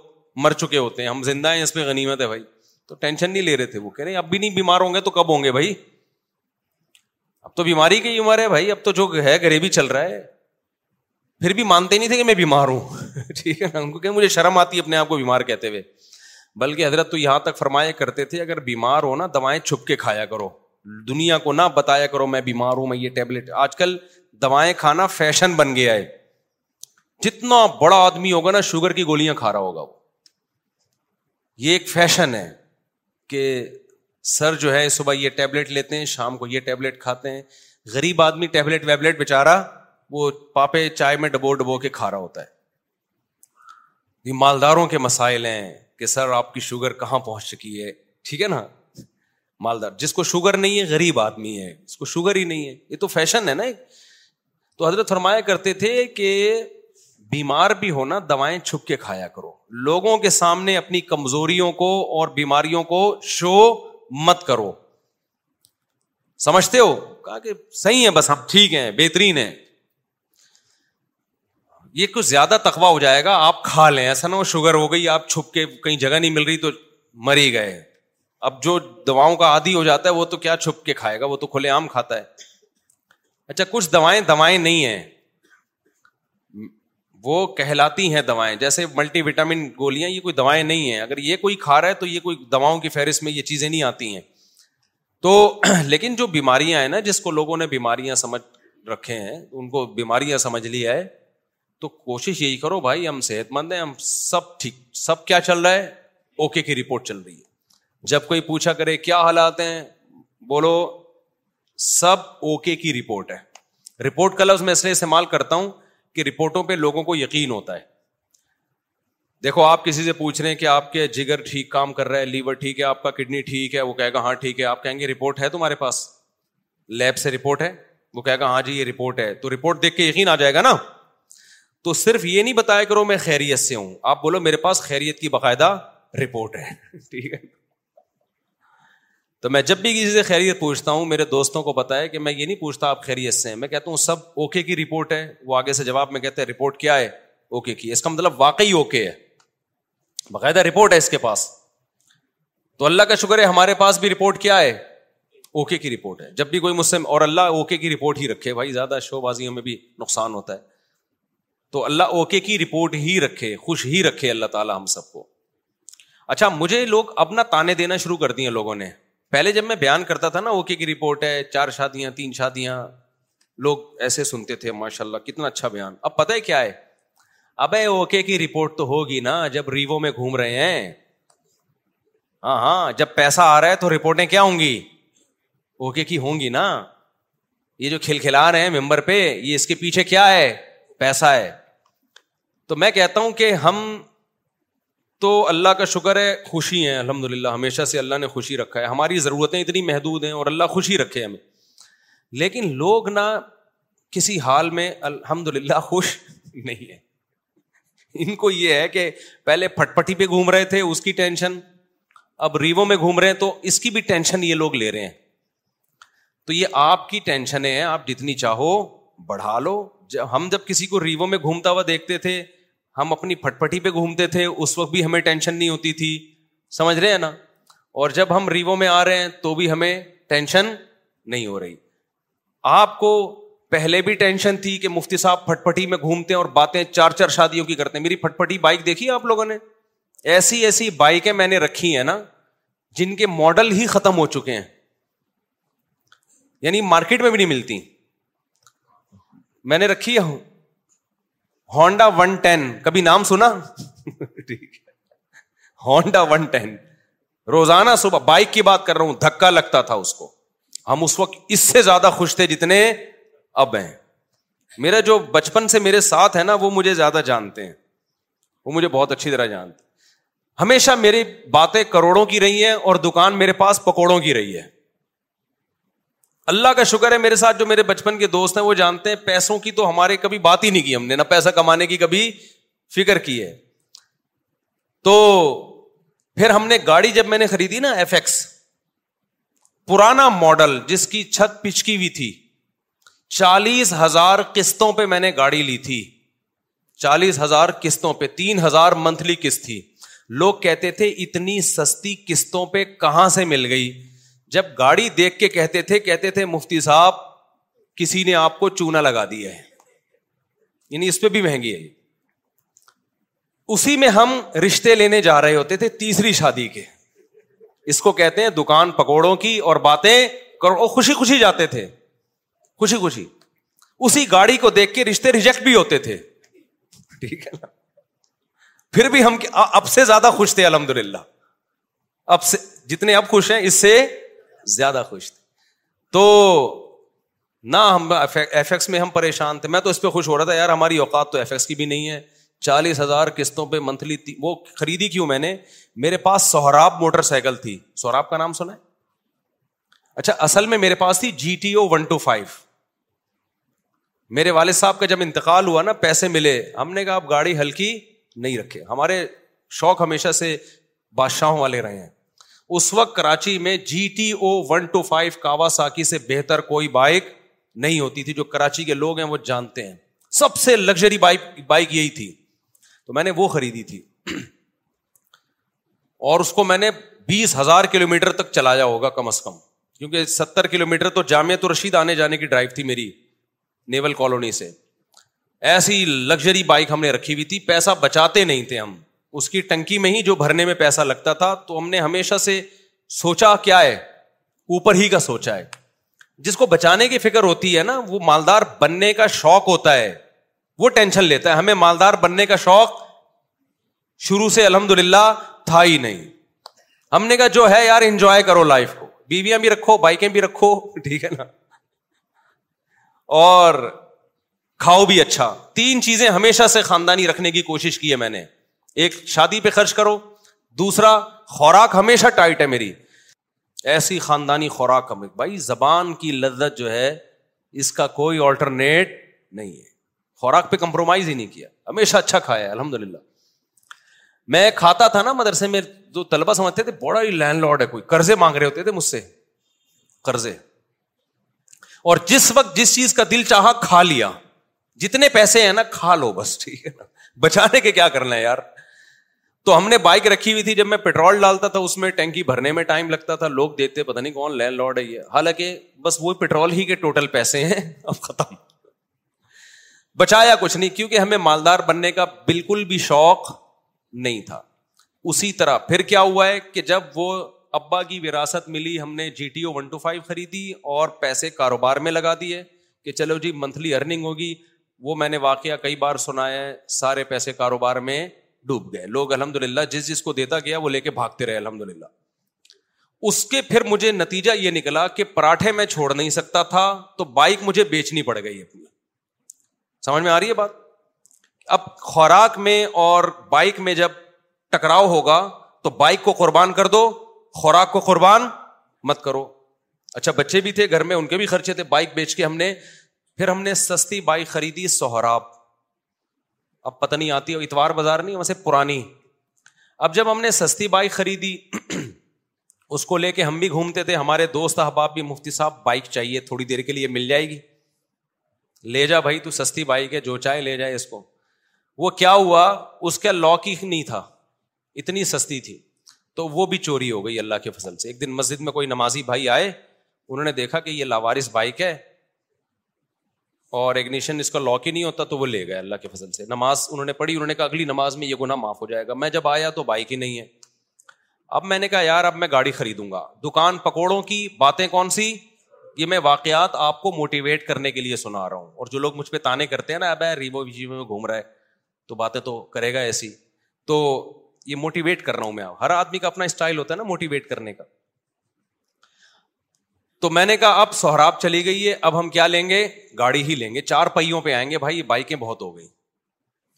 Speaker 6: مر چکے ہوتے ہیں ہم زندہ ہیں اس میں غنیمت ہے بھائی تو ٹینشن نہیں لے رہے تھے وہ کہہ رہے اب بھی نہیں بیمار ہوں گے تو کب ہوں گے بھائی اب تو بیماری کی عمر ہے بھائی اب تو جو ہے غریبی چل رہا ہے پھر بھی مانتے نہیں تھے کہ میں بیمار ہوں ٹھیک ہے نا ان کو کہ مجھے شرم آتی ہے اپنے آپ کو بیمار کہتے ہوئے بلکہ حضرت تو یہاں تک فرمایا کرتے تھے اگر بیمار ہو نا دوائیں چھپ کے کھایا کرو دنیا کو نہ بتایا کرو میں بیمار ہوں میں یہ ٹیبلٹ آج کل دوائیں کھانا فیشن بن گیا ہے جتنا بڑا آدمی ہوگا نا شوگر کی گولیاں کھا رہا ہوگا وہ یہ ایک فیشن ہے کہ سر جو ہے صبح یہ ٹیبلٹ لیتے ہیں شام کو یہ ٹیبلٹ کھاتے ہیں غریب آدمی ٹیبلٹ ویبلٹ بےچارا وہ پاپے چائے میں ڈبو ڈبو کے کھا رہا ہوتا ہے یہ مالداروں کے مسائل ہیں کہ سر آپ کی شوگر کہاں پہنچ چکی ہے ٹھیک ہے نا مالدار جس کو شوگر نہیں ہے غریب آدمی ہے اس کو شوگر ہی نہیں ہے یہ تو فیشن ہے نا تو حضرت فرمایا کرتے تھے کہ بیمار بھی ہونا دوائیں چھپ کے کھایا کرو لوگوں کے سامنے اپنی کمزوریوں کو اور بیماریوں کو شو مت کرو سمجھتے ہو کہا کہ صحیح ہے بس ہم ٹھیک ہیں بہترین ہیں یہ کچھ زیادہ تخوا ہو جائے گا آپ کھا لیں ایسا نہ وہ شوگر ہو گئی آپ چھپ کے کہیں جگہ نہیں مل رہی تو مری گئے اب جو دواؤں کا آدھی ہو جاتا ہے وہ تو کیا چھپ کے کھائے گا وہ تو کھلے عام کھاتا ہے اچھا کچھ دوائیں دوائیں نہیں ہیں وہ کہلاتی ہیں دوائیں جیسے ملٹی وٹامن گولیاں یہ کوئی دوائیں نہیں ہیں اگر یہ کوئی کھا رہا ہے تو یہ کوئی دواؤں کی فہرست میں یہ چیزیں نہیں آتی ہیں تو لیکن جو بیماریاں ہیں نا جس کو لوگوں نے بیماریاں سمجھ رکھے ہیں ان کو بیماریاں سمجھ لیا ہے تو کوشش یہی کرو بھائی ہم صحت مند ہیں ہم سب ٹھیک سب کیا چل رہا ہے اوکے کی رپورٹ چل رہی ہے جب کوئی پوچھا کرے کیا حالات ہیں بولو سب اوکے کی رپورٹ ہے رپورٹ کا لفظ میں اس لیے استعمال کرتا ہوں کہ رپورٹوں پہ لوگوں کو یقین ہوتا ہے دیکھو آپ کسی سے پوچھ رہے ہیں کہ آپ کے جگر ٹھیک کام کر رہا ہے لیور ٹھیک ہے آپ کا کڈنی ٹھیک ہے وہ کہے گا ہاں ٹھیک ہے آپ کہیں گے رپورٹ ہے تمہارے پاس لیب سے رپورٹ ہے وہ کہے گا ہاں جی یہ رپورٹ ہے تو رپورٹ دیکھ کے یقین آ جائے گا نا تو صرف یہ نہیں بتایا کرو میں خیریت سے ہوں آپ بولو میرے پاس خیریت کی باقاعدہ رپورٹ ہے ٹھیک ہے تو میں جب بھی کسی سے خیریت پوچھتا ہوں میرے دوستوں کو بتایا کہ میں یہ نہیں پوچھتا آپ خیریت سے میں کہتا ہوں سب اوکے کی رپورٹ ہے وہ آگے سے جواب میں کہتے ہیں رپورٹ کیا ہے اوکے کی اس کا مطلب واقعی اوکے ہے باقاعدہ رپورٹ ہے اس کے پاس تو اللہ کا شکر ہے ہمارے پاس بھی رپورٹ کیا ہے اوکے کی رپورٹ ہے جب بھی کوئی مسلم اور اللہ اوکے کی رپورٹ ہی رکھے بھائی زیادہ شو بازیوں میں بھی نقصان ہوتا ہے تو اللہ اوکے کی رپورٹ ہی رکھے خوش ہی رکھے اللہ تعالیٰ ہم سب کو اچھا مجھے لوگ اپنا تانے دینا شروع کر دیے لوگوں نے پہلے جب میں بیان کرتا تھا نا اوکے کی رپورٹ ہے چار شادیاں تین شادیاں لوگ ایسے سنتے تھے ماشاء اللہ کتنا اچھا بیان اب پتہ ہے کیا ہے اب اوکے کی رپورٹ تو ہوگی نا جب ریوو میں گھوم رہے ہیں ہاں ہاں جب پیسہ آ رہا ہے تو رپورٹیں کیا ہوں گی اوکے کی ہوں گی نا یہ جو کھلکھلا رہے ہیں ممبر پہ یہ اس کے پیچھے کیا ہے پیسہ ہے تو میں کہتا ہوں کہ ہم تو اللہ کا شکر ہے خوشی ہیں الحمد للہ ہمیشہ سے اللہ نے خوشی رکھا ہے ہماری ضرورتیں اتنی محدود ہیں اور اللہ خوشی رکھے ہمیں لیکن لوگ نہ کسی حال میں الحمد للہ خوش نہیں ہے ان کو یہ ہے کہ پہلے پھٹ پٹی پہ گھوم رہے تھے اس کی ٹینشن اب ریوو میں گھوم رہے ہیں تو اس کی بھی ٹینشن یہ لوگ لے رہے ہیں تو یہ آپ کی ٹینشن ہے آپ جتنی چاہو بڑھا لو ہم جب کسی کو ریوو میں گھومتا ہوا دیکھتے تھے ہم اپنی پھٹ پٹی پہ گھومتے تھے اس وقت بھی ہمیں ٹینشن نہیں ہوتی تھی سمجھ رہے ہیں نا اور جب ہم ریوو میں آ رہے ہیں تو بھی ہمیں ٹینشن نہیں ہو رہی آپ کو پہلے بھی ٹینشن تھی کہ مفتی صاحب پھٹ پٹی میں گھومتے ہیں اور باتیں چار چار شادیوں کی کرتے ہیں میری پھٹ پٹی بائک دیکھی آپ لوگوں نے ایسی ایسی بائکیں میں نے رکھی ہیں نا جن کے ماڈل ہی ختم ہو چکے ہیں یعنی مارکیٹ میں بھی نہیں ملتی میں نے رکھی ہوں ہانڈا ون ٹین کبھی نام سنا ٹھیک ہے ہانڈا ون ٹین روزانہ صبح بائک کی بات کر رہا ہوں دھکا لگتا تھا اس کو ہم اس وقت اس سے زیادہ خوش تھے جتنے اب ہیں میرا جو بچپن سے میرے ساتھ ہے نا وہ مجھے زیادہ جانتے ہیں وہ مجھے بہت اچھی طرح جانتے ہمیشہ میری باتیں کروڑوں کی رہی ہیں اور دکان میرے پاس پکوڑوں کی رہی ہے اللہ کا شکر ہے میرے ساتھ جو میرے بچپن کے دوست ہیں وہ جانتے ہیں پیسوں کی تو ہمارے کبھی بات ہی نہیں کی ہم نے نہ پیسہ کمانے کی کبھی فکر کی ہے تو پھر ہم نے گاڑی جب میں نے خریدی نا ایف ایکس پرانا ماڈل جس کی چھت پچکی ہوئی تھی چالیس ہزار قسطوں پہ میں نے گاڑی لی تھی چالیس ہزار قسطوں پہ تین ہزار منتھلی قسط تھی لوگ کہتے تھے اتنی سستی قسطوں پہ کہاں سے مل گئی جب گاڑی دیکھ کے کہتے تھے کہتے تھے مفتی صاحب کسی نے آپ کو چونا لگا دیا ہے یعنی اس پہ بھی مہنگی ہے اسی میں ہم رشتے لینے جا رہے ہوتے تھے تیسری شادی کے اس کو کہتے ہیں دکان پکوڑوں کی اور باتیں کرو خوشی خوشی جاتے تھے خوشی خوشی اسی گاڑی کو دیکھ کے رشتے ریجیکٹ بھی ہوتے تھے ٹھیک ہے نا پھر بھی ہم اب سے زیادہ خوش تھے الحمد للہ اب سے جتنے اب خوش ہیں اس سے زیادہ خوش تھے تو نہ ہم ایف ایکس میں ہم پریشان تھے میں تو اس پہ خوش ہو رہا تھا یار ہماری اوقات تو ایف ایکس کی بھی نہیں ہے چالیس ہزار قسطوں پہ منتھلی تھی وہ خریدی کیوں میں نے میرے پاس سہراب موٹر سائیکل تھی سہراب کا نام سنا ہے اچھا اصل میں میرے پاس تھی G T O one two five میرے والد صاحب کا جب انتقال ہوا نا پیسے ملے ہم نے کہا آپ گاڑی ہلکی نہیں رکھے ہمارے شوق ہمیشہ سے بادشاہوں والے رہے ہیں اس وقت کراچی میں G T O one two five Kawasaki سے بہتر کوئی بائک نہیں ہوتی تھی جو کراچی کے لوگ ہیں وہ جانتے ہیں سب سے لگژری بائک بائک یہی تھی تو میں نے وہ خریدی تھی اور اس کو میں نے بیس ہزار کلو میٹر تک چلایا ہوگا کم از کم کیونکہ ستر کلو میٹر تو جامعت رشید آنے جانے کی ڈرائیو تھی میری نیول کالونی سے ایسی لگژری بائک ہم نے رکھی ہوئی تھی پیسہ بچاتے نہیں تھے ہم اس کی ٹنکی میں ہی جو بھرنے میں پیسہ لگتا تھا تو ہم نے ہمیشہ سے سوچا کیا ہے اوپر ہی کا سوچا ہے جس کو بچانے کی فکر ہوتی ہے نا وہ مالدار بننے کا شوق ہوتا ہے وہ ٹینشن لیتا ہے ہمیں مالدار بننے کا شوق شروع سے الحمد للہ تھا ہی نہیں ہم نے کہا جو ہے یار انجوائے کرو لائف کو بیویاں بھی رکھو بائکیں بھی رکھو ٹھیک ہے نا اور کھاؤ بھی اچھا تین چیزیں ہمیشہ سے خاندانی رکھنے کی کوشش کی ہے میں نے ایک شادی پہ خرچ کرو دوسرا خوراک ہمیشہ ٹائٹ ہے میری ایسی خاندانی خوراک ہمیں بھائی زبان کی لذت جو ہے اس کا کوئی آلٹرنیٹ نہیں ہے خوراک پہ کمپرومائز ہی نہیں کیا ہمیشہ اچھا کھایا ہے الحمد للہ میں کھاتا تھا نا مدرسے میں جو طلبہ سمجھتے تھے بڑا ہی لینڈ لارڈ ہے کوئی قرضے مانگ رہے ہوتے تھے مجھ سے قرضے اور جس وقت جس چیز کا دل چاہا کھا لیا جتنے پیسے ہیں نا کھا لو بس ٹھیک ہے نا بچانے کے کیا کرنا ہے یار تو ہم نے بائک رکھی ہوئی تھی جب میں پیٹرول ڈالتا تھا اس میں ٹینکی بھرنے میں ٹائم لگتا تھا لوگ دیتے پتا نہیں کون لین لوڈ یہ حالانکہ بس وہ پیٹرول ہی کے ٹوٹل پیسے ہیں اب ختم بچایا کچھ نہیں کیونکہ ہمیں مالدار بننے کا بالکل بھی شوق نہیں تھا اسی طرح پھر کیا ہوا ہے کہ جب وہ ابا کی وراثت ملی ہم نے G T O one two five خریدی اور پیسے کاروبار میں لگا دیے کہ چلو جی منتھلی ارننگ ہوگی وہ میں نے واقعہ کئی بار سنا ہے سارے پیسے کاروبار میں ڈوب گئے لوگ الحمد للہ جس جس کو دیتا گیا وہ لے کے بھاگتے رہے الحمد للہ اس کے پھر مجھے نتیجہ یہ نکلا کہ پراٹھے میں چھوڑ نہیں سکتا تھا تو بائک مجھے بیچنی پڑ گئی اپنی سمجھ میں آ رہی ہے بات اب خوراک میں اور بائک میں جب ٹکراؤ ہوگا تو بائک کو قربان کر دو خوراک کو قربان مت کرو اچھا بچے بھی تھے گھر میں ان کے بھی خرچے تھے بائک بیچ کے ہم نے پھر ہم نے سستی بائک خریدی سہراب اب پتہ نہیں آتی اتوار بازار نہیں ویسے پرانی اب جب ہم نے سستی بائک خریدی اس کو لے کے ہم بھی گھومتے تھے ہمارے دوست احباب بھی مفتی صاحب بائک چاہیے تھوڑی دیر کے لیے مل جائے گی لے جا بھائی تو سستی بائک ہے جو چاہے لے جائے اس کو وہ کیا ہوا اس کا لاک ہی نہیں تھا اتنی سستی تھی تو وہ بھی چوری ہو گئی اللہ کے فصل سے ایک دن مسجد میں کوئی نمازی بھائی آئے انہوں نے دیکھا کہ یہ لاوارس بائک ہے اور ایگنیشن کا لاک ہی نہیں ہوتا تو وہ لے گئے اللہ کے فضل سے نماز انہوں نے پڑھی انہوں نے کہا اگلی نماز میں یہ گناہ معاف ہو جائے گا میں جب آیا تو بائک ہی نہیں ہے اب میں نے کہا یار اب میں گاڑی خریدوں گا دکان پکوڑوں کی باتیں کون سی یہ میں واقعات آپ کو موٹیویٹ کرنے کے لیے سنا رہا ہوں اور جو لوگ مجھ پہ تانے کرتے ہیں نا اب ریووی جی میں گھوم رہا ہے تو باتیں تو کرے گا ایسی تو یہ موٹیویٹ کر رہا ہوں میں ہر آدمی کا اپنا اسٹائل ہوتا ہے نا موٹیویٹ کرنے کا تو میں نے کہا اب سہراب چلی گئی ہے اب ہم کیا لیں گے گاڑی ہی لیں گے چار پہیوں پہ آئیں گے بھائی بائکیں بہت ہو گئی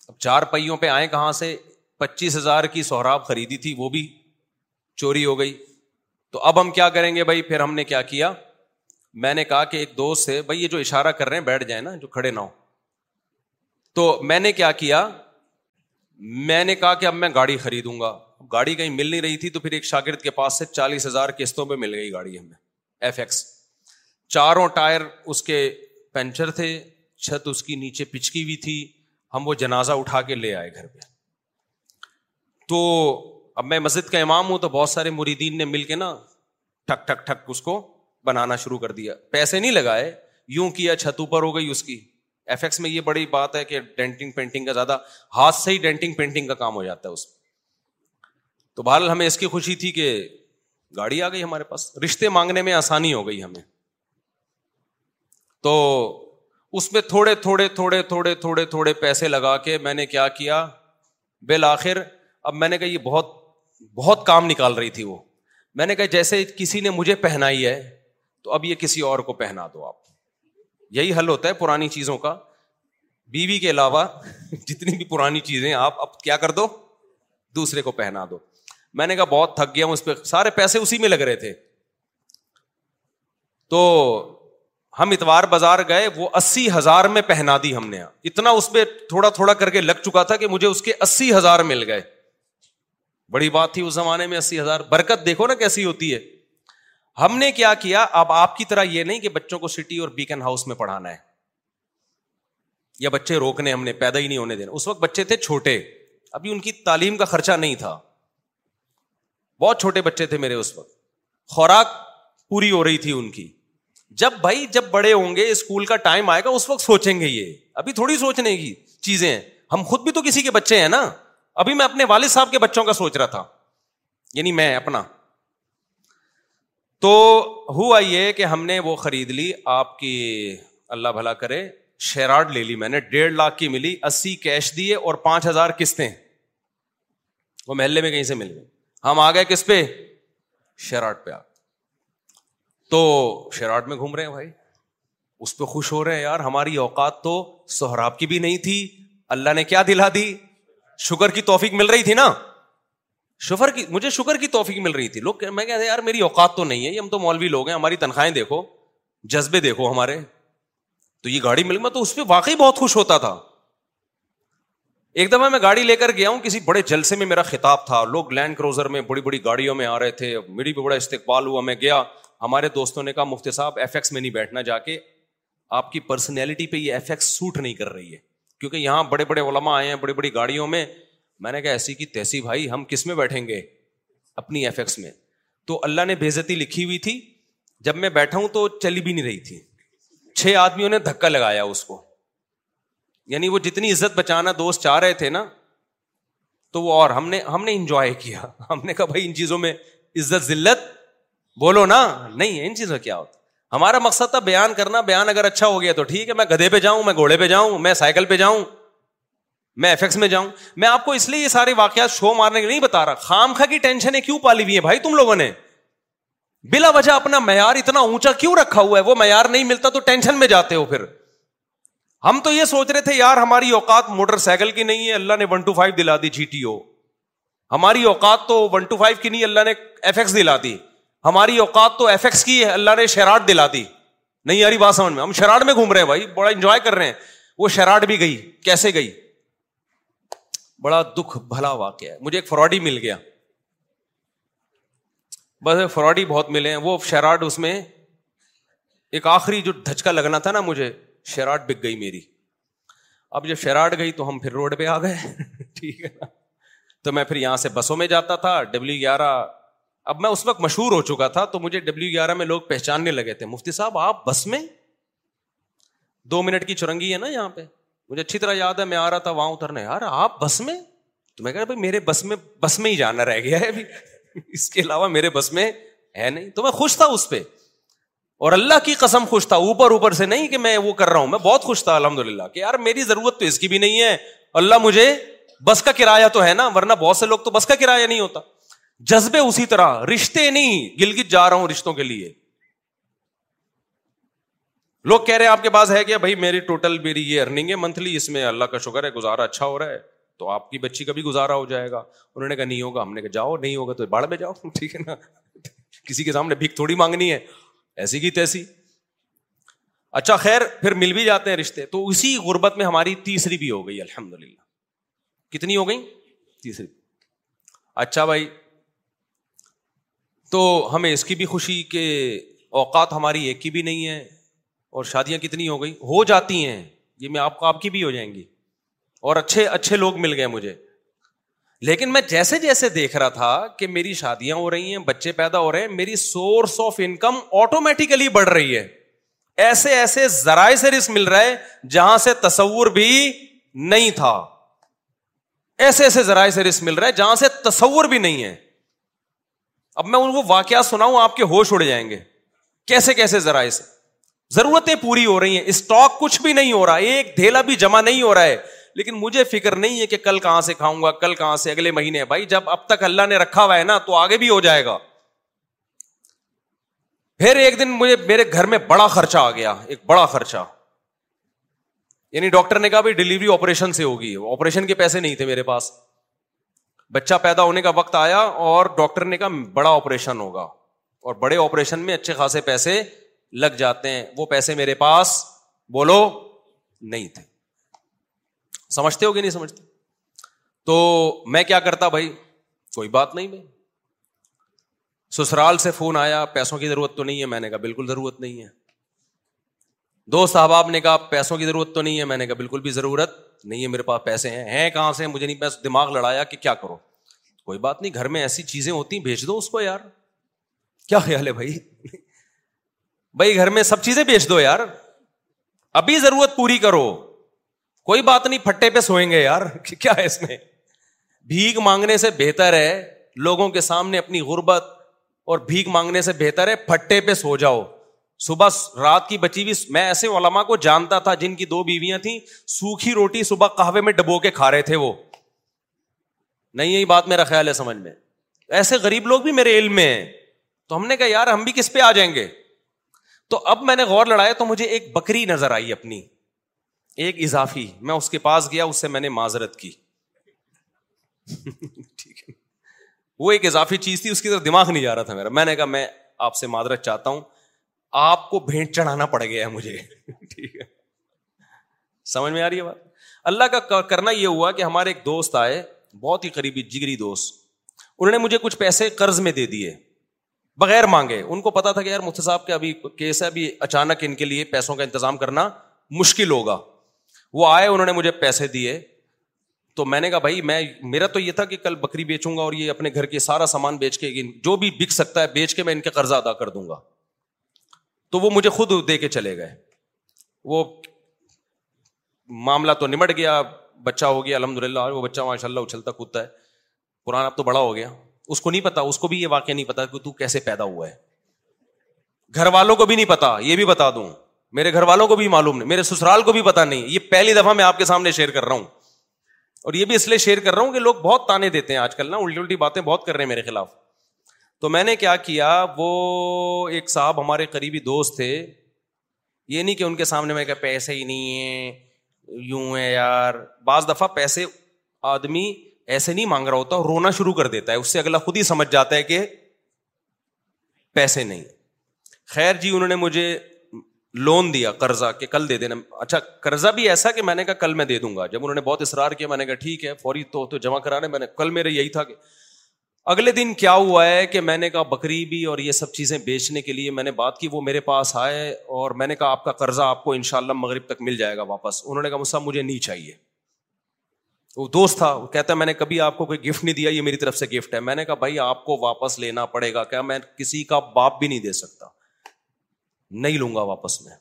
Speaker 6: اب چار پہیوں پہ آئے کہاں سے پچیس ہزار کی سہراب خریدی تھی وہ بھی چوری ہو گئی تو اب ہم کیا کریں گے بھائی پھر ہم نے کیا کیا میں نے کہا کہ ایک دوست سے بھائی یہ جو اشارہ کر رہے ہیں بیٹھ جائیں نا جو کھڑے نہ ہو تو میں نے کیا کیا میں نے کہا کہ اب میں گاڑی خریدوں گا گاڑی کہیں مل نہیں رہی تھی تو پھر ایک شاگرد کے پاس سے چالیس ہزار قسطوں پہ مل گئی گاڑی ہمیں ایف ایکس چاروں ٹائر اس کے پنچر تھے چھت اس کی نیچے پچکی ہوئی تھی ہم وہ جنازہ اٹھا کے لے آئے گھر پہ تو اب میں مسجد کا امام ہوں تو بہت سارے مریدین نے مل کے نا ٹھک ٹھک ٹھک اس کو بنانا شروع کر دیا پیسے نہیں لگائے یوں کیا چھت اوپر ہو گئی اس کی ایف ایکس میں یہ بڑی بات ہے کہ ڈینٹنگ پینٹنگ کا زیادہ ہاتھ سے ہی ڈینٹنگ پینٹنگ کا کام ہو جاتا ہے اس میں تو بہرحال ہمیں اس کی خوشی تھی کہ گاڑی آ گئی ہمارے پاس رشتے مانگنے میں آسانی ہو گئی ہمیں تو اس میں تھوڑے تھوڑے تھوڑے تھوڑے تھوڑے تھوڑے پیسے لگا کے میں نے کیا کیا بالآخر اب میں نے کہا یہ بہت بہت کام نکال رہی تھی وہ میں نے کہا جیسے کسی نے مجھے پہنائی ہے تو اب یہ کسی اور کو پہنا دو آپ یہی حل ہوتا ہے پرانی چیزوں کا بیوی کے علاوہ جتنی بھی پرانی چیزیں آپ اب کیا کر دو دوسرے کو پہنا دو میں نے کہا بہت تھک گیا ہوں اس پہ سارے پیسے اسی میں لگ رہے تھے تو ہم اتوار بازار گئے وہ اسی ہزار میں پہنا دی ہم نے اتنا اس پہ تھوڑا تھوڑا کر کے لگ چکا تھا کہ مجھے اس کے اسی ہزار مل گئے بڑی بات تھی اس زمانے میں اسی ہزار برکت دیکھو نا کیسی ہوتی ہے ہم نے کیا کیا اب آپ کی طرح یہ نہیں کہ بچوں کو سٹی اور بیکن ہاؤس میں پڑھانا ہے یا بچے روکنے ہم نے پیدا ہی نہیں ہونے دینا اس وقت بچے تھے چھوٹے ابھی ان کی تعلیم کا خرچہ نہیں تھا بہت چھوٹے بچے تھے میرے اس وقت خوراک پوری ہو رہی تھی ان کی جب بھائی جب بڑے ہوں گے اسکول کا ٹائم آئے گا اس وقت سوچیں گے یہ ابھی تھوڑی سوچنے کی چیزیں ہیں ہم خود بھی تو کسی کے بچے ہیں نا ابھی میں اپنے والد صاحب کے بچوں کا سوچ رہا تھا یعنی میں اپنا تو ہوا یہ کہ ہم نے وہ خرید لی آپ کی اللہ بھلا کرے شیراڈ لے لی میں نے ڈیڑھ لاکھ کی ملی اسی کیش دیے اور پانچ ہزار قسطیں وہ محلے میں کہیں سے مل گئی ہم آ گئے کس پہ شیراٹ پہ آ تو شیراٹ میں گھوم رہے ہیں بھائی اس پہ خوش ہو رہے ہیں یار ہماری اوقات تو سہراب کی بھی نہیں تھی اللہ نے کیا دلا دی شوگر کی توفیق مل رہی تھی نا شوگر کی مجھے شوگر کی توفیق مل رہی تھی لوگ میں کہتے یار میری اوقات تو نہیں ہے ہم تو مولوی لوگ ہیں ہماری تنخواہیں دیکھو جذبے دیکھو ہمارے تو یہ گاڑی مل میں تو اس پہ واقعی بہت خوش ہوتا تھا ایک دفعہ میں گاڑی لے کر گیا ہوں کسی بڑے جلسے میں میرا خطاب تھا لوگ لینڈ کروزر میں بڑی بڑی گاڑیوں میں آ رہے تھے میری بھی بڑا استقبال ہوا میں گیا ہمارے دوستوں نے کہا مفتی صاحب ایف ایکس میں نہیں بیٹھنا جا کے آپ کی پرسنالٹی پہ یہ ایف ایکس سوٹ نہیں کر رہی ہے کیونکہ یہاں بڑے بڑے علما آئے ہیں بڑی بڑی گاڑیوں میں میں نے کہا ایسی کی تیسی بھائی ہم کس میں بیٹھیں گے اپنی ایف ایکس میں تو اللہ نے بےزتی لکھی ہوئی تھی جب میں بیٹھا ہوں تو چلی بھی نہیں رہی تھی چھ آدمیوں نے دھکا لگایا اس کو یعنی وہ جتنی عزت بچانا دوست چاہ رہے تھے نا تو وہ اور ہم نے ہم نے انجوائے کیا ہم نے کہا بھائی ان چیزوں میں عزت ذلت بولو نا نہیں ہے ان چیزوں میں کیا ہوتا ہمارا مقصد تھا بیان کرنا بیان اگر اچھا ہو گیا تو ٹھیک ہے میں گدھے پہ جاؤں میں گھوڑے پہ جاؤں میں سائیکل پہ جاؤں میں ایف ایکس میں جاؤں میں آپ کو اس لیے یہ سارے واقعات شو مارنے کے نہیں بتا رہا خام خا کی ٹینشنیں کیوں پالی ہوئی ہیں بھائی تم لوگوں نے بلا وجہ اپنا معیار اتنا اونچا کیوں رکھا ہوا ہے وہ معیار نہیں ملتا تو ٹینشن میں جاتے ہو پھر ہم تو یہ سوچ رہے تھے یار ہماری اوقات موٹر سائیکل کی نہیں ہے اللہ نے ون ٹو فائیو دلا دی جی ٹی او ہماری اوقات تو ون ٹو فائیو کی نہیں اللہ نے ایف ایکس دلا دی ہماری اوقات تو ایف ایکس کی ہے اللہ نے شراٹ دلا دی نہیں یاری بات سمجھ میں ہم شراٹ میں گھوم رہے ہیں بھائی بڑا انجوائے کر رہے ہیں وہ شراٹ بھی گئی کیسے گئی بڑا دکھ بھلا واقع ہے مجھے ایک فراڈی مل گیا بس فراڈی بہت ملے ہیں وہ شراٹ اس میں ایک آخری جو دھچکا لگنا تھا نا مجھے شراٹ بک گئی میری اب جب شراٹ گئی تو ہم پھر روڈ پہ آ گئے ٹھیک ہے نا تو میں پھر یہاں سے بسوں میں میں جاتا تھا گیارہ اب اس وقت مشہور ہو چکا تھا تو مجھے گیارہ میں لوگ پہچاننے لگے تھے مفتی صاحب آپ بس میں دو منٹ کی چرنگی ہے نا یہاں پہ مجھے اچھی طرح یاد ہے میں آ رہا تھا وہاں اترنے یار آپ بس میں تو میں کہہ رہا میرے بس میں بس میں ہی جانا رہ گیا ہے ابھی اس کے علاوہ میرے بس میں ہے نہیں تو میں خوش تھا اس پہ اور اللہ کی قسم خوش تھا اوپر اوپر سے نہیں کہ میں وہ کر رہا ہوں میں بہت خوش تھا الحمد للہ کہ یار میری ضرورت تو اس کی بھی نہیں ہے اللہ مجھے بس کا کرایہ تو ہے نا ورنہ بہت سے لوگ تو بس کا کرایہ نہیں ہوتا جذبے اسی طرح رشتے نہیں گل جا رہا ہوں رشتوں کے لیے لوگ کہہ رہے ہیں آپ کے پاس ہے کہ بھائی میری ٹوٹل میری یہ ارننگ ہے منتھلی اس میں اللہ کا شکر ہے گزارا اچھا ہو رہا ہے تو آپ کی بچی کا بھی گزارا ہو جائے گا انہوں نے کہا نہیں ہوگا ہم نے کہا جاؤ نہیں ہوگا تو باڑ میں جاؤ ٹھیک ہے نا کسی کے سامنے بھیک تھوڑی مانگنی ہے ایسی کی تیسی اچھا خیر پھر مل بھی جاتے ہیں رشتے تو اسی غربت میں ہماری تیسری بھی ہو گئی الحمد للہ کتنی ہو گئی تیسری اچھا بھائی تو ہمیں اس کی بھی خوشی کہ اوقات ہماری ایک کی بھی نہیں ہے اور شادیاں کتنی ہو گئی ہو جاتی ہیں یہ میں آپ کو آپ کی بھی ہو جائیں گی اور اچھے اچھے لوگ مل گئے مجھے لیکن میں جیسے جیسے دیکھ رہا تھا کہ میری شادیاں ہو رہی ہیں بچے پیدا ہو رہے ہیں میری سورس آف انکم آٹومیٹیکلی بڑھ رہی ہے ایسے ایسے ذرائع سے رسک مل رہا ہے جہاں سے تصور بھی نہیں تھا ایسے ایسے ذرائع سے رسک مل رہا ہے جہاں سے تصور بھی نہیں ہے اب میں ان کو واقعات سناؤں آپ کے ہوش اڑ جائیں گے کیسے کیسے ذرائع سے ضرورتیں پوری ہو رہی ہیں اسٹاک کچھ بھی نہیں ہو رہا ایک دھیلا بھی جمع نہیں ہو رہا ہے لیکن مجھے فکر نہیں ہے کہ کل کہاں سے کھاؤں گا کل کہاں سے اگلے مہینے بھائی جب اب تک اللہ نے رکھا ہوا ہے نا تو آگے بھی ہو جائے گا پھر ایک دن مجھے میرے گھر میں بڑا خرچہ آ گیا ایک بڑا خرچہ یعنی ڈاکٹر نے کہا بھی ڈلیوری آپریشن سے ہوگی آپریشن کے پیسے نہیں تھے میرے پاس بچہ پیدا ہونے کا وقت آیا اور ڈاکٹر نے کہا بڑا آپریشن ہوگا اور بڑے آپریشن میں اچھے خاصے پیسے لگ جاتے ہیں وہ پیسے میرے پاس بولو نہیں تھے سمجھتے ہو کہ نہیں سمجھتے تو میں کیا کرتا بھائی کوئی بات نہیں بھائی سسرال سے فون آیا پیسوں کی ضرورت تو نہیں ہے میں نے کہا بالکل ضرورت نہیں ہے دوست صاحب آپ نے کہا پیسوں کی ضرورت تو نہیں ہے میں نے کہا بالکل بھی ضرورت نہیں ہے میرے پاس پیسے ہیں ہیں کہاں سے مجھے نہیں بس دماغ لڑایا کہ کیا کرو کوئی بات نہیں گھر میں ایسی چیزیں ہوتی بھیج دو اس کو یار کیا خیال ہے بھائی بھائی گھر میں سب چیزیں بھیج دو یار ابھی ضرورت پوری کرو کوئی بات نہیں پھٹے پہ سوئیں گے یار کیا ہے اس میں بھیگ مانگنے سے بہتر ہے لوگوں کے سامنے اپنی غربت اور بھیگ مانگنے سے بہتر ہے پھٹے پہ سو جاؤ صبح رات کی بچی ہوئی میں ایسے علما کو جانتا تھا جن کی دو بیویاں تھیں سوکھی روٹی صبح کہوے میں ڈبو کے کھا رہے تھے وہ نہیں یہی بات میرا خیال ہے سمجھ میں ایسے غریب لوگ بھی میرے علم میں ہیں تو ہم نے کہا یار ہم بھی کس پہ آ جائیں گے تو اب میں نے غور لڑایا تو مجھے ایک بکری نظر آئی اپنی ایک اضافی میں اس کے پاس گیا اس سے میں نے معذرت کی ٹھیک ہے وہ ایک اضافی چیز تھی اس کی طرف دماغ نہیں جا رہا تھا میرا میں نے کہا میں آپ سے معذرت چاہتا ہوں آپ کو بھیٹ چڑھانا پڑ گیا ہے مجھے ٹھیک ہے سمجھ میں آ رہی ہے بات اللہ کا کرنا یہ ہوا کہ ہمارے ایک دوست آئے بہت ہی قریبی جگری دوست انہوں نے مجھے کچھ پیسے قرض میں دے دیے بغیر مانگے ان کو پتا تھا کہ یار مفتی صاحب کے ابھی کیس ہے ابھی اچانک ان کے لیے پیسوں کا انتظام کرنا مشکل ہوگا وہ آئے انہوں نے مجھے پیسے دیے تو میں نے کہا بھائی میں میرا تو یہ تھا کہ کل بکری بیچوں گا اور یہ اپنے گھر کے سارا سامان بیچ کے جو بھی بک سکتا ہے بیچ کے میں ان کا قرضہ ادا کر دوں گا تو وہ مجھے خود دے کے چلے گئے وہ معاملہ تو نمٹ گیا بچہ ہو گیا الحمد للہ وہ بچہ ماشاء اللہ اچھلتا کودتا ہے قرآن اب تو بڑا ہو گیا اس کو نہیں پتا اس کو بھی یہ واقعہ نہیں پتا کہ تو کیسے پیدا ہوا ہے گھر والوں کو بھی نہیں پتا یہ بھی بتا دوں میرے گھر والوں کو بھی معلوم نہیں میرے سسرال کو بھی پتا نہیں یہ پہلی دفعہ میں آپ کے سامنے شیئر کر رہا ہوں اور یہ بھی اس لیے شیئر کر رہا ہوں کہ لوگ بہت تانے دیتے ہیں آج کل نا الٹی الٹی باتیں بہت کر رہے ہیں میرے خلاف تو میں نے کیا کیا وہ ایک صاحب ہمارے قریبی دوست تھے یہ نہیں کہ ان کے سامنے میں کہ پیسے ہی نہیں ہیں یوں ہے یار بعض دفعہ پیسے آدمی ایسے نہیں مانگ رہا ہوتا رونا شروع کر دیتا ہے اس سے اگلا خود ہی سمجھ جاتا ہے کہ پیسے نہیں خیر جی انہوں نے مجھے لون دیا قرضہ کہ کل دے دینا اچھا قرضہ بھی ایسا کہ میں نے کہا کل میں دے دوں گا جب انہوں نے بہت اصرار کیا میں نے کہا ٹھیک ہے فوری تو تو جمع کرانے میں نے کل میرا یہی تھا کہ اگلے دن کیا ہوا ہے کہ میں نے کہا بکری بھی اور یہ سب چیزیں بیچنے کے لیے میں نے بات کی وہ میرے پاس آئے اور میں نے کہا آپ کا قرضہ آپ کو ان شاء اللہ مغرب تک مل جائے گا واپس انہوں نے کہا مجھ مجھے نہیں چاہیے وہ دوست تھا وہ کہتا ہے میں نے کبھی آپ کو کوئی گفٹ نہیں دیا یہ میری طرف سے گفٹ ہے میں نے کہا بھائی آپ کو واپس لینا پڑے گا کیا میں کسی کا باپ بھی نہیں دے سکتا نہیں لوں گا میں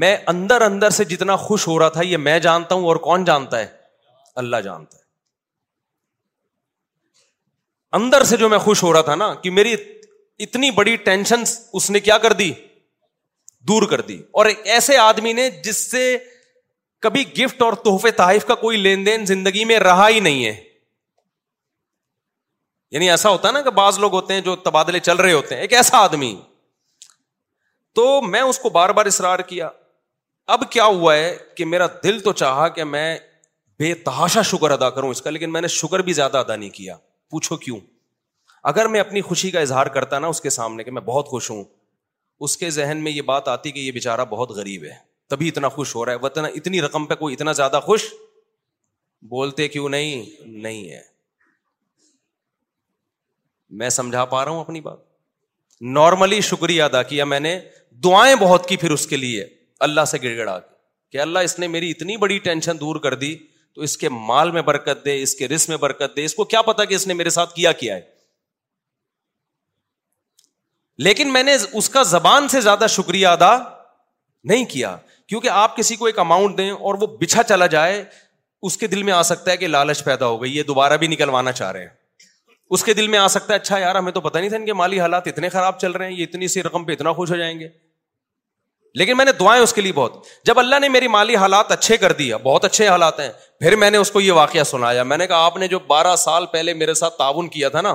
Speaker 6: میں اندر اندر سے جتنا خوش ہو رہا تھا یہ میں جانتا ہوں اور کون جانتا ہے اللہ جانتا ہے اندر سے جو میں خوش ہو رہا تھا نا کہ میری اتنی بڑی ٹینشن اس نے کیا کر دی دور کر دی اور ایسے آدمی نے جس سے کبھی گفٹ اور تحفے تحائف کا کوئی لین دین زندگی میں رہا ہی نہیں ہے یعنی ایسا ہوتا ہے نا کہ بعض لوگ ہوتے ہیں جو تبادلے چل رہے ہوتے ہیں ایک ایسا آدمی تو میں اس کو بار بار اصرار کیا اب کیا ہوا ہے کہ میرا دل تو چاہا کہ میں بے تحاشا شکر ادا کروں اس کا لیکن میں نے شکر بھی زیادہ ادا نہیں کیا پوچھو کیوں اگر میں اپنی خوشی کا اظہار کرتا نا اس کے سامنے کہ میں بہت خوش ہوں اس کے ذہن میں یہ بات آتی کہ یہ بےچارا بہت غریب ہے تبھی اتنا خوش ہو رہا ہے وطن اتنی رقم پہ کوئی اتنا زیادہ خوش بولتے کیوں نہیں نہیں ہے میں سمجھا پا رہا ہوں اپنی بات نارملی شکریہ ادا کیا میں نے دعائیں بہت کی پھر اس کے لیے اللہ سے گڑ گڑا کہ اللہ اس نے میری اتنی بڑی ٹینشن دور کر دی تو اس کے مال میں برکت دے اس کے رس میں برکت دے اس کو کیا پتا کہ اس نے میرے ساتھ کیا کیا ہے لیکن میں نے اس کا زبان سے زیادہ شکریہ ادا نہیں کیا کیونکہ آپ کسی کو ایک اماؤنٹ دیں اور وہ بچھا چلا جائے اس کے دل میں آ سکتا ہے کہ لالچ پیدا ہو گئی یہ دوبارہ بھی نکلوانا چاہ رہے ہیں اس کے دل میں آ سکتا ہے اچھا یار ہمیں تو پتا نہیں تھا ان کے مالی حالات اتنے خراب چل رہے ہیں یہ اتنی سی رقم پہ اتنا خوش ہو جائیں گے لیکن میں نے دعائیں اس کے لیے بہت جب اللہ نے میری مالی حالات اچھے کر دیا بہت اچھے حالات ہیں پھر میں نے اس کو یہ واقعہ سنایا میں نے کہا آپ نے جو بارہ سال پہلے میرے ساتھ تعاون کیا تھا نا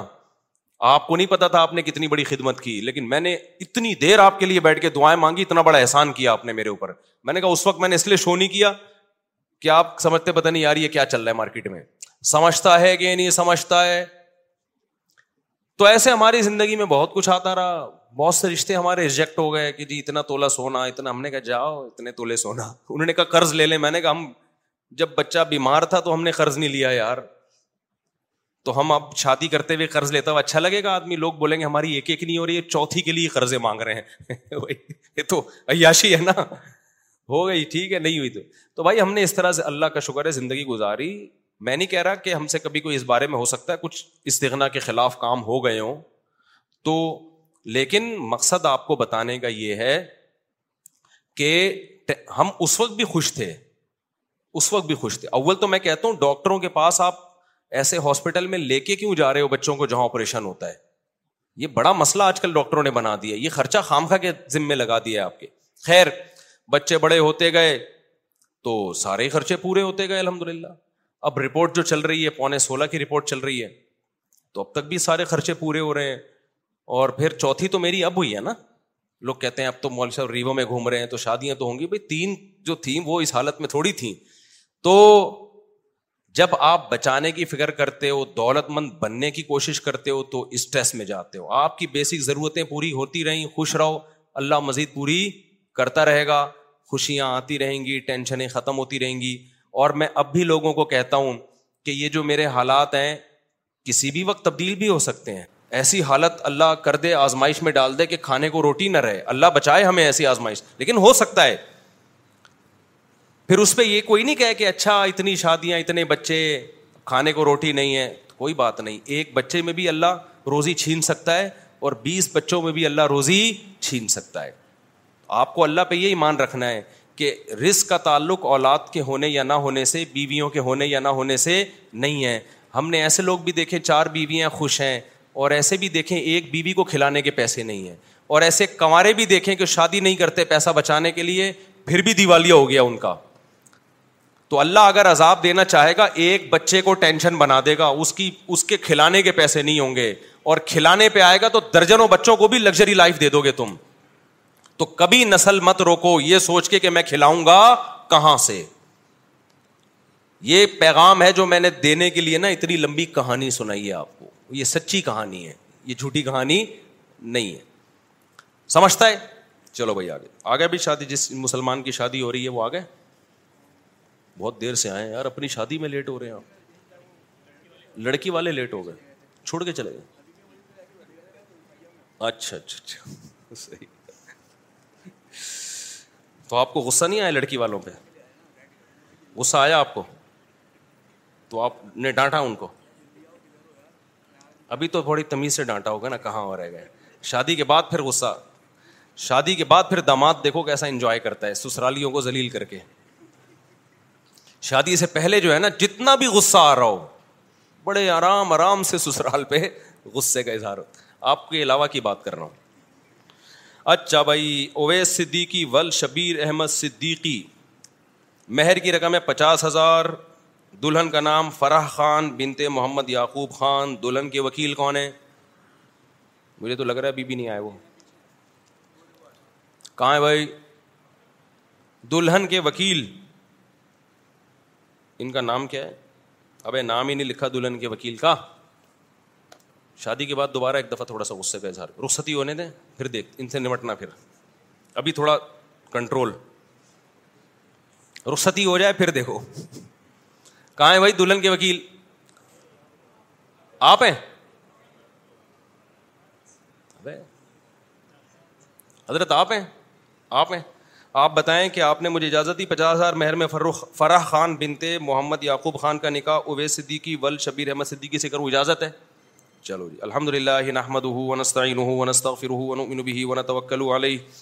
Speaker 6: آپ کو نہیں پتا تھا آپ نے کتنی بڑی خدمت کی لیکن میں نے اتنی دیر آپ کے لیے بیٹھ کے دعائیں مانگی اتنا بڑا احسان کیا آپ نے میرے اوپر میں نے کہا اس وقت میں نے اس لیے شو نہیں کیا کہ آپ سمجھتے پتا نہیں یار یہ کیا چل رہا ہے مارکیٹ میں سمجھتا ہے کہ نہیں سمجھتا ہے تو ایسے ہماری زندگی میں بہت کچھ آتا رہا بہت سے رشتے ہمارے ریجیکٹ ہو گئے کہ جی اتنا تولا سونا اتنا ہم نے کہا جاؤ اتنے تولے سونا انہوں نے کہا قرض لے لیں میں نے کہا ہم جب بچہ بیمار تھا تو ہم نے قرض نہیں لیا یار تو ہم اب شادی کرتے ہوئے قرض لیتا ہوں اچھا لگے گا آدمی لوگ بولیں گے ہماری ایک ایک نہیں ہو رہی ہے چوتھی کے لیے قرضے مانگ رہے ہیں یہ تو عیاشی ہے نا ہو گئی ٹھیک ہے نہیں ہوئی تو بھائی ہم نے اس طرح سے اللہ کا شکر ہے زندگی گزاری میں نہیں کہہ رہا کہ ہم سے کبھی کوئی اس بارے میں ہو سکتا ہے کچھ استغنا کے خلاف کام ہو گئے ہوں تو لیکن مقصد آپ کو بتانے کا یہ ہے کہ ہم اس وقت بھی خوش تھے اس وقت بھی خوش تھے اول تو میں کہتا ہوں ڈاکٹروں کے پاس آپ ایسے ہاسپٹل میں لے کے کیوں جا رہے ہو بچوں کو جہاں آپریشن ہوتا ہے یہ بڑا مسئلہ آج کل ڈاکٹروں نے بنا دیا یہ خرچہ خامخواہ کے ذمے لگا ہے آپ کے خیر بچے بڑے ہوتے گئے تو سارے خرچے پورے ہوتے گئے الحمد للہ اب رپورٹ جو چل رہی ہے پونے سولہ کی رپورٹ چل رہی ہے تو اب تک بھی سارے خرچے پورے ہو رہے ہیں اور پھر چوتھی تو میری اب ہوئی ہے نا لوگ کہتے ہیں اب تو مول صاحب ریوا میں گھوم رہے ہیں تو شادیاں تو ہوں گی بھائی تین جو تھیں وہ اس حالت میں تھوڑی تھیں تو جب آپ بچانے کی فکر کرتے ہو دولت مند بننے کی کوشش کرتے ہو تو اسٹریس میں جاتے ہو آپ کی بیسک ضرورتیں پوری ہوتی رہیں خوش رہو اللہ مزید پوری کرتا رہے گا خوشیاں آتی رہیں گی ٹینشنیں ختم ہوتی رہیں گی اور میں اب بھی لوگوں کو کہتا ہوں کہ یہ جو میرے حالات ہیں کسی بھی وقت تبدیل بھی ہو سکتے ہیں ایسی حالت اللہ کر دے آزمائش میں ڈال دے کہ کھانے کو روٹی نہ رہے اللہ بچائے ہمیں ایسی آزمائش لیکن ہو سکتا ہے پھر اس پہ یہ کوئی نہیں کہے کہ اچھا اتنی شادیاں اتنے بچے کھانے کو روٹی نہیں ہے کوئی بات نہیں ایک بچے میں بھی اللہ روزی چھین سکتا ہے اور بیس بچوں میں بھی اللہ روزی چھین سکتا ہے آپ کو اللہ پہ یہ ایمان رکھنا ہے کہ رزق کا تعلق اولاد کے ہونے یا نہ ہونے سے بیویوں کے ہونے یا نہ ہونے سے نہیں ہے ہم نے ایسے لوگ بھی دیکھے چار بیویاں خوش ہیں اور ایسے بھی دیکھیں ایک بیوی کو کھلانے کے پیسے نہیں ہیں اور ایسے کنوارے بھی دیکھیں کہ شادی نہیں کرتے پیسہ بچانے کے لیے پھر بھی دیوالیہ ہو گیا ان کا تو اللہ اگر عذاب دینا چاہے گا ایک بچے کو ٹینشن بنا دے گا اس کی اس کے کھلانے کے پیسے نہیں ہوں گے اور کھلانے پہ آئے گا تو درجنوں بچوں کو بھی لگژری لائف دے دو گے تم تو کبھی نسل مت روکو یہ سوچ کے کہ میں کھلاؤں گا کہاں سے یہ پیغام ہے جو میں نے دینے کے لیے نا اتنی لمبی کہانی سنائی ہے آپ کو یہ سچی کہانی ہے یہ جھوٹی کہانی نہیں ہے سمجھتا ہے چلو بھائی آگے آگے بھی شادی جس مسلمان کی شادی ہو رہی ہے وہ آگے بہت دیر سے آئے یار اپنی شادی میں لیٹ ہو رہے ہیں آپ لڑکی والے لیٹ ہو گئے چھوڑ کے چلے گئے اچھا اچھا اچھا صحیح تو آپ کو غصہ نہیں آیا لڑکی والوں پہ غصہ آیا آپ کو تو آپ نے ڈانٹا ان کو ابھی تو تھوڑی تمیز سے ڈانٹا ہوگا نا کہاں اور رہ گئے شادی کے بعد پھر غصہ شادی کے بعد پھر داماد دیکھو کیسا انجوائے کرتا ہے سسرالیوں کو ذلیل کر کے شادی سے پہلے جو ہے نا جتنا بھی غصہ آ رہا ہو بڑے آرام آرام سے سسرال پہ غصے کا اظہار آپ کے علاوہ کی بات کر رہا ہوں اچھا بھائی اویس صدیقی ول شبیر احمد صدیقی مہر کی رقم ہے پچاس ہزار دلہن کا نام فرح خان بنتے محمد یعقوب خان دلہن کے وکیل کون ہیں مجھے تو لگ رہا ہے ابھی بھی نہیں آئے وہ کہاں ہے بھائی دلہن کے وکیل ان کا نام کیا ہے ابے نام ہی نہیں لکھا دلہن کے وکیل کا شادی کے بعد دوبارہ ایک دفعہ تھوڑا سا غصے کا اظہار رخصتی ہونے دیں پھر دیکھ ان سے نمٹنا پھر ابھی تھوڑا کنٹرول رخصتی ہو جائے پھر دیکھو کہاں بھائی دلہن کے وکیل آپ ہیں حضرت آپ ہیں آپ ہیں آپ بتائیں کہ آپ نے مجھے اجازت دی پچاس ہزار مہر میں فروخ فرح خان بنتے محمد یعقوب خان کا نکاح اویس صدیقی ول شبیر احمد صدیقی سے کروں اجازت ہے چلو جی الحمد للہ نحمد ونستعین ونستغفر ونؤمن به ونتوکل علیہ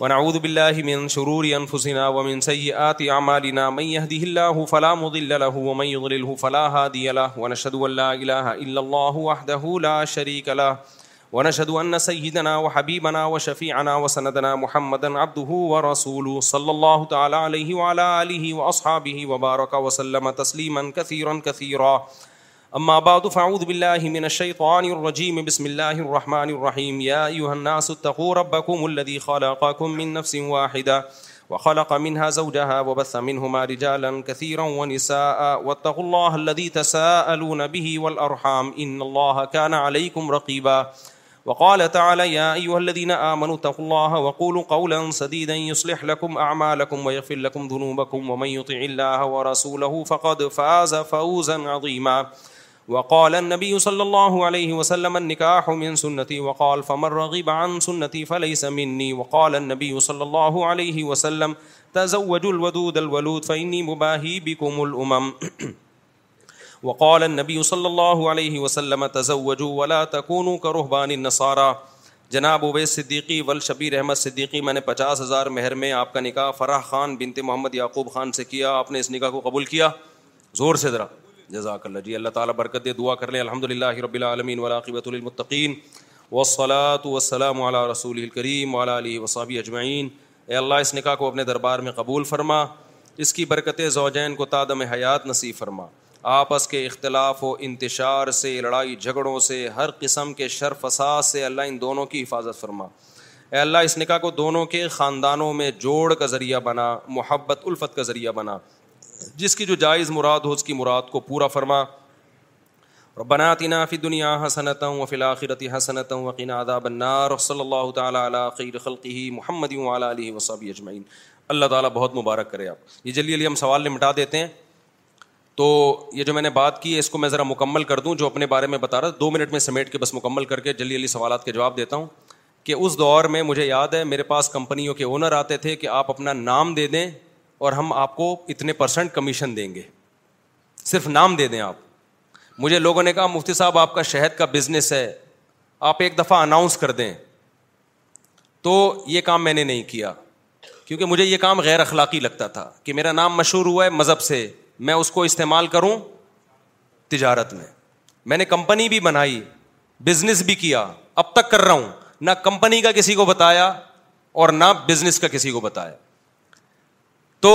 Speaker 6: ونعوذ باللہ من شرور انفسنا ومن سیئات اعمالنا من یهده اللہ فلا مضل له ومن یضلله فلا هادی له ونشہد ان لا الہ الا اللہ وحده لا شریک له ونشهد أن سيدنا وحبيبنا وشفيعنا وسندنا محمدا عبده ورسوله صلى الله تعالى عليه وعلى آله وأصحابه وبارك وسلم تسليما كثيرا كثيرا كثيرا اما بعد فاعوذ بالله من الشيطان الرجيم بسم الله الرحمن الرحيم يا ايها الناس اتقوا ربكم الذي خلقكم من نفس واحده وخلق منها زوجها وبث منهما رجالا كثيرا ونساء واتقوا الله الذي تساءلون به والارحام ان الله كان عليكم رقيبا وقال تعالى يا ايها الذين امنوا اتقوا الله وقولوا قولا سديدا يصلح لكم اعمالكم ويغفر لكم ذنوبكم ومن يطع الله ورسوله فقد فاز فوزا عظيما وقال النبي صلى الله عليه وسلم النكاح من سنتي وقال فمن رغب عن سنتي فليس مني وقال النبي صلى الله عليه وسلم تزوجوا الودود الولود فإني مباهي بكم الأمم وقال النبي صلى الله عليه وسلم تزوجوا ولا تكونوا كرهبان النصارى جناب اویس صدیقی والشبیر احمد صدیقی میں نے پچاس ہزار مہر میں آپ کا نکاح فرح خان بنت محمد یعقوب خان سے کیا آپ نے اس نکاح کو قبول کیا زور سے ذرا جزاک اللہ جی اللہ تعالیٰ برکت دے دعا کر لیں الحمد للہ رب العالمین ولاقبۃ و المقین وصلاۃ وسلم رسول الکریم مولا علیہ وصابی اجمعین اے اللہ اس نکاح کو اپنے دربار میں قبول فرما اس کی برکت زوجین کو تادم حیات نصیب فرما آپس کے اختلاف و انتشار سے لڑائی جھگڑوں سے ہر قسم کے شرف فساد سے اللہ ان دونوں کی حفاظت فرما اے اللہ اس نکاح کو دونوں کے خاندانوں میں جوڑ کا ذریعہ بنا محبت الفت کا ذریعہ بنا جس کی جو جائز مراد ہو اس کی مراد کو پورا فرما اور بنا تین صلی اللہ تعالیٰ خیر خلقی محمد وساب اجمعین اللہ تعالیٰ بہت مبارک کرے آپ یہ جلدی جلدی ہم سوال نمٹا دیتے ہیں تو یہ جو میں نے بات کی ہے اس کو میں ذرا مکمل کر دوں جو اپنے بارے میں بتا رہا دو منٹ میں سمیٹ کے بس مکمل کر کے جلدی جلدی سوالات کے جواب دیتا ہوں کہ اس دور میں مجھے یاد ہے میرے پاس کمپنیوں کے اونر آتے تھے کہ آپ اپنا نام دے دیں اور ہم آپ کو اتنے پرسنٹ کمیشن دیں گے صرف نام دے دیں آپ مجھے لوگوں نے کہا مفتی صاحب آپ کا شہد کا بزنس ہے آپ ایک دفعہ اناؤنس کر دیں تو یہ کام میں نے نہیں کیا کیونکہ مجھے یہ کام غیر اخلاقی لگتا تھا کہ میرا نام مشہور ہوا ہے مذہب سے میں اس کو استعمال کروں تجارت میں میں نے کمپنی بھی بنائی بزنس بھی کیا اب تک کر رہا ہوں نہ کمپنی کا کسی کو بتایا اور نہ بزنس کا کسی کو بتایا تو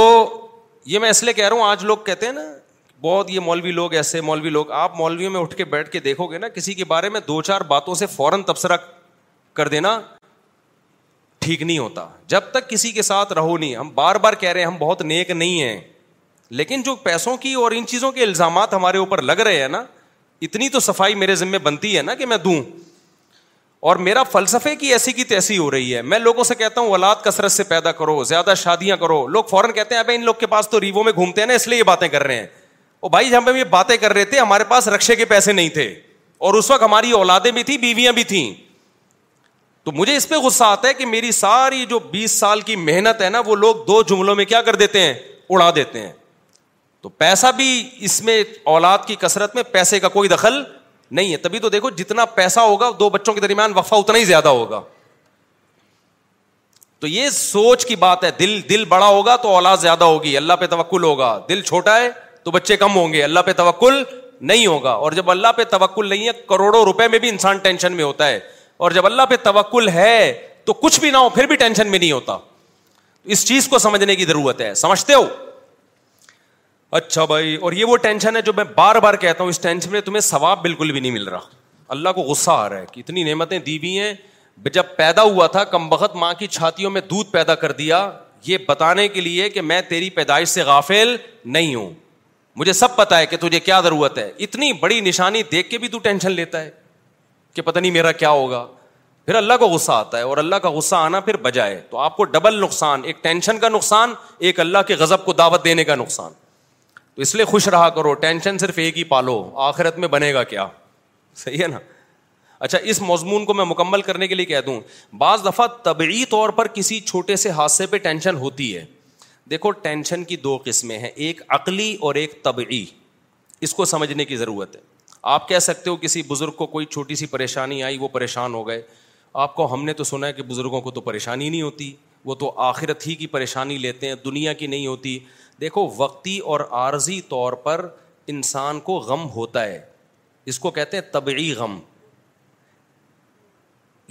Speaker 6: یہ میں اس لیے کہہ رہا ہوں آج لوگ کہتے ہیں نا بہت یہ مولوی لوگ ایسے مولوی لوگ آپ مولویوں میں اٹھ کے بیٹھ کے دیکھو گے نا کسی کے بارے میں دو چار باتوں سے فوراً تبصرہ کر دینا ٹھیک نہیں ہوتا جب تک کسی کے ساتھ رہو نہیں ہم بار بار کہہ رہے ہیں ہم بہت نیک نہیں ہیں لیکن جو پیسوں کی اور ان چیزوں کے الزامات ہمارے اوپر لگ رہے ہیں نا اتنی تو صفائی میرے ذمے بنتی ہے نا کہ میں دوں اور میرا فلسفے کی ایسی کی تیسی ہو رہی ہے میں لوگوں سے کہتا ہوں اولاد کثرت سے پیدا کرو زیادہ شادیاں کرو لوگ فوراً کہتے ہیں ابھی ان لوگ کے پاس تو ریوو میں گھومتے ہیں نا اس لیے یہ باتیں کر رہے ہیں وہ بھائی جب ہم یہ باتیں کر رہے تھے ہمارے پاس رکشے کے پیسے نہیں تھے اور اس وقت ہماری اولادیں بھی تھیں بیویاں بھی تھیں تو مجھے اس پہ غصہ آتا ہے کہ میری ساری جو بیس سال کی محنت ہے نا وہ لوگ دو جملوں میں کیا کر دیتے ہیں اڑا دیتے ہیں تو پیسہ بھی اس میں اولاد کی کثرت میں پیسے کا کوئی دخل نہیں ہے تبھی تو دیکھو جتنا پیسہ ہوگا دو بچوں کے درمیان وفا اتنا ہی زیادہ ہوگا تو یہ سوچ کی بات ہے دل دل بڑا ہوگا تو اولاد زیادہ ہوگی اللہ پہ توکل ہوگا دل چھوٹا ہے تو بچے کم ہوں گے اللہ پہ توکل نہیں ہوگا اور جب اللہ پہ توکل نہیں ہے کروڑوں روپے میں بھی انسان ٹینشن میں ہوتا ہے اور جب اللہ پہ توکل ہے تو کچھ بھی نہ ہو پھر بھی ٹینشن میں نہیں ہوتا اس چیز کو سمجھنے کی ضرورت ہے سمجھتے ہو اچھا بھائی اور یہ وہ ٹینشن ہے جو میں بار بار کہتا ہوں اس ٹینشن میں تمہیں ثواب بالکل بھی نہیں مل رہا اللہ کو غصہ آ رہا ہے کہ اتنی نعمتیں دی بھی ہیں جب پیدا ہوا تھا کم بخت ماں کی چھاتیوں میں دودھ پیدا کر دیا یہ بتانے کے لیے کہ میں تیری پیدائش سے غافل نہیں ہوں مجھے سب پتا ہے کہ تجھے کیا ضرورت ہے اتنی بڑی نشانی دیکھ کے بھی تو ٹینشن لیتا ہے کہ پتہ نہیں میرا کیا ہوگا پھر اللہ کا غصہ آتا ہے اور اللہ کا غصہ آنا پھر بجائے تو آپ کو ڈبل نقصان ایک ٹینشن کا نقصان ایک اللہ کے غذب کو دعوت دینے کا نقصان تو اس لیے خوش رہا کرو ٹینشن صرف ایک ہی پالو آخرت میں بنے گا کیا صحیح ہے نا اچھا اس مضمون کو میں مکمل کرنے کے لیے کہہ دوں بعض دفعہ طبعی طور پر کسی چھوٹے سے حادثے پہ ٹینشن ہوتی ہے دیکھو ٹینشن کی دو قسمیں ہیں ایک عقلی اور ایک طبعی اس کو سمجھنے کی ضرورت ہے آپ کہہ سکتے ہو کسی بزرگ کو کوئی چھوٹی سی پریشانی آئی وہ پریشان ہو گئے آپ کو ہم نے تو سنا ہے کہ بزرگوں کو تو پریشانی نہیں ہوتی وہ تو آخرت ہی کی پریشانی لیتے ہیں دنیا کی نہیں ہوتی دیکھو وقتی اور عارضی طور پر انسان کو غم ہوتا ہے اس کو کہتے ہیں طبعی غم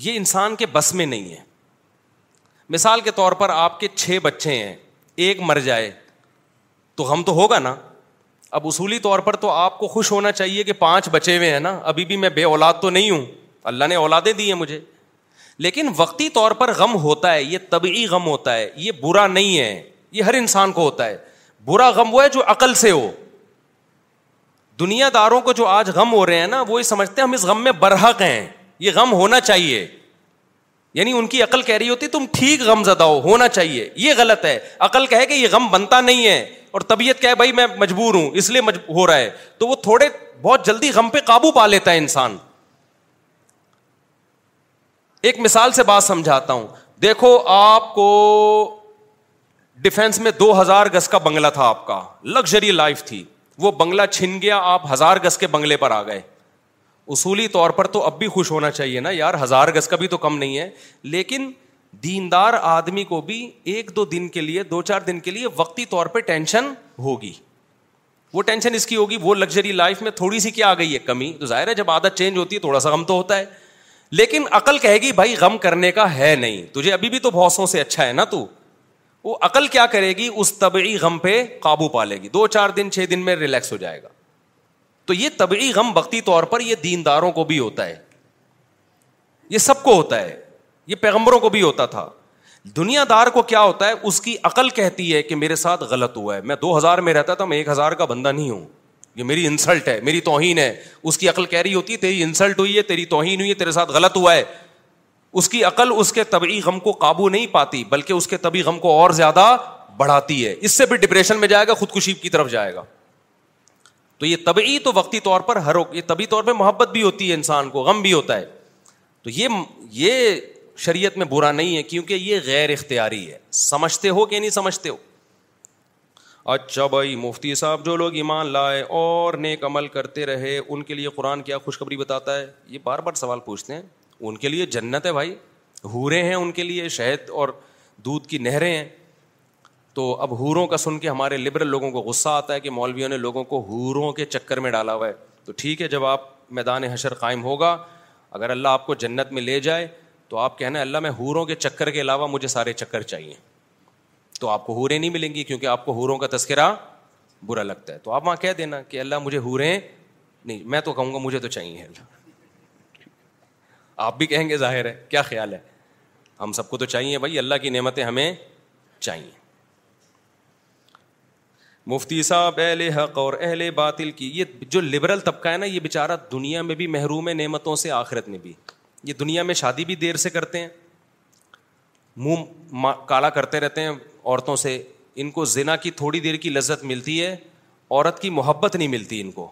Speaker 6: یہ انسان کے بس میں نہیں ہے مثال کے طور پر آپ کے چھ بچے ہیں ایک مر جائے تو غم تو ہوگا نا اب اصولی طور پر تو آپ کو خوش ہونا چاہیے کہ پانچ بچے ہوئے ہیں نا ابھی بھی میں بے اولاد تو نہیں ہوں اللہ نے اولادیں دی ہیں مجھے لیکن وقتی طور پر غم ہوتا ہے یہ طبعی غم ہوتا ہے یہ برا نہیں ہے یہ ہر انسان کو ہوتا ہے برا غم وہ ہے جو عقل سے ہو دنیا داروں کو جو آج غم ہو رہے ہیں نا وہ یہ سمجھتے ہیں ہم اس غم میں برحق ہیں یہ غم ہونا چاہیے یعنی ان کی عقل کہہ رہی ہوتی تم ٹھیک غم زدہ ہو ہونا چاہیے یہ غلط ہے عقل کہے کہ یہ غم بنتا نہیں ہے اور طبیعت کہ بھائی میں مجبور ہوں اس لیے ہو رہا ہے تو وہ تھوڑے بہت جلدی غم پہ قابو پا لیتا ہے انسان ایک مثال سے بات سمجھاتا ہوں دیکھو آپ کو ڈیفینس میں دو ہزار گز کا بنگلہ تھا آپ کا لگژری لائف تھی وہ بنگلہ چھن گیا آپ ہزار گز کے بنگلے پر آ گئے اصولی طور پر تو اب بھی خوش ہونا چاہیے نا یار ہزار گز کا بھی تو کم نہیں ہے لیکن دیندار آدمی کو بھی ایک دو دن کے لیے دو چار دن کے لیے وقتی طور پہ ٹینشن ہوگی وہ ٹینشن اس کی ہوگی وہ لگژری لائف میں تھوڑی سی کیا آ گئی ہے کمی تو ظاہر ہے جب عادت چینج ہوتی ہے تھوڑا سا غم تو ہوتا ہے لیکن عقل کہے گی بھائی غم کرنے کا ہے نہیں تجھے ابھی بھی تو بہت سو سے اچھا ہے نا تو وہ عقل کیا کرے گی اس طبعی غم پہ قابو پالے گی دو چار دن چھ دن میں ریلیکس ہو جائے گا تو یہ طبعی غم وقتی طور پر یہ دینداروں کو بھی ہوتا ہے یہ سب کو ہوتا ہے یہ پیغمبروں کو بھی ہوتا تھا دنیا دار کو کیا ہوتا ہے اس کی عقل کہتی ہے کہ میرے ساتھ غلط ہوا ہے میں دو ہزار میں رہتا تھا میں ایک ہزار کا بندہ نہیں ہوں یہ میری انسلٹ ہے میری توہین ہے اس کی عقل کہہ رہی ہوتی ہے تیری انسلٹ ہوئی ہے تیری توہین ہوئی ہے تیرے ساتھ غلط ہوا ہے اس کی عقل اس کے طبعی غم کو قابو نہیں پاتی بلکہ اس کے طبی غم کو اور زیادہ بڑھاتی ہے اس سے بھی ڈپریشن میں جائے گا خودکشی کی طرف جائے گا تو یہ طبعی تو وقتی طور پر ہر یہ طبی طور پہ محبت بھی ہوتی ہے انسان کو غم بھی ہوتا ہے تو یہ یہ شریعت میں برا نہیں ہے کیونکہ یہ غیر اختیاری ہے سمجھتے ہو کہ نہیں سمجھتے ہو اچھا بھائی مفتی صاحب جو لوگ ایمان لائے اور نیک عمل کرتے رہے ان کے لیے قرآن کیا خوشخبری بتاتا ہے یہ بار بار سوال پوچھتے ہیں ان کے لیے جنت ہے بھائی ہورے ہیں ان کے لیے شہد اور دودھ کی نہریں ہیں تو اب حوروں کا سن کے ہمارے لبرل لوگوں کو غصہ آتا ہے کہ مولویوں نے لوگوں کو حوروں کے چکر میں ڈالا ہوا ہے تو ٹھیک ہے جب آپ میدان حشر قائم ہوگا اگر اللہ آپ کو جنت میں لے جائے تو آپ کہنا اللہ میں ہوروں کے چکر کے علاوہ مجھے سارے چکر چاہیے تو آپ کو ہورے نہیں ملیں گی کیونکہ آپ کو حوروں کا تذکرہ برا لگتا ہے تو آپ وہاں کہہ دینا کہ اللہ مجھے ہورے نہیں میں تو کہوں گا مجھے تو چاہیے اللہ آپ بھی کہیں گے ظاہر ہے کیا خیال ہے ہم سب کو تو چاہیے بھائی اللہ کی نعمتیں ہمیں چاہیے مفتی صاحب اہل حق اور اہل باطل کی یہ جو لبرل طبقہ ہے نا یہ بیچارہ دنیا میں بھی محروم ہے نعمتوں سے آخرت میں بھی یہ دنیا میں شادی بھی دیر سے کرتے ہیں منہ کالا کرتے رہتے ہیں عورتوں سے ان کو زنا کی تھوڑی دیر کی لذت ملتی ہے عورت کی محبت نہیں ملتی ان کو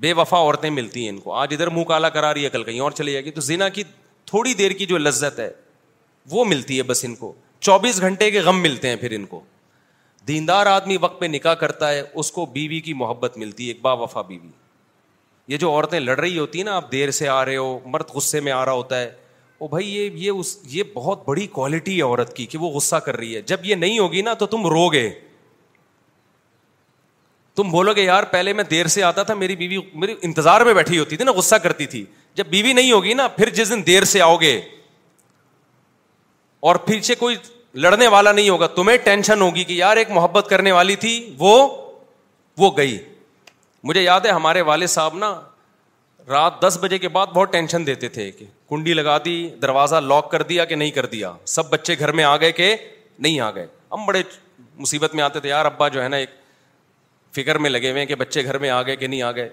Speaker 6: بے وفا عورتیں ملتی ہیں ان کو آج ادھر منہ کالا کرا رہی ہے کل کہیں اور چلی جائے گی تو زنا کی تھوڑی دیر کی جو لذت ہے وہ ملتی ہے بس ان کو چوبیس گھنٹے کے غم ملتے ہیں پھر ان کو دیندار آدمی وقت پہ نکاح کرتا ہے اس کو بیوی کی محبت ملتی ہے ایک با وفا بیوی یہ جو عورتیں لڑ رہی ہوتی ہیں نا آپ دیر سے آ رہے ہو مرد غصے میں آ رہا ہوتا ہے وہ بھائی یہ یہ اس یہ بہت بڑی کوالٹی ہے عورت کی کہ وہ غصہ کر رہی ہے جب یہ نہیں ہوگی نا تو تم رو گے تم بولو گے یار پہلے میں دیر سے آتا تھا میری بیوی میری انتظار میں بیٹھی ہوتی تھی نا غصہ کرتی تھی جب بیوی نہیں ہوگی نا پھر جس دن دیر سے آؤ گے اور پھر سے کوئی لڑنے والا نہیں ہوگا تمہیں ٹینشن ہوگی کہ یار ایک محبت کرنے والی تھی وہ وہ گئی مجھے یاد ہے ہمارے والد صاحب نا رات دس بجے کے بعد بہت ٹینشن دیتے تھے کہ کنڈی لگا دی دروازہ لاک کر دیا کہ نہیں کر دیا سب بچے گھر میں آ گئے کہ نہیں آ گئے ہم بڑے مصیبت میں آتے تھے یار ابا جو ہے نا ایک فکر میں لگے ہوئے ہیں کہ بچے گھر میں آ گئے کہ نہیں آ گئے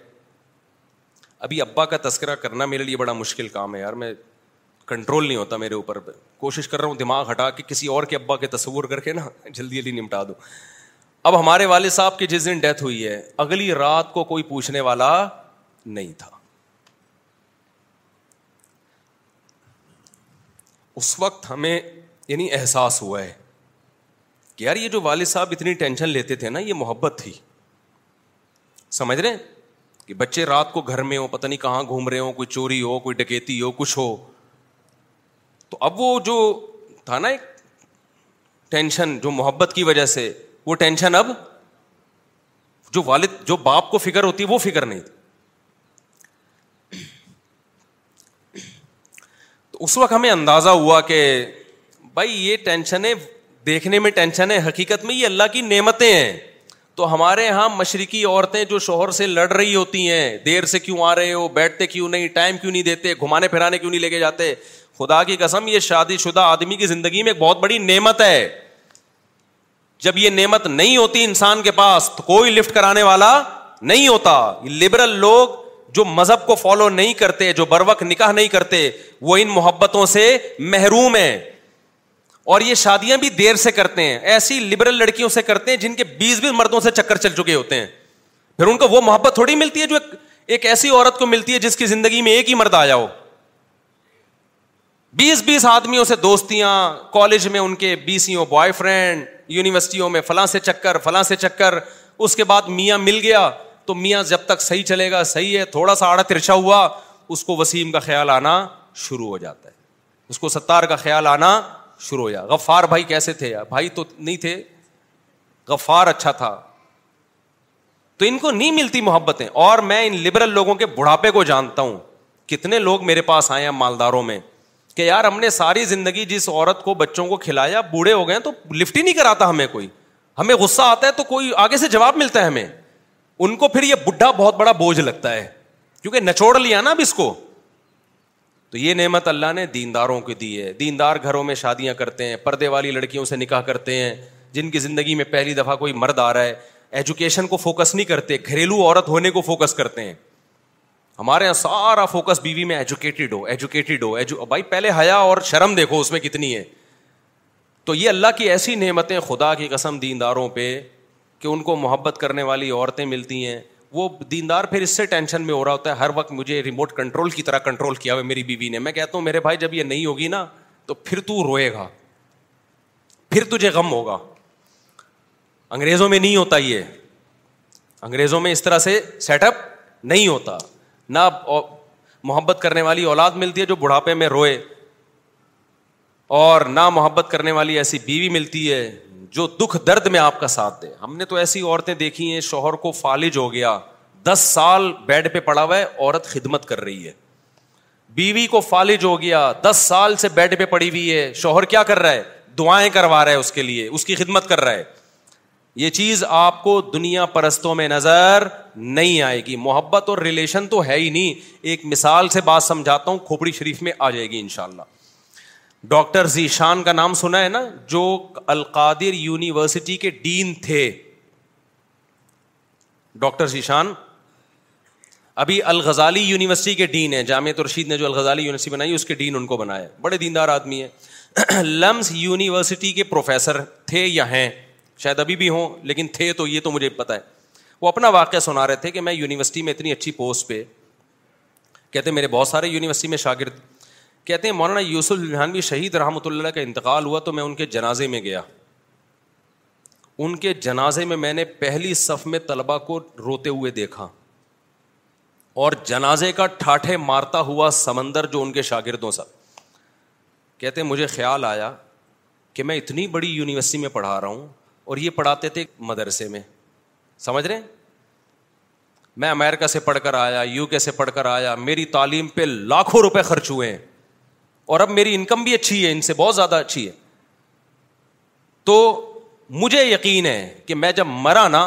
Speaker 6: ابھی ابا کا تذکرہ کرنا میرے لیے بڑا مشکل کام ہے یار میں کنٹرول نہیں ہوتا میرے اوپر کوشش کر رہا ہوں دماغ ہٹا کے کسی اور کے ابا کے تصور کر کے نا جلدی جلدی نمٹا دو اب ہمارے والد صاحب کی جس دن ڈیتھ ہوئی ہے اگلی رات کو کوئی پوچھنے والا نہیں تھا اس وقت ہمیں یعنی احساس ہوا ہے کہ یار یہ جو والد صاحب اتنی ٹینشن لیتے تھے نا یہ محبت تھی سمجھ رہے کہ بچے رات کو گھر میں ہو پتہ نہیں کہاں گھوم رہے ہوں کوئی چوری ہو کوئی ڈکیتی ہو کچھ ہو تو اب وہ جو تھا نا ایک ٹینشن جو محبت کی وجہ سے وہ ٹینشن اب جو والد جو باپ کو فکر ہوتی وہ فکر نہیں تھی تو اس وقت ہمیں اندازہ ہوا کہ بھائی یہ ٹینشن ہے دیکھنے میں ٹینشن ہے حقیقت میں یہ اللہ کی نعمتیں ہیں تو ہمارے یہاں مشرقی عورتیں جو شوہر سے لڑ رہی ہوتی ہیں دیر سے کیوں آ رہے ہو بیٹھتے کیوں نہیں ٹائم کیوں نہیں دیتے گھمانے پھرانے کیوں نہیں لے کے جاتے خدا کی قسم یہ شادی شدہ آدمی کی زندگی میں ایک بہت بڑی نعمت ہے جب یہ نعمت نہیں ہوتی انسان کے پاس تو کوئی لفٹ کرانے والا نہیں ہوتا لبرل لوگ جو مذہب کو فالو نہیں کرتے جو بر وقت نکاح نہیں کرتے وہ ان محبتوں سے محروم ہے اور یہ شادیاں بھی دیر سے کرتے ہیں ایسی لبرل لڑکیوں سے کرتے ہیں جن کے بیس بیس مردوں سے چکر چل چکے ہوتے ہیں پھر ان کو وہ محبت تھوڑی ملتی ہے جو ایک ایسی عورت کو ملتی ہے جس کی زندگی میں ایک ہی مرد آ جاؤ آدمیوں سے دوستیاں کالج میں ان کے بیسیوں بوائے فرینڈ یونیورسٹیوں میں فلاں سے چکر فلاں سے چکر اس کے بعد میاں مل گیا تو میاں جب تک صحیح چلے گا صحیح ہے تھوڑا سا آڑا ترچا ہوا اس کو وسیم کا خیال آنا شروع ہو جاتا ہے اس کو ستار کا خیال آنا شروع شرویا غفار بھائی کیسے تھے یار تو نہیں تھے غفار اچھا تھا تو ان کو نہیں ملتی محبتیں اور میں ان لبرل لوگوں کے بڑھاپے کو جانتا ہوں کتنے لوگ میرے پاس آئے ہیں مالداروں میں کہ یار ہم نے ساری زندگی جس عورت کو بچوں کو کھلایا بوڑھے ہو گئے تو لفٹ ہی نہیں کراتا ہمیں کوئی ہمیں غصہ آتا ہے تو کوئی آگے سے جواب ملتا ہے ہمیں ان کو پھر یہ بڈھا بہت بڑا بوجھ لگتا ہے کیونکہ نچوڑ لیا نا اب اس کو تو یہ نعمت اللہ نے دینداروں کو دی ہے دیندار گھروں میں شادیاں کرتے ہیں پردے والی لڑکیوں سے نکاح کرتے ہیں جن کی زندگی میں پہلی دفعہ کوئی مرد آ رہا ہے ایجوکیشن کو فوکس نہیں کرتے گھریلو عورت ہونے کو فوکس کرتے ہیں ہمارے یہاں سارا فوکس بیوی میں ایجوکیٹڈ ہو ایجوکیٹڈ ہو ایجو بھائی پہلے حیا اور شرم دیکھو اس میں کتنی ہے تو یہ اللہ کی ایسی نعمتیں خدا کی قسم دینداروں پہ کہ ان کو محبت کرنے والی عورتیں ملتی ہیں وہ دیندار پھر اس سے ٹینشن میں ہو رہا ہوتا ہے ہر وقت مجھے ریموٹ کنٹرول کی طرح کنٹرول کیا ہوا میری بیوی نے میں کہتا ہوں میرے بھائی جب یہ نہیں ہوگی نا تو پھر تو روئے گا پھر تجھے غم ہوگا انگریزوں میں نہیں ہوتا یہ انگریزوں میں اس طرح سے سیٹ اپ نہیں ہوتا نہ محبت کرنے والی اولاد ملتی ہے جو بڑھاپے میں روئے اور نہ محبت کرنے والی ایسی بیوی ملتی ہے جو دکھ درد میں آپ کا ساتھ دے ہم نے تو ایسی عورتیں دیکھی ہیں شوہر کو فالج ہو گیا دس سال بیڈ پہ پڑا ہوا ہے عورت خدمت کر رہی ہے بیوی کو فالج ہو گیا دس سال سے بیڈ پہ پڑی ہوئی ہے شوہر کیا کر رہا ہے دعائیں کروا رہا ہے اس کے لیے اس کی خدمت کر رہا ہے یہ چیز آپ کو دنیا پرستوں میں نظر نہیں آئے گی محبت اور ریلیشن تو ہے ہی نہیں ایک مثال سے بات سمجھاتا ہوں کھوپڑی شریف میں آ جائے گی ان شاء اللہ ڈاکٹر ذیشان کا نام سنا ہے نا جو القادر یونیورسٹی کے ڈین تھے ڈاکٹر ذیشان ابھی الغزالی یونیورسٹی کے ڈین ہے جامعہ رشید نے جو الغزالی یونیورسٹی بنائی اس کے ڈین ان کو بنایا بڑے دیندار آدمی ہے لمس یونیورسٹی کے پروفیسر تھے یا ہیں شاید ابھی بھی ہوں لیکن تھے تو یہ تو مجھے پتا ہے وہ اپنا واقعہ سنا رہے تھے کہ میں یونیورسٹی میں اتنی اچھی پوسٹ پہ کہتے میرے بہت سارے یونیورسٹی میں شاگرد کہتے ہیں مولانا یوسف اللہ شہید رحمۃ اللہ کا انتقال ہوا تو میں ان کے جنازے میں گیا ان کے جنازے میں میں نے پہلی صف میں طلبا کو روتے ہوئے دیکھا اور جنازے کا ٹھاٹھے مارتا ہوا سمندر جو ان کے شاگردوں سا کہتے مجھے خیال آیا کہ میں اتنی بڑی یونیورسٹی میں پڑھا رہا ہوں اور یہ پڑھاتے تھے مدرسے میں سمجھ رہے میں امیرکا سے پڑھ کر آیا یو کے سے پڑھ کر آیا میری تعلیم پہ لاکھوں روپے خرچ ہوئے ہیں اور اب میری انکم بھی اچھی ہے ان سے بہت زیادہ اچھی ہے تو مجھے یقین ہے کہ میں جب مرا نا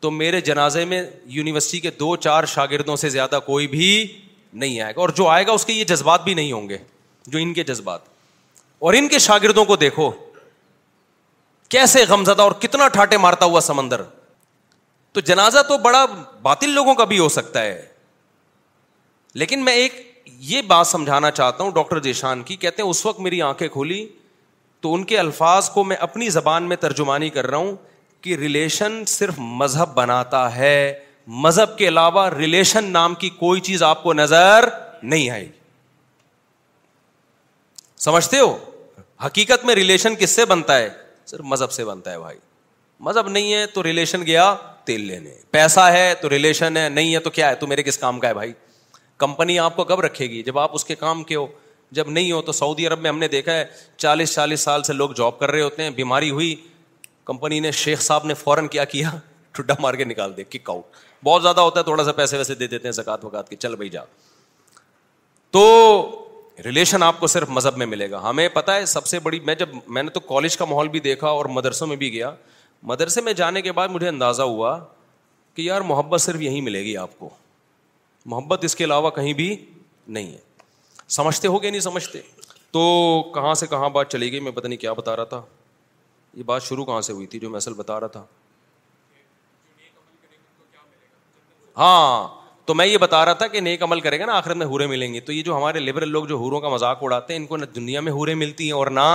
Speaker 6: تو میرے جنازے میں یونیورسٹی کے دو چار شاگردوں سے زیادہ کوئی بھی نہیں آئے گا اور جو آئے گا اس کے یہ جذبات بھی نہیں ہوں گے جو ان کے جذبات اور ان کے شاگردوں کو دیکھو کیسے غمزدہ اور کتنا ٹھاٹے مارتا ہوا سمندر تو جنازہ تو بڑا باطل لوگوں کا بھی ہو سکتا ہے لیکن میں ایک یہ بات سمجھانا چاہتا ہوں ڈاکٹر جیشان کی کہتے ہیں اس وقت میری آنکھیں کھولی تو ان کے الفاظ کو میں اپنی زبان میں ترجمانی کر رہا ہوں کہ ریلیشن صرف مذہب بناتا ہے مذہب کے علاوہ ریلیشن نام کی کوئی چیز آپ کو نظر نہیں آئے گی سمجھتے ہو حقیقت میں ریلیشن کس سے بنتا ہے صرف مذہب سے بنتا ہے بھائی مذہب نہیں ہے تو ریلیشن گیا تیل لینے پیسہ ہے تو ریلیشن ہے نہیں ہے تو کیا ہے تو میرے کس کام کا ہے بھائی کمپنی آپ کو کب رکھے گی جب آپ اس کے کام کے ہو جب نہیں ہو تو سعودی عرب میں ہم نے دیکھا ہے چالیس چالیس سال سے لوگ جاب کر رہے ہوتے ہیں بیماری ہوئی کمپنی نے شیخ صاحب نے فوراً کیا کیا ٹڈا مار کے نکال دیا کک آؤٹ بہت زیادہ ہوتا ہے تھوڑا سا پیسے ویسے دے دیتے ہیں زکات وکات کے چل بھائی جا تو ریلیشن آپ کو صرف مذہب میں ملے گا ہمیں پتا ہے سب سے بڑی میں جب میں نے تو کالج کا ماحول بھی دیکھا اور مدرسوں میں بھی گیا مدرسے میں جانے کے بعد مجھے اندازہ ہوا کہ یار محبت صرف یہیں ملے گی آپ کو محبت اس کے علاوہ کہیں بھی نہیں ہے سمجھتے ہو گیا نہیں سمجھتے تو کہاں سے کہاں بات چلی گئی میں پتہ نہیں کیا بتا رہا تھا یہ بات شروع کہاں سے ہوئی تھی جو میں اصل بتا رہا تھا ہاں تو میں یہ بتا رہا تھا کہ نیک عمل کرے گا نا آخرت میں ہورے ملیں گے تو یہ جو ہمارے لبرل لوگ جو ہوروں کا مذاق اڑاتے ہیں ان کو نہ دنیا میں ہورے ملتی ہیں اور نہ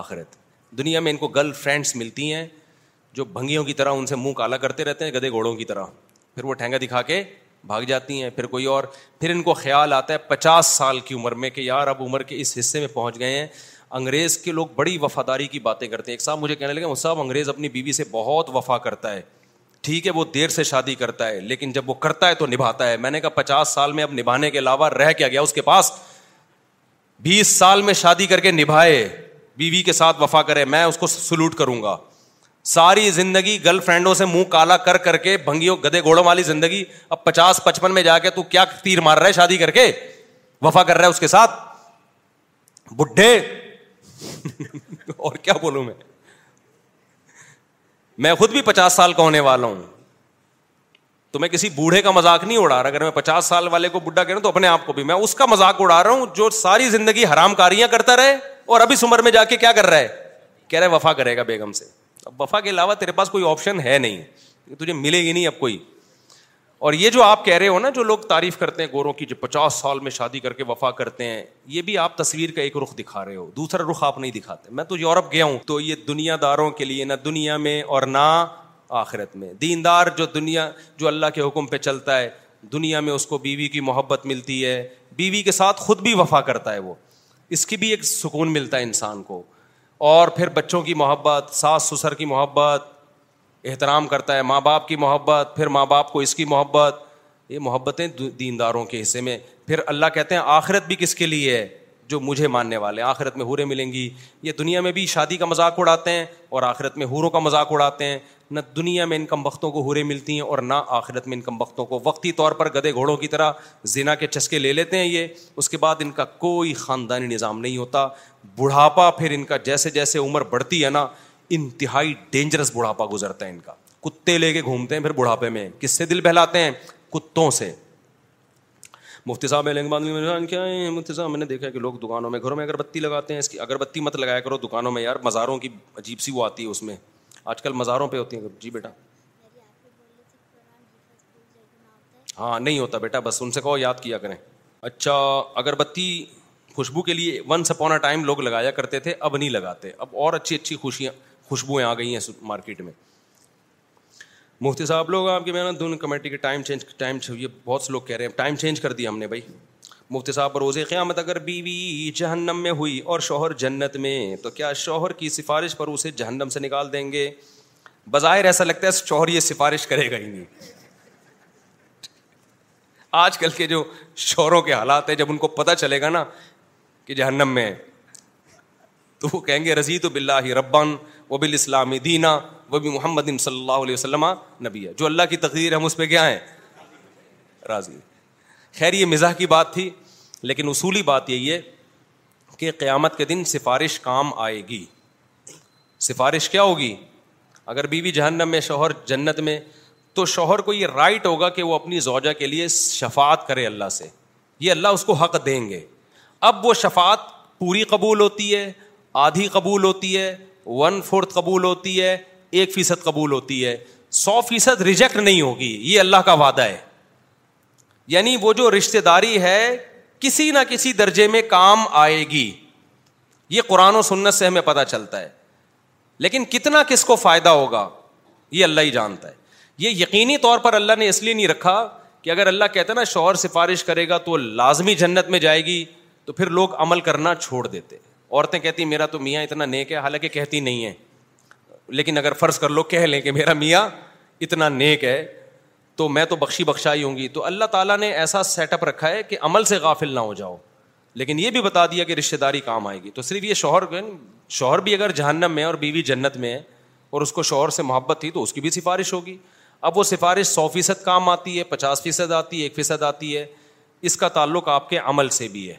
Speaker 6: آخرت دنیا میں ان کو گرل فرینڈس ملتی ہیں جو بھنگیوں کی طرح ان سے منہ کالا کرتے رہتے ہیں گدے گھوڑوں کی طرح پھر وہ ٹھینگا دکھا کے بھاگ جاتی ہیں پھر کوئی اور پھر ان کو خیال آتا ہے پچاس سال کی عمر میں کہ یار اب عمر کے اس حصے میں پہنچ گئے ہیں انگریز کے لوگ بڑی وفاداری کی باتیں کرتے ہیں ایک صاحب مجھے کہنے لگے وہ صاحب انگریز اپنی بیوی سے بہت وفا کرتا ہے ٹھیک ہے وہ دیر سے شادی کرتا ہے لیکن جب وہ کرتا ہے تو نبھاتا ہے میں نے کہا پچاس سال میں اب نبھانے کے علاوہ رہ کیا گیا اس کے پاس بیس سال میں شادی کر کے نبھائے بیوی کے ساتھ وفا کرے میں اس کو سلوٹ کروں گا ساری زندگی گرل فرینڈوں سے منہ کالا کر کر کے بھنگیوں گدے گھوڑوں والی زندگی اب پچاس پچپن میں جا کے تو کیا تیر مار رہا ہے شادی کر کے وفا کر رہا ہے اس کے ساتھ بڈھے اور کیا بولوں میں میں خود بھی پچاس سال کا ہونے والا ہوں تو میں کسی بوڑھے کا مزاق نہیں اڑا رہا اگر میں پچاس سال والے کو بڈھا کہہ رہا ہوں تو اپنے آپ کو بھی میں اس کا مذاق اڑا رہا ہوں جو ساری زندگی حرام کاریاں کرتا رہے اور اب عمر میں جا کے کیا کر رہا ہے کہہ رہے وفا کرے گا بیگم سے وفا کے علاوہ تیرے پاس کوئی آپشن ہے نہیں تجھے ملے گی نہیں اب کوئی اور یہ جو آپ کہہ رہے ہو نا جو لوگ تعریف کرتے ہیں گوروں کی جو پچاس سال میں شادی کر کے وفا کرتے ہیں یہ بھی آپ تصویر کا ایک رخ دکھا رہے ہو دوسرا رخ آپ نہیں دکھاتے میں تو یورپ گیا ہوں تو یہ دنیا داروں کے لیے نہ دنیا میں اور نہ آخرت میں دیندار جو دنیا جو اللہ کے حکم پہ چلتا ہے دنیا میں اس کو بیوی کی محبت ملتی ہے بیوی کے ساتھ خود بھی وفا کرتا ہے وہ اس کی بھی ایک سکون ملتا ہے انسان کو اور پھر بچوں کی محبت ساس سسر کی محبت احترام کرتا ہے ماں باپ کی محبت پھر ماں باپ کو اس کی محبت یہ محبتیں دینداروں کے حصے میں پھر اللہ کہتے ہیں آخرت بھی کس کے لیے ہے جو مجھے ماننے والے ہیں آخرت میں حوریں ملیں گی یہ دنیا میں بھی شادی کا مذاق اڑاتے ہیں اور آخرت میں حوروں کا مذاق اڑاتے ہیں نہ دنیا میں ان کم وقتوں کو ہورے ملتی ہیں اور نہ آخرت میں ان کم وقتوں کو وقتی طور پر گدے گھوڑوں کی طرح زینا کے چسکے لے لیتے ہیں یہ اس کے بعد ان کا کوئی خاندانی نظام نہیں ہوتا بڑھاپا پھر ان کا جیسے جیسے عمر بڑھتی ہے نا انتہائی ڈینجرس بڑھاپا گزرتا ہے ان کا کتے لے کے گھومتے ہیں پھر بڑھاپے میں کس سے دل بہلاتے ہیں کتوں سے مفتی صاحب کیا مفتی صاحب میں نے دیکھا کہ لوگ دکانوں میں گھروں میں اگر بتی لگاتے ہیں اس کی اگربتی مت لگایا کرو دکانوں میں یار مزاروں کی عجیب سی وہ آتی ہے اس میں آج کل مزاروں پہ ہوتی ہیں جی بیٹا ہاں نہیں ہوتا بیٹا بس ان سے کہو یاد کیا کریں اچھا اگر بتی خوشبو کے لیے ونس اپون ٹائم لوگ لگایا کرتے تھے اب نہیں لگاتے اب اور اچھی اچھی خوشیاں خوشبوئیں آ گئی ہیں مارکیٹ میں مفتی صاحب لوگ آپ کے دونوں کمیٹی کے ٹائم چینج ٹائم یہ بہت سے لوگ کہہ رہے ہیں ٹائم چینج کر دیا ہم نے بھائی مفتی صاحب بروز قیامت اگر بیوی جہنم میں ہوئی اور شوہر جنت میں تو کیا شوہر کی سفارش پر اسے جہنم سے نکال دیں گے بظاہر ایسا لگتا ہے شوہر یہ سفارش کرے گا ہی نہیں آج کل کے جو شوہروں کے حالات ہیں جب ان کو پتہ چلے گا نا کہ جہنم میں تو وہ کہیں گے رضیت بلّہ ربان وہ بال اسلام دینا وہ بھی محمد صلی اللہ علیہ وسلم نبی ہے جو اللہ کی تقریر ہم اس پہ کیا ہیں راضی خیر یہ مزاح کی بات تھی لیکن اصولی بات یہی ہے کہ قیامت کے دن سفارش کام آئے گی سفارش کیا ہوگی اگر بیوی بی جہنم میں شوہر جنت میں تو شوہر کو یہ رائٹ ہوگا کہ وہ اپنی زوجہ کے لیے شفات کرے اللہ سے یہ اللہ اس کو حق دیں گے اب وہ شفات پوری قبول ہوتی ہے آدھی قبول ہوتی ہے ون فورتھ قبول ہوتی ہے ایک فیصد قبول ہوتی ہے سو فیصد ریجیکٹ نہیں ہوگی یہ اللہ کا وعدہ ہے یعنی وہ جو رشتے داری ہے کسی نہ کسی درجے میں کام آئے گی یہ قرآن و سنت سے ہمیں پتہ چلتا ہے لیکن کتنا کس کو فائدہ ہوگا یہ اللہ ہی جانتا ہے یہ یقینی طور پر اللہ نے اس لیے نہیں رکھا کہ اگر اللہ کہتا ہے نا شوہر سفارش کرے گا تو لازمی جنت میں جائے گی تو پھر لوگ عمل کرنا چھوڑ دیتے عورتیں کہتی میرا تو میاں اتنا نیک ہے حالانکہ کہتی نہیں ہے لیکن اگر فرض کر لو کہہ لیں کہ میرا میاں اتنا نیک ہے تو میں تو بخشی بخشائی ہوں گی تو اللہ تعالیٰ نے ایسا سیٹ اپ رکھا ہے کہ عمل سے غافل نہ ہو جاؤ لیکن یہ بھی بتا دیا کہ رشتے داری کام آئے گی تو صرف یہ شوہر شوہر بھی اگر جہنم میں اور بیوی جنت میں ہے اور اس کو شوہر سے محبت تھی تو اس کی بھی سفارش ہوگی اب وہ سفارش سو فیصد کام آتی ہے پچاس فیصد آتی ہے ایک فیصد آتی ہے اس کا تعلق آپ کے عمل سے بھی ہے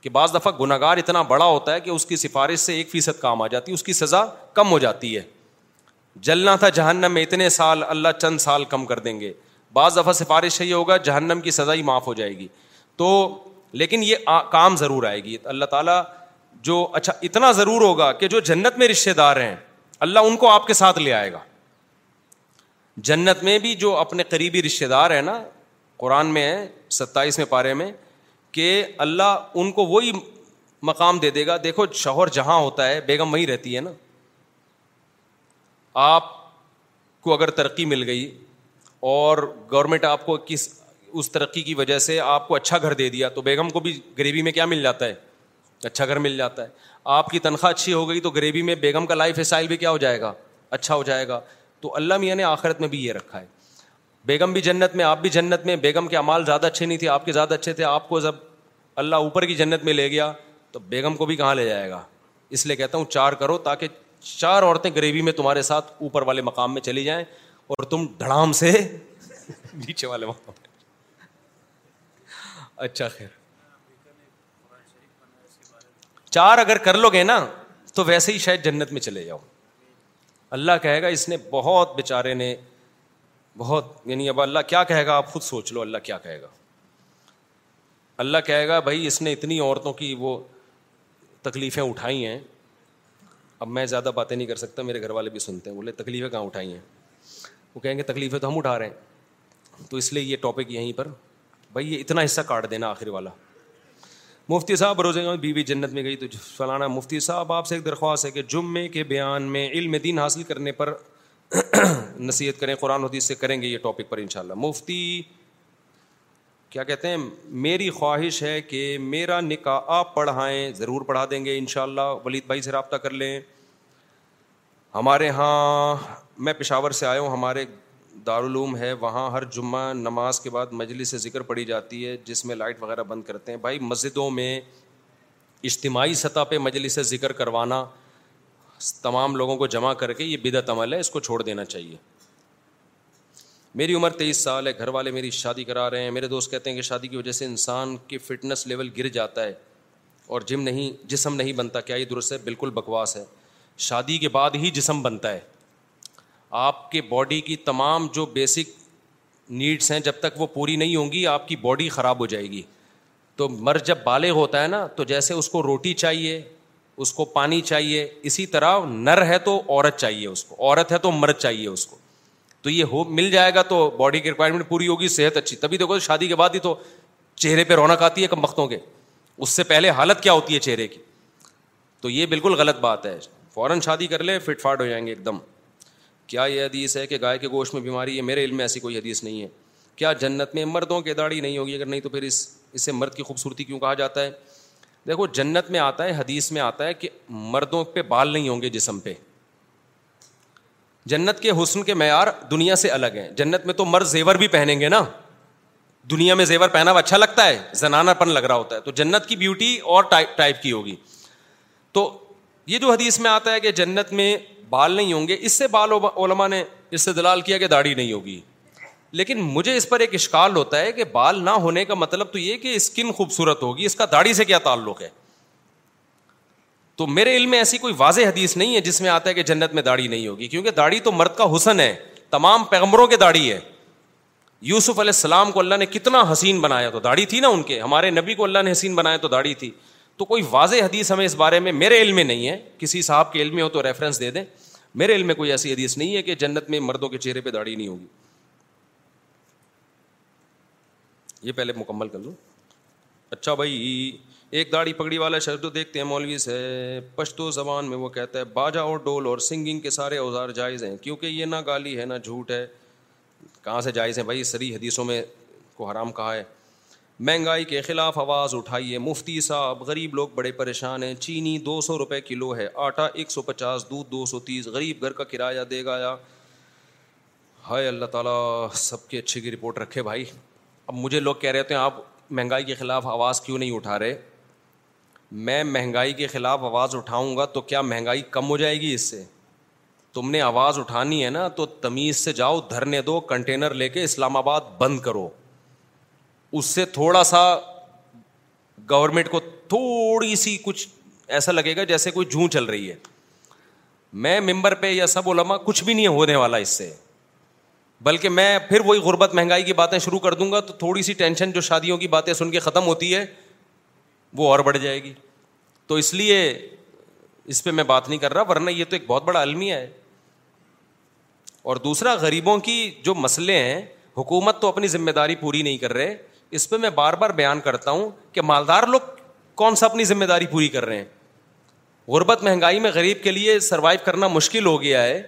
Speaker 6: کہ بعض دفعہ گناہ گار اتنا بڑا ہوتا ہے کہ اس کی سفارش سے ایک فیصد کام آ جاتی ہے اس کی سزا کم ہو جاتی ہے جلنا تھا جہنم میں اتنے سال اللہ چند سال کم کر دیں گے بعض دفعہ سفارش یہ ہوگا جہنم کی سزا ہی معاف ہو جائے گی تو لیکن یہ کام ضرور آئے گی اللہ تعالیٰ جو اچھا اتنا ضرور ہوگا کہ جو جنت میں رشتے دار ہیں اللہ ان کو آپ کے ساتھ لے آئے گا جنت میں بھی جو اپنے قریبی رشتے دار ہیں نا قرآن میں ہے ستائیس میں پارے میں کہ اللہ ان کو وہی مقام دے دے گا دیکھو شوہر جہاں ہوتا ہے بیگم وہیں رہتی ہے نا آپ کو اگر ترقی مل گئی اور گورنمنٹ آپ کو کس اس ترقی کی وجہ سے آپ کو اچھا گھر دے دیا تو بیگم کو بھی غریبی میں کیا مل جاتا ہے اچھا گھر مل جاتا ہے آپ کی تنخواہ اچھی ہو گئی تو غریبی میں بیگم کا لائف اسٹائل بھی کیا ہو جائے گا اچھا ہو جائے گا تو اللہ میاں نے آخرت میں بھی یہ رکھا ہے بیگم بھی جنت میں آپ بھی جنت میں بیگم کے اعمال زیادہ اچھے نہیں تھے آپ کے زیادہ اچھے تھے آپ کو جب اللہ اوپر کی جنت میں لے گیا تو بیگم کو بھی کہاں لے جائے گا اس لیے کہتا ہوں چار کرو تاکہ چار عورتیں گریبی میں تمہارے ساتھ اوپر والے مقام میں چلی جائیں اور تم دڑام سے نیچے والے مقام اچھا خیر چار اگر کر لو گے نا تو ویسے ہی شاید جنت میں چلے جاؤ اللہ کہے گا اس نے بہت بےچارے نے بہت یعنی اب اللہ کیا کہے گا آپ خود سوچ لو اللہ کیا کہے گا اللہ کہے گا بھائی اس نے اتنی عورتوں کی وہ تکلیفیں اٹھائی ہیں اب میں زیادہ باتیں نہیں کر سکتا میرے گھر والے بھی سنتے ہیں بولے تکلیفیں کہاں اٹھائی ہیں وہ کہیں گے تکلیفیں تو ہم اٹھا رہے ہیں تو اس لیے یہ ٹاپک یہیں پر بھائی یہ اتنا حصہ کاٹ دینا آخر والا مفتی صاحب روزے گا بی بی جنت میں گئی تو فلانا مفتی صاحب آپ سے ایک درخواست ہے کہ جمعے کے بیان میں علم دین حاصل کرنے پر نصیحت کریں قرآن حدیث سے کریں گے یہ ٹاپک پر انشاءاللہ مفتی کیا کہتے ہیں میری خواہش ہے کہ میرا نکاح آپ پڑھائیں ضرور پڑھا دیں گے انشاءاللہ شاء ولید بھائی سے رابطہ کر لیں ہمارے ہاں میں پشاور سے آیا ہوں ہمارے دارالعلوم ہے وہاں ہر جمعہ نماز کے بعد مجلس سے ذکر پڑی جاتی ہے جس میں لائٹ وغیرہ بند کرتے ہیں بھائی مسجدوں میں اجتماعی سطح پہ مجلس سے ذکر کروانا تمام لوگوں کو جمع کر کے یہ بدعت عمل ہے اس کو چھوڑ دینا چاہیے میری عمر تیئیس سال ہے گھر والے میری شادی کرا رہے ہیں میرے دوست کہتے ہیں کہ شادی کی وجہ سے انسان کی فٹنس لیول گر جاتا ہے اور جم نہیں جسم نہیں بنتا کیا یہ درست ہے بالکل بکواس ہے شادی کے بعد ہی جسم بنتا ہے آپ کے باڈی کی تمام جو بیسک نیڈس ہیں جب تک وہ پوری نہیں ہوں گی آپ کی باڈی خراب ہو جائے گی تو مر جب بالغ ہوتا ہے نا تو جیسے اس کو روٹی چاہیے اس کو پانی چاہیے اسی طرح نر ہے تو عورت چاہیے اس کو عورت ہے تو مرد چاہیے اس کو تو یہ ہو مل جائے گا تو باڈی کی ریکوائرمنٹ پوری ہوگی صحت اچھی تبھی دیکھو شادی کے بعد ہی تو چہرے پہ رونق آتی ہے کم وقتوں کے اس سے پہلے حالت کیا ہوتی ہے چہرے کی تو یہ بالکل غلط بات ہے فوراً شادی کر لے فٹ فاٹ ہو جائیں گے ایک دم کیا یہ حدیث ہے کہ گائے کے گوشت میں بیماری ہے میرے علم میں ایسی کوئی حدیث نہیں ہے کیا جنت میں مردوں کے داڑھی نہیں ہوگی اگر نہیں تو پھر اس اسے مرد کی خوبصورتی کیوں کہا جاتا ہے دیکھو جنت میں آتا ہے حدیث میں آتا ہے کہ مردوں پہ بال نہیں ہوں گے جسم پہ جنت کے حسن کے معیار دنیا سے الگ ہیں جنت میں تو مرد زیور بھی پہنیں گے نا دنیا میں زیور پہنا ہوا اچھا لگتا ہے زنانہ پن لگ رہا ہوتا ہے تو جنت کی بیوٹی اور ٹائپ ٹائپ کی ہوگی تو یہ جو حدیث میں آتا ہے کہ جنت میں بال نہیں ہوں گے اس سے بال علماء نے اس سے دلال کیا کہ داڑھی نہیں ہوگی لیکن مجھے اس پر ایک اشکال ہوتا ہے کہ بال نہ ہونے کا مطلب تو یہ کہ اسکن خوبصورت ہوگی اس کا داڑھی سے کیا تعلق ہے تو میرے علم میں ایسی کوئی واضح حدیث نہیں ہے جس میں آتا ہے کہ جنت میں داڑھی نہیں ہوگی کیونکہ داڑھی تو مرد کا حسن ہے تمام پیغمبروں کے داڑھی ہے یوسف علیہ السلام کو اللہ نے کتنا حسین بنایا تو داڑھی تھی نا ان کے ہمارے نبی کو اللہ نے حسین بنایا تو داڑھی تھی تو کوئی واضح حدیث ہمیں اس بارے میں میرے علم میں نہیں ہے کسی صاحب کے علم میں ہو تو ریفرنس دے دیں میرے علم میں کوئی ایسی حدیث نہیں ہے کہ جنت میں مردوں کے چہرے پہ داڑھی نہیں ہوگی یہ پہلے مکمل کر لوں اچھا بھائی ایک داڑھی پگڑی والا شخص جو دیکھتے ہیں مولوی سے پشتو زبان میں وہ کہتا ہے باجا اور ڈول اور سنگنگ کے سارے اوزار جائز ہیں کیونکہ یہ نہ گالی ہے نہ جھوٹ ہے کہاں سے جائز ہیں بھائی سری حدیثوں میں کو حرام کہا ہے مہنگائی کے خلاف آواز اٹھائیے مفتی صاحب غریب لوگ بڑے پریشان ہیں چینی دو سو روپے کلو ہے آٹا ایک سو پچاس دودھ دو سو تیس غریب گھر کا کرایہ دے گا ہائے اللہ تعالیٰ سب کی اچھی کی رپورٹ رکھے بھائی اب مجھے لوگ کہہ رہے تھے آپ مہنگائی کے خلاف آواز کیوں نہیں اٹھا رہے میں مہنگائی کے خلاف آواز اٹھاؤں گا تو کیا مہنگائی کم ہو جائے گی اس سے تم نے آواز اٹھانی ہے نا تو تمیز سے جاؤ دھرنے دو کنٹینر لے کے اسلام آباد بند کرو اس سے تھوڑا سا گورنمنٹ کو تھوڑی سی کچھ ایسا لگے گا جیسے کوئی جھو چل رہی ہے میں ممبر پہ یا سب علماء کچھ بھی نہیں ہونے والا اس سے بلکہ میں پھر وہی غربت مہنگائی کی باتیں شروع کر دوں گا تو تھوڑی سی ٹینشن جو شادیوں کی باتیں سن کے ختم ہوتی ہے وہ اور بڑھ جائے گی تو اس لیے اس پہ میں بات نہیں کر رہا ورنہ یہ تو ایک بہت بڑا المیہ ہے اور دوسرا غریبوں کی جو مسئلے ہیں حکومت تو اپنی ذمہ داری پوری نہیں کر رہے اس پہ میں بار بار بیان کرتا ہوں کہ مالدار لوگ کون سا اپنی ذمہ داری پوری کر رہے ہیں غربت مہنگائی میں غریب کے لیے سروائو کرنا مشکل ہو گیا ہے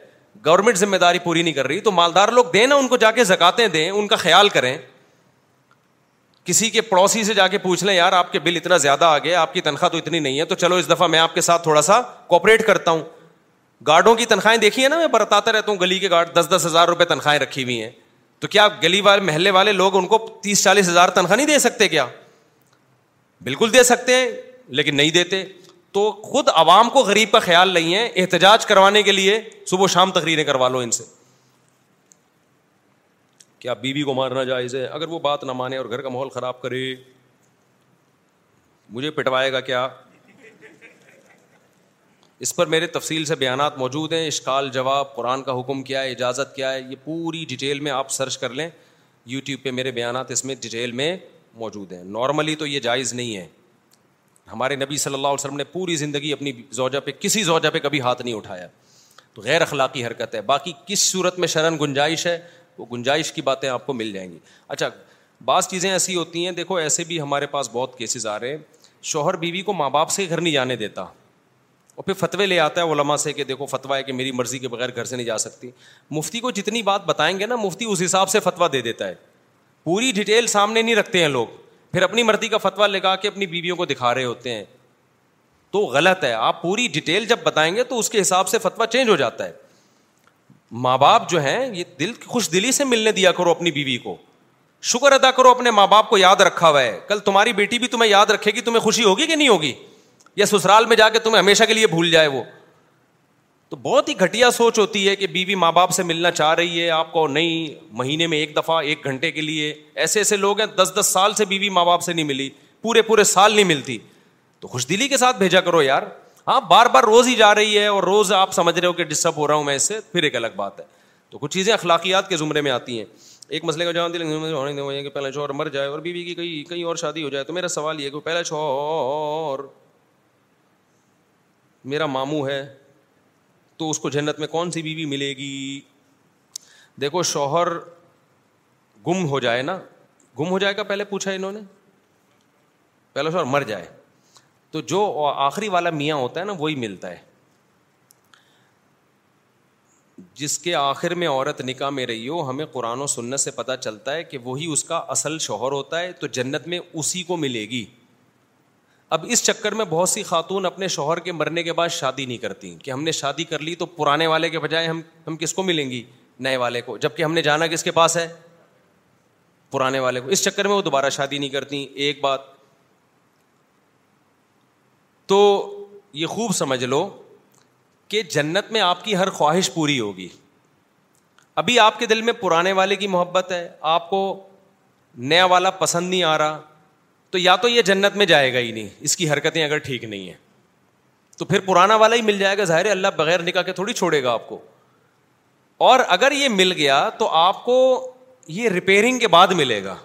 Speaker 6: گورنمنٹ ذمہ داری پوری نہیں کر رہی تو مالدار لوگ دیں نا ان کو جا کے زکاتے دیں ان کا خیال کریں کسی کے پڑوسی سے جا کے پوچھ لیں یار آپ کے بل اتنا زیادہ آ گیا آپ کی تنخواہ تو اتنی نہیں ہے تو چلو اس دفعہ میں آپ کے ساتھ تھوڑا سا کوپریٹ کرتا ہوں گارڈوں کی تنخواہیں دیکھی ہیں نا میں برتاتا رہتا ہوں گلی کے گارڈ دس دس ہزار روپے تنخواہیں رکھی ہوئی ہیں تو کیا آپ گلی والے محلے والے لوگ ان کو تیس چالیس ہزار تنخواہ نہیں دے سکتے کیا بالکل دے سکتے ہیں لیکن نہیں دیتے تو خود عوام کو غریب کا خیال نہیں ہے احتجاج کروانے کے لیے صبح شام تقریریں کروا لو ان سے کیا بیوی بی کو مارنا جائز ہے اگر وہ بات نہ مانے اور گھر کا ماحول خراب کرے مجھے پٹوائے گا کیا اس پر میرے تفصیل سے بیانات موجود ہیں اشکال جواب قرآن کا حکم کیا ہے اجازت کیا ہے یہ پوری ڈیٹیل میں آپ سرچ کر لیں یوٹیوب پہ میرے بیانات اس میں ڈیٹیل میں موجود ہیں نارملی تو یہ جائز نہیں ہے ہمارے نبی صلی اللہ علیہ وسلم نے پوری زندگی اپنی زوجہ پہ کسی زوجہ پہ کبھی ہاتھ نہیں اٹھایا تو غیر اخلاقی حرکت ہے باقی کس صورت میں شرن گنجائش ہے گنجائش کی باتیں آپ کو مل جائیں گی اچھا بعض چیزیں ایسی ہوتی ہیں دیکھو ایسے بھی ہمارے پاس بہت کیسز آ رہے ہیں شوہر بیوی کو ماں باپ سے گھر نہیں جانے دیتا اور پھر فتوے لے آتا ہے علما سے کہ دیکھو فتوا ہے کہ میری مرضی کے بغیر گھر سے نہیں جا سکتی مفتی کو جتنی بات بتائیں گے نا مفتی اس حساب سے فتوا دے دیتا ہے پوری ڈیٹیل سامنے نہیں رکھتے ہیں لوگ پھر اپنی مرضی کا فتویٰ لگا کے اپنی بیویوں کو دکھا رہے ہوتے ہیں تو غلط ہے آپ پوری ڈیٹیل جب بتائیں گے تو اس کے حساب سے فتوا چینج ہو جاتا ہے ماں باپ جو ہیں یہ دل کی خوش دلی سے ملنے دیا کرو اپنی بیوی کو شکر ادا کرو اپنے ماں باپ کو یاد رکھا ہوا ہے کل تمہاری بیٹی بھی تمہیں یاد رکھے گی تمہیں خوشی ہوگی کہ نہیں ہوگی یا سسرال میں جا کے تمہیں ہمیشہ کے لیے بھول جائے وہ تو بہت ہی گھٹیا سوچ ہوتی ہے کہ بیوی ماں باپ سے ملنا چاہ رہی ہے آپ کو نہیں مہینے میں ایک دفعہ ایک گھنٹے کے لیے ایسے ایسے لوگ ہیں دس دس سال سے بیوی ماں باپ سے نہیں ملی پورے پورے سال نہیں ملتی تو خوش دلی کے ساتھ بھیجا کرو یار ہاں بار بار روز ہی جا رہی ہے اور روز آپ سمجھ رہے ہو کہ ڈسٹرب ہو رہا ہوں میں اس سے پھر ایک الگ بات ہے تو کچھ چیزیں اخلاقیات کے زمرے میں آتی ہیں ایک مسئلے کا جواب دیں کہ پہلا شوہر مر جائے اور بیوی بی کی کہیں کہیں اور شادی ہو جائے تو میرا سوال یہ کہ پہلا شوہر میرا ماموں ہے تو اس کو جنت میں کون سی بیوی بی ملے گی دیکھو شوہر گم ہو جائے نا گم ہو جائے گا پہلے پوچھا انہوں نے پہلا شوہر مر جائے تو جو آخری والا میاں ہوتا ہے نا وہی ملتا ہے جس کے آخر میں عورت نکاح میں رہی ہو ہمیں قرآن و سننے سے پتہ چلتا ہے کہ وہی اس کا اصل شوہر ہوتا ہے تو جنت میں اسی کو ملے گی اب اس چکر میں بہت سی خاتون اپنے شوہر کے مرنے کے بعد شادی نہیں کرتی کہ ہم نے شادی کر لی تو پرانے والے کے بجائے ہم ہم کس کو ملیں گی نئے والے کو جب کہ ہم نے جانا کس کے پاس ہے پرانے والے کو اس چکر میں وہ دوبارہ شادی نہیں کرتی ایک بات تو یہ خوب سمجھ لو کہ جنت میں آپ کی ہر خواہش پوری ہوگی ابھی آپ کے دل میں پرانے والے کی محبت ہے آپ کو نیا والا پسند نہیں آ رہا تو یا تو یہ جنت میں جائے گا ہی نہیں اس کی حرکتیں اگر ٹھیک نہیں ہیں تو پھر پرانا والا ہی مل جائے گا ظاہر اللہ بغیر نکاح کے تھوڑی چھوڑے گا آپ کو اور اگر یہ مل گیا تو آپ کو یہ ریپیئرنگ کے بعد ملے گا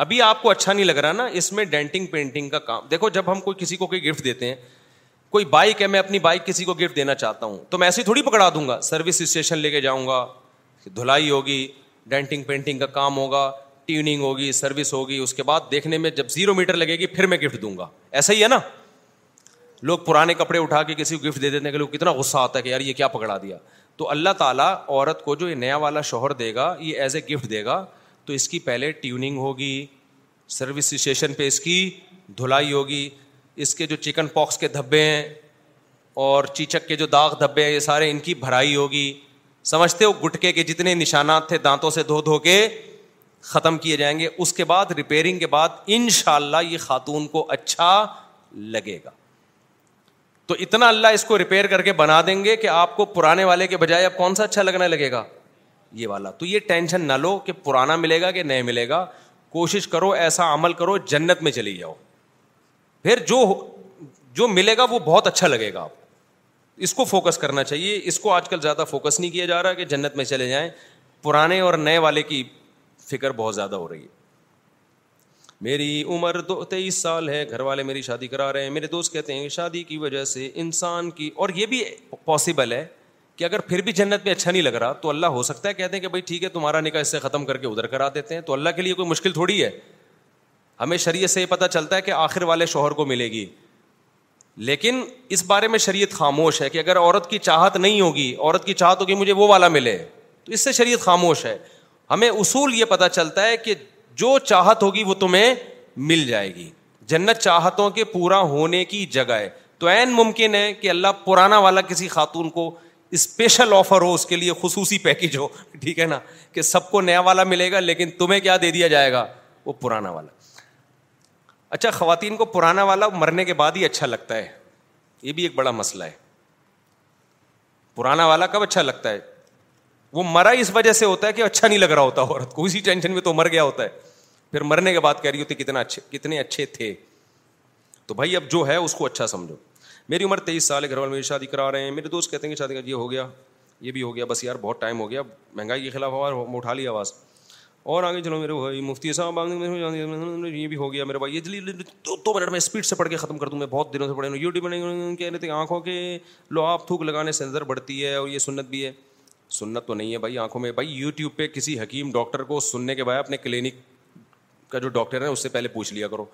Speaker 6: ابھی آپ کو اچھا نہیں لگ رہا نا اس میں ڈینٹنگ پینٹنگ کا کام دیکھو جب ہم کوئی کسی کو کوئی گفٹ دیتے ہیں کوئی بائک ہے میں اپنی بائک کسی کو گفٹ دینا چاہتا ہوں تو میں ایسے ہی تھوڑی پکڑا دوں گا سروس اسٹیشن لے کے جاؤں گا دھلائی ہوگی ڈینٹنگ پینٹنگ کا کام ہوگا ٹیوننگ ہوگی سروس ہوگی اس کے بعد دیکھنے میں جب زیرو میٹر لگے گی پھر میں گفٹ دوں گا ایسا ہی ہے نا لوگ پرانے کپڑے اٹھا کے کسی کو گفٹ دے دیتے ہیں کہ لوگ کتنا غصہ آتا ہے کہ یار یہ کیا پکڑا دیا تو اللہ تعالیٰ عورت کو جو یہ نیا والا شوہر دے گا یہ ایز اے گفٹ دے گا تو اس کی پہلے ٹیوننگ ہوگی سروس اسٹیشن پہ اس کی دھلائی ہوگی اس کے جو چکن پاکس کے دھبے ہیں اور چیچک کے جو داغ دھبے ہیں یہ سارے ان کی بھرائی ہوگی سمجھتے ہو گٹکے کے جتنے نشانات تھے دانتوں سے دھو دھو کے ختم کیے جائیں گے اس کے بعد ریپیئرنگ کے بعد ان شاء اللہ یہ خاتون کو اچھا لگے گا تو اتنا اللہ اس کو ریپیئر کر کے بنا دیں گے کہ آپ کو پرانے والے کے بجائے اب کون سا اچھا لگنے لگے گا یہ والا تو یہ ٹینشن نہ لو کہ پرانا ملے گا کہ نئے ملے گا کوشش کرو ایسا عمل کرو جنت میں چلی جاؤ پھر جو جو ملے گا وہ بہت اچھا لگے گا آپ اس کو فوکس کرنا چاہیے اس کو آج کل زیادہ فوکس نہیں کیا جا رہا کہ جنت میں چلے جائیں پرانے اور نئے والے کی فکر بہت زیادہ ہو رہی ہے میری عمر دو تیئیس سال ہے گھر والے میری شادی کرا رہے ہیں میرے دوست کہتے ہیں شادی کی وجہ سے انسان کی اور یہ بھی پاسبل ہے کہ اگر پھر بھی جنت میں اچھا نہیں لگ رہا تو اللہ ہو سکتا ہے کہتے ہیں کہ بھائی ٹھیک ہے تمہارا نکاح اس سے ختم کر کے ادھر کرا دیتے ہیں تو اللہ کے لیے کوئی مشکل تھوڑی ہے ہمیں شریعت سے یہ پتہ چلتا ہے کہ آخر والے شوہر کو ملے گی لیکن اس بارے میں شریعت خاموش ہے کہ اگر عورت کی چاہت نہیں ہوگی عورت کی چاہت ہوگی مجھے وہ والا ملے تو اس سے شریعت خاموش ہے ہمیں اصول یہ پتہ چلتا ہے کہ جو چاہت ہوگی وہ تمہیں مل جائے گی جنت چاہتوں کے پورا ہونے کی جگہ ہے تو عین ممکن ہے کہ اللہ پرانا والا کسی خاتون کو اسپیشل آفر ہو اس کے لیے خصوصی پیکج ہو ٹھیک ہے نا کہ سب کو نیا والا ملے گا لیکن تمہیں کیا دے دیا جائے گا وہ پرانا والا اچھا خواتین کو پرانا والا مرنے کے بعد ہی اچھا لگتا ہے یہ بھی ایک بڑا مسئلہ ہے پرانا والا کب اچھا لگتا ہے وہ مرا اس وجہ سے ہوتا ہے کہ اچھا نہیں لگ رہا ہوتا عورت کو اسی ٹینشن میں تو مر گیا ہوتا ہے پھر مرنے کے بعد کہہ رہی ہوتی کتنا اچھے کتنے اچھے تھے تو بھائی اب جو ہے اس کو اچھا سمجھو میری عمر تیئیس سال ہے گھر والے میری شادی کرا رہے ہیں میرے دوست کہتے ہیں کہ شادی کر یہ ہو گیا یہ بھی ہو گیا بس یار بہت ٹائم ہو گیا مہنگائی کے خلاف ہوا لی آواز اور آگے چلو میرے بھائی مفتی صاحب یہ بھی ہو گیا میرے بھائی یہ دو, دو منٹ میں اسپیڈ سے پڑھ کے ختم کر دوں میں بہت دنوں سے پڑھے یو ٹیوب یوٹیوب کہہ رہے تھے آنکھوں کے لو آپ تھوک لگانے سے نظر بڑھتی ہے اور یہ سنت بھی ہے سنت تو نہیں ہے بھائی آنکھوں میں بھائی یوٹیوب پہ کسی حکیم ڈاکٹر کو سننے کے بعد اپنے کلینک کا جو ڈاکٹر ہے اس سے پہلے پوچھ لیا کرو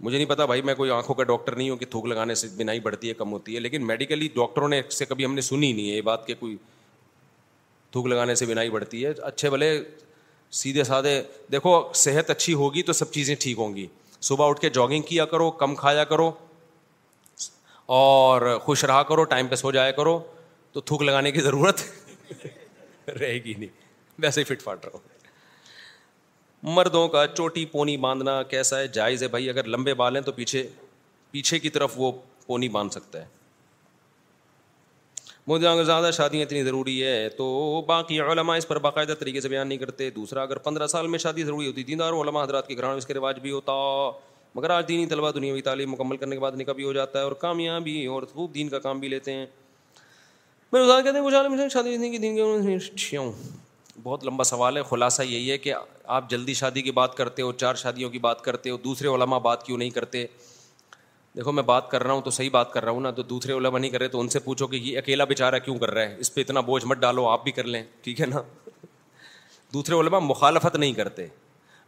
Speaker 6: مجھے نہیں پتا بھائی میں کوئی آنکھوں کا ڈاکٹر نہیں ہوں کہ تھوک لگانے سے بینائی بڑھتی ہے کم ہوتی ہے لیکن میڈیکلی ڈاکٹروں نے سے کبھی ہم نے سنی نہیں ہے یہ بات کہ کوئی تھوک لگانے سے بینائی بڑھتی ہے اچھے بھلے سیدھے سادھے دیکھو صحت اچھی ہوگی تو سب چیزیں ٹھیک ہوں گی صبح اٹھ کے جاگنگ کیا کرو کم کھایا کرو اور خوش رہا کرو ٹائم پہ سو جایا کرو تو تھوک لگانے کی ضرورت رہے گی نہیں ویسے ہی فٹ فاٹ رہا ہوں مردوں کا چوٹی پونی باندھنا کیسا ہے جائز ہے بھائی اگر لمبے بال ہیں تو پیچھے پیچھے کی طرف وہ پونی باندھ سکتا ہے مجھے زیادہ شادیاں اتنی ضروری ہے تو باقی علماء اس پر باقاعدہ طریقے سے بیان نہیں کرتے دوسرا اگر پندرہ سال میں شادی ضروری ہوتی دیندار علماء حضرات کے گھران اس کے رواج بھی ہوتا مگر آج دینی طلبہ دنیا کی تعلیم مکمل کرنے کے بعد نکاح بھی ہو جاتا ہے اور کامیابی اور خوب دین کا کام بھی لیتے ہیں کہتے ہیں شادی کی دین کے بہت لمبا سوال ہے خلاصہ یہی ہے کہ آپ جلدی شادی کی بات کرتے ہو چار شادیوں کی بات کرتے ہو دوسرے علماء بات کیوں نہیں کرتے دیکھو میں بات کر رہا ہوں تو صحیح بات کر رہا ہوں نا تو دوسرے علماء نہیں کر رہے تو ان سے پوچھو کہ یہ اکیلا بیچارہ کیوں کر رہا ہے اس پہ اتنا بوجھ مت ڈالو آپ بھی کر لیں ٹھیک ہے نا دوسرے علماء مخالفت نہیں کرتے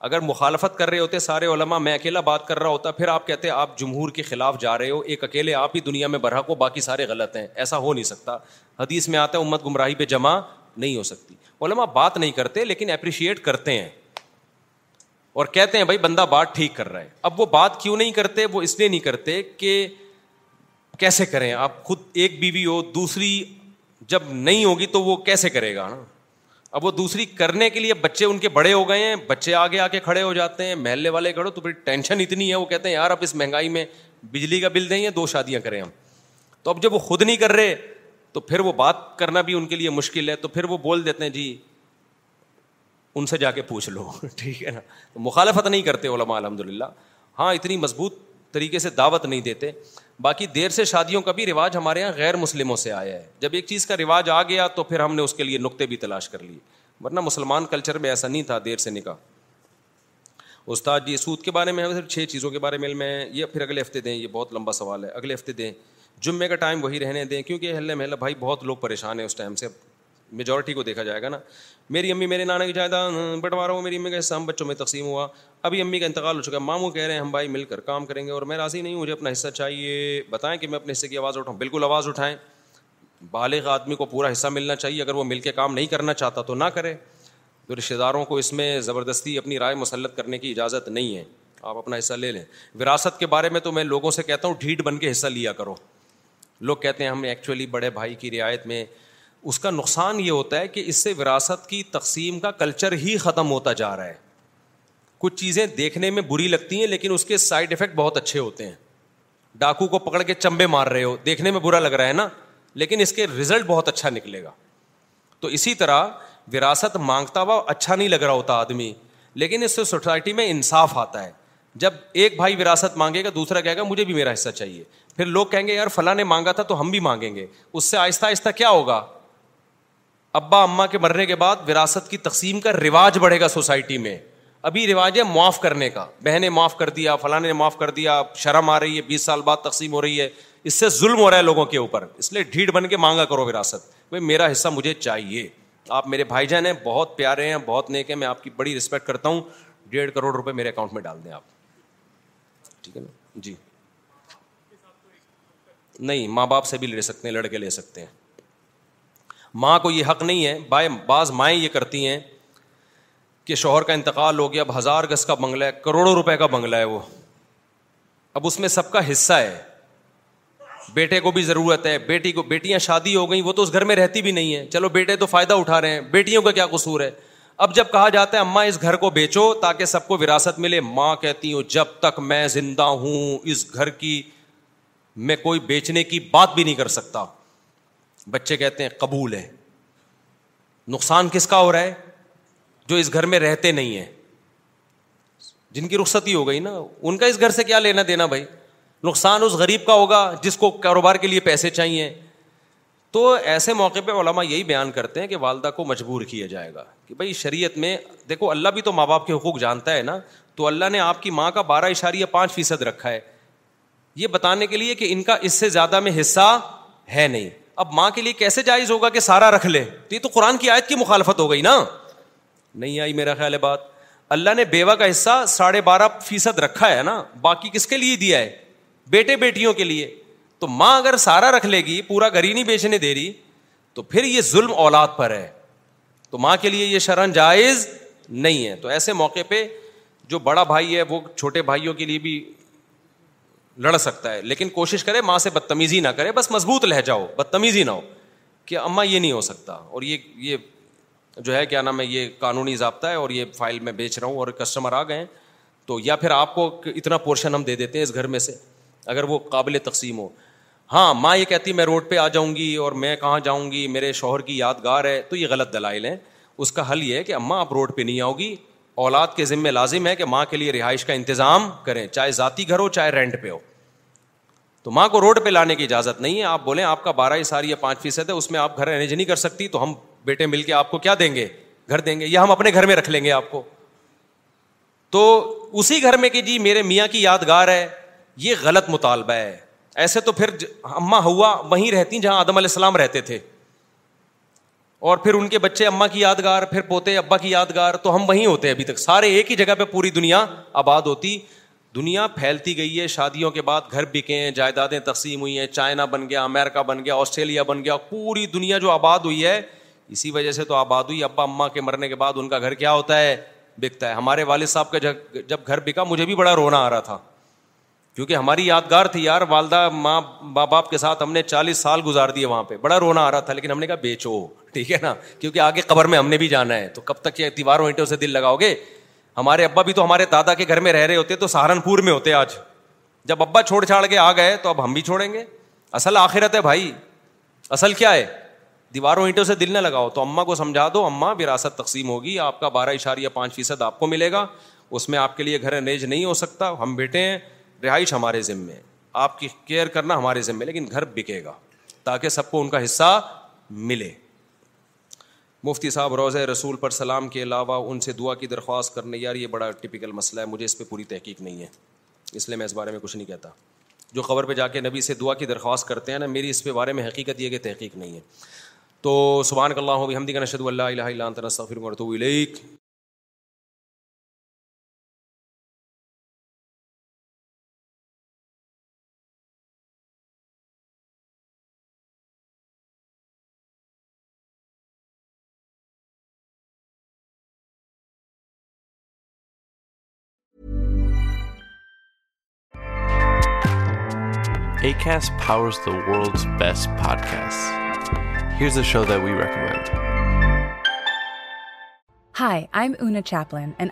Speaker 6: اگر مخالفت کر رہے ہوتے سارے علماء میں اکیلا بات کر رہا ہوتا پھر آپ کہتے آپ جمہور کے خلاف جا رہے ہو ایک اکیلے آپ ہی دنیا میں برحق کو باقی سارے غلط ہیں ایسا ہو نہیں سکتا حدیث میں آتا ہے امت گمراہی پہ جمع نہیں ہو سکتی علما بات نہیں کرتے لیکن اپریشیٹ کرتے ہیں اور کہتے ہیں بھائی بندہ بات ٹھیک کر رہا ہے اب وہ بات کیوں نہیں کرتے وہ اس لیے نہیں کرتے کہ کیسے کریں آپ خود ایک بیوی بی ہو دوسری جب نہیں ہوگی تو وہ کیسے کرے گا نا اب وہ دوسری کرنے کے لیے بچے ان کے بڑے ہو گئے ہیں بچے آگے آ کے کھڑے ہو جاتے ہیں محلے والے کھڑے تو پھر ٹینشن اتنی ہے وہ کہتے ہیں یار اب اس مہنگائی میں بجلی کا بل دیں یا دو شادیاں کریں ہم تو اب جب وہ خود نہیں کر رہے تو پھر وہ بات کرنا بھی ان کے لیے مشکل ہے تو پھر وہ بول دیتے ہیں جی ان سے جا کے پوچھ لو ٹھیک ہے نا مخالفت نہیں کرتے علماء الحمد للہ ہاں اتنی مضبوط طریقے سے دعوت نہیں دیتے باقی دیر سے شادیوں کا بھی رواج ہمارے یہاں غیر مسلموں سے آیا ہے جب ایک چیز کا رواج آ گیا تو پھر ہم نے اس کے لیے نقطے بھی تلاش کر لیے ورنہ مسلمان کلچر میں ایسا نہیں تھا دیر سے نکاح استاد جی سود کے بارے میں صرف چھ چیزوں کے بارے میں یہ پھر اگلے ہفتے دیں یہ بہت لمبا سوال ہے اگلے ہفتے دیں جمعے کا ٹائم وہی رہنے دیں کیونکہ ہلے محلہ بھائی بہت لوگ پریشان ہیں اس ٹائم سے میجورٹی کو دیکھا جائے گا نا میری امی میرے نانا کی جائیداد بٹوا رہا ہوں میری امی کا حصہ ہم بچوں میں تقسیم ہوا ابھی امی کا انتقال ہو چکا ہے ماموں کہہ رہے ہیں ہم بھائی مل کر کام کریں گے اور میں راضی نہیں ہوں مجھے اپنا حصہ چاہیے بتائیں کہ میں اپنے حصے کی آواز اٹھاؤں بالکل آواز اٹھائیں بالغ آدمی کو پورا حصہ ملنا چاہیے اگر وہ مل کے کام نہیں کرنا چاہتا تو نہ کرے تو رشتے داروں کو اس میں زبردستی اپنی رائے مسلط کرنے کی اجازت نہیں ہے آپ اپنا حصہ لے لیں وراثت کے بارے میں تو میں لوگوں سے کہتا ہوں ڈھیٹ بن کے حصہ لیا کرو لوگ کہتے ہیں ہم ایکچولی بڑے بھائی کی رعایت میں اس کا نقصان یہ ہوتا ہے کہ اس سے وراثت کی تقسیم کا کلچر ہی ختم ہوتا جا رہا ہے کچھ چیزیں دیکھنے میں بری لگتی ہیں لیکن اس کے سائڈ افیکٹ بہت اچھے ہوتے ہیں ڈاکو کو پکڑ کے چمبے مار رہے ہو دیکھنے میں برا لگ رہا ہے نا لیکن اس کے رزلٹ بہت اچھا نکلے گا تو اسی طرح وراثت مانگتا ہوا اچھا نہیں لگ رہا ہوتا آدمی لیکن اس سے سوسائٹی میں انصاف آتا ہے جب ایک بھائی وراثت مانگے گا دوسرا کہے گا مجھے بھی میرا حصہ چاہیے پھر لوگ کہیں گے یار فلاں نے مانگا تھا تو ہم بھی مانگیں گے اس سے آہستہ آہستہ کیا ہوگا ابا اما کے مرنے کے بعد وراثت کی تقسیم کا رواج بڑھے گا سوسائٹی میں ابھی رواج ہے معاف کرنے کا بہنیں معاف کر دیا فلاں نے معاف کر دیا شرم آ رہی ہے بیس سال بعد تقسیم ہو رہی ہے اس سے ظلم ہو رہا ہے لوگوں کے اوپر اس لیے ڈھیڑ بن کے مانگا کرو وراثت بھائی میرا حصہ مجھے چاہیے آپ میرے بھائی جان ہیں بہت پیارے ہیں بہت نیک ہیں میں آپ کی بڑی رسپیکٹ کرتا ہوں ڈیڑھ کروڑ روپے میرے اکاؤنٹ میں ڈال دیں آپ ٹھیک ہے نا جی نہیں ماں باپ سے بھی لے سکتے ہیں لڑکے لے سکتے ہیں ماں کو یہ حق نہیں ہے بائے بعض مائیں یہ کرتی ہیں کہ شوہر کا انتقال ہو گیا اب ہزار گز کا بنگلہ ہے کروڑوں روپے کا بنگلہ ہے وہ اب اس میں سب کا حصہ ہے بیٹے کو بھی ضرورت ہے بیٹی کو بیٹیاں شادی ہو گئیں وہ تو اس گھر میں رہتی بھی نہیں ہے چلو بیٹے تو فائدہ اٹھا رہے ہیں بیٹیوں کا کیا قصور ہے اب جب کہا جاتا ہے اماں اس گھر کو بیچو تاکہ سب کو وراثت ملے ماں کہتی ہوں جب تک میں زندہ ہوں اس گھر کی میں کوئی بیچنے کی بات بھی نہیں کر سکتا بچے کہتے ہیں قبول ہے نقصان کس کا ہو رہا ہے جو اس گھر میں رہتے نہیں ہیں جن کی رخصتی ہو گئی نا ان کا اس گھر سے کیا لینا دینا بھائی نقصان اس غریب کا ہوگا جس کو کاروبار کے لیے پیسے چاہیے تو ایسے موقع پہ علماء یہی بیان کرتے ہیں کہ والدہ کو مجبور کیا جائے گا کہ بھائی شریعت میں دیکھو اللہ بھی تو ماں باپ کے حقوق جانتا ہے نا تو اللہ نے آپ کی ماں کا بارہ اشاریہ پانچ فیصد رکھا ہے یہ بتانے کے لیے کہ ان کا اس سے زیادہ میں حصہ ہے نہیں اب ماں کے لیے کیسے جائز ہوگا کہ سارا رکھ لے تو یہ تو قرآن کی آیت کی مخالفت ہو گئی نا نہیں آئی میرا خیال ہے بات اللہ نے بیوہ کا حصہ ساڑھے بارہ فیصد رکھا ہے نا باقی کس کے لیے دیا ہے بیٹے بیٹیوں کے لیے تو ماں اگر سارا رکھ لے گی پورا گھر ہی نہیں بیچنے دے رہی تو پھر یہ ظلم اولاد پر ہے تو ماں کے لیے یہ شرح جائز نہیں ہے تو ایسے موقع پہ جو بڑا بھائی ہے وہ چھوٹے بھائیوں کے لیے بھی لڑ سکتا ہے لیکن کوشش کرے ماں سے بدتمیزی نہ کرے بس مضبوط لہ جاؤ بدتمیزی نہ ہو کہ اماں یہ نہیں ہو سکتا اور یہ یہ جو ہے کیا نام ہے یہ قانونی ضابطہ ہے اور یہ فائل میں بیچ رہا ہوں اور کسٹمر آ گئے تو یا پھر آپ کو اتنا پورشن ہم دے دیتے ہیں اس گھر میں سے اگر وہ قابل تقسیم ہو ہاں ماں یہ کہتی میں روڈ پہ آ جاؤں گی اور میں کہاں جاؤں گی میرے شوہر کی یادگار ہے تو یہ غلط دلائل ہیں اس کا حل یہ ہے کہ اماں آپ روڈ پہ نہیں آؤ گی اولاد کے ذمے لازم ہے کہ ماں کے لیے رہائش کا انتظام کریں چاہے ذاتی گھر ہو چاہے رینٹ پہ ہو تو ماں کو روڈ پہ لانے کی اجازت نہیں ہے آپ بولیں آپ کا بارہ سار یا پانچ فیصد ہے اس میں آپ گھر ارینج جی نہیں کر سکتی تو ہم بیٹے مل کے آپ کو کیا دیں گے گھر دیں گے یا ہم اپنے گھر میں رکھ لیں گے آپ کو تو اسی گھر میں کہ جی میرے میاں کی یادگار ہے یہ غلط مطالبہ ہے ایسے تو پھر اماں ہوا وہیں رہتی جہاں آدم علیہ السلام رہتے تھے اور پھر ان کے بچے اما کی یادگار پھر پوتے ابا کی یادگار تو ہم وہیں ہوتے ابھی تک سارے ایک ہی جگہ پہ پوری دنیا آباد ہوتی دنیا پھیلتی گئی ہے شادیوں کے بعد گھر بکے ہیں جائیدادیں تقسیم ہوئی ہیں چائنا بن گیا امیرکا بن گیا آسٹریلیا بن گیا پوری دنیا جو آباد ہوئی ہے اسی وجہ سے تو آباد ہوئی ابا اماں کے مرنے کے بعد ان کا گھر کیا ہوتا ہے بکتا ہے ہمارے والد صاحب کا جب گھر بکا مجھے بھی بڑا رونا آ رہا تھا کیونکہ ہماری یادگار تھی یار والدہ ماں ماں باپ کے ساتھ ہم نے چالیس سال گزار دیے وہاں پہ بڑا رونا آ رہا تھا لیکن ہم نے کہا بیچو ٹھیک ہے نا کیونکہ آگے قبر میں ہم نے بھی جانا ہے تو کب تک یہ تیواروں اینٹوں سے دل لگاؤ گے ہمارے ابا بھی تو ہمارے دادا کے گھر میں رہ رہے ہوتے تو سہارنپور میں ہوتے آج جب ابا چھوڑ چھاڑ کے آ گئے تو اب ہم بھی چھوڑیں گے اصل آخرت ہے بھائی اصل کیا ہے دیواروں اینٹوں سے دل نہ لگاؤ تو اماں کو سمجھا دو اماں وراثت تقسیم ہوگی آپ کا بارہ اشاریہ پانچ فیصد آپ کو ملے گا اس میں آپ کے لیے گھر انیج نہیں ہو سکتا ہم بیٹھے ہیں رہائش ہمارے ذمے آپ کی کیئر کرنا ہمارے ذمے لیکن گھر بکے گا تاکہ سب کو ان کا حصہ ملے مفتی صاحب روزہ رسول پر سلام کے علاوہ ان سے دعا کی درخواست کرنے یار یہ بڑا ٹپیکل مسئلہ ہے مجھے اس پہ پوری تحقیق نہیں ہے اس لیے میں اس بارے میں کچھ نہیں کہتا جو خبر پہ جا کے نبی سے دعا کی درخواست کرتے ہیں نا میری اس پہ بارے میں حقیقت یہ کہ تحقیق نہیں ہے تو سبحان صبح ہم لاہوں نشد اللہ الہ
Speaker 3: علیہ علیک Chaplined I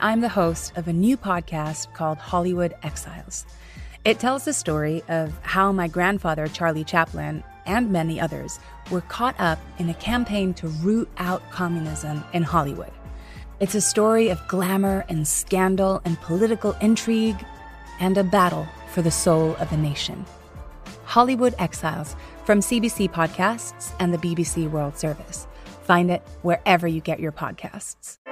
Speaker 3: am داؤس a new podcast Hollywood tells a how my grandfather Charlie Chaplin and many others what اپنی story of glamour and scandal and political intrigue and a battle for the soul the nation ہالی ویکس from C B C podcast
Speaker 4: and B C world service find ever you get your podcasts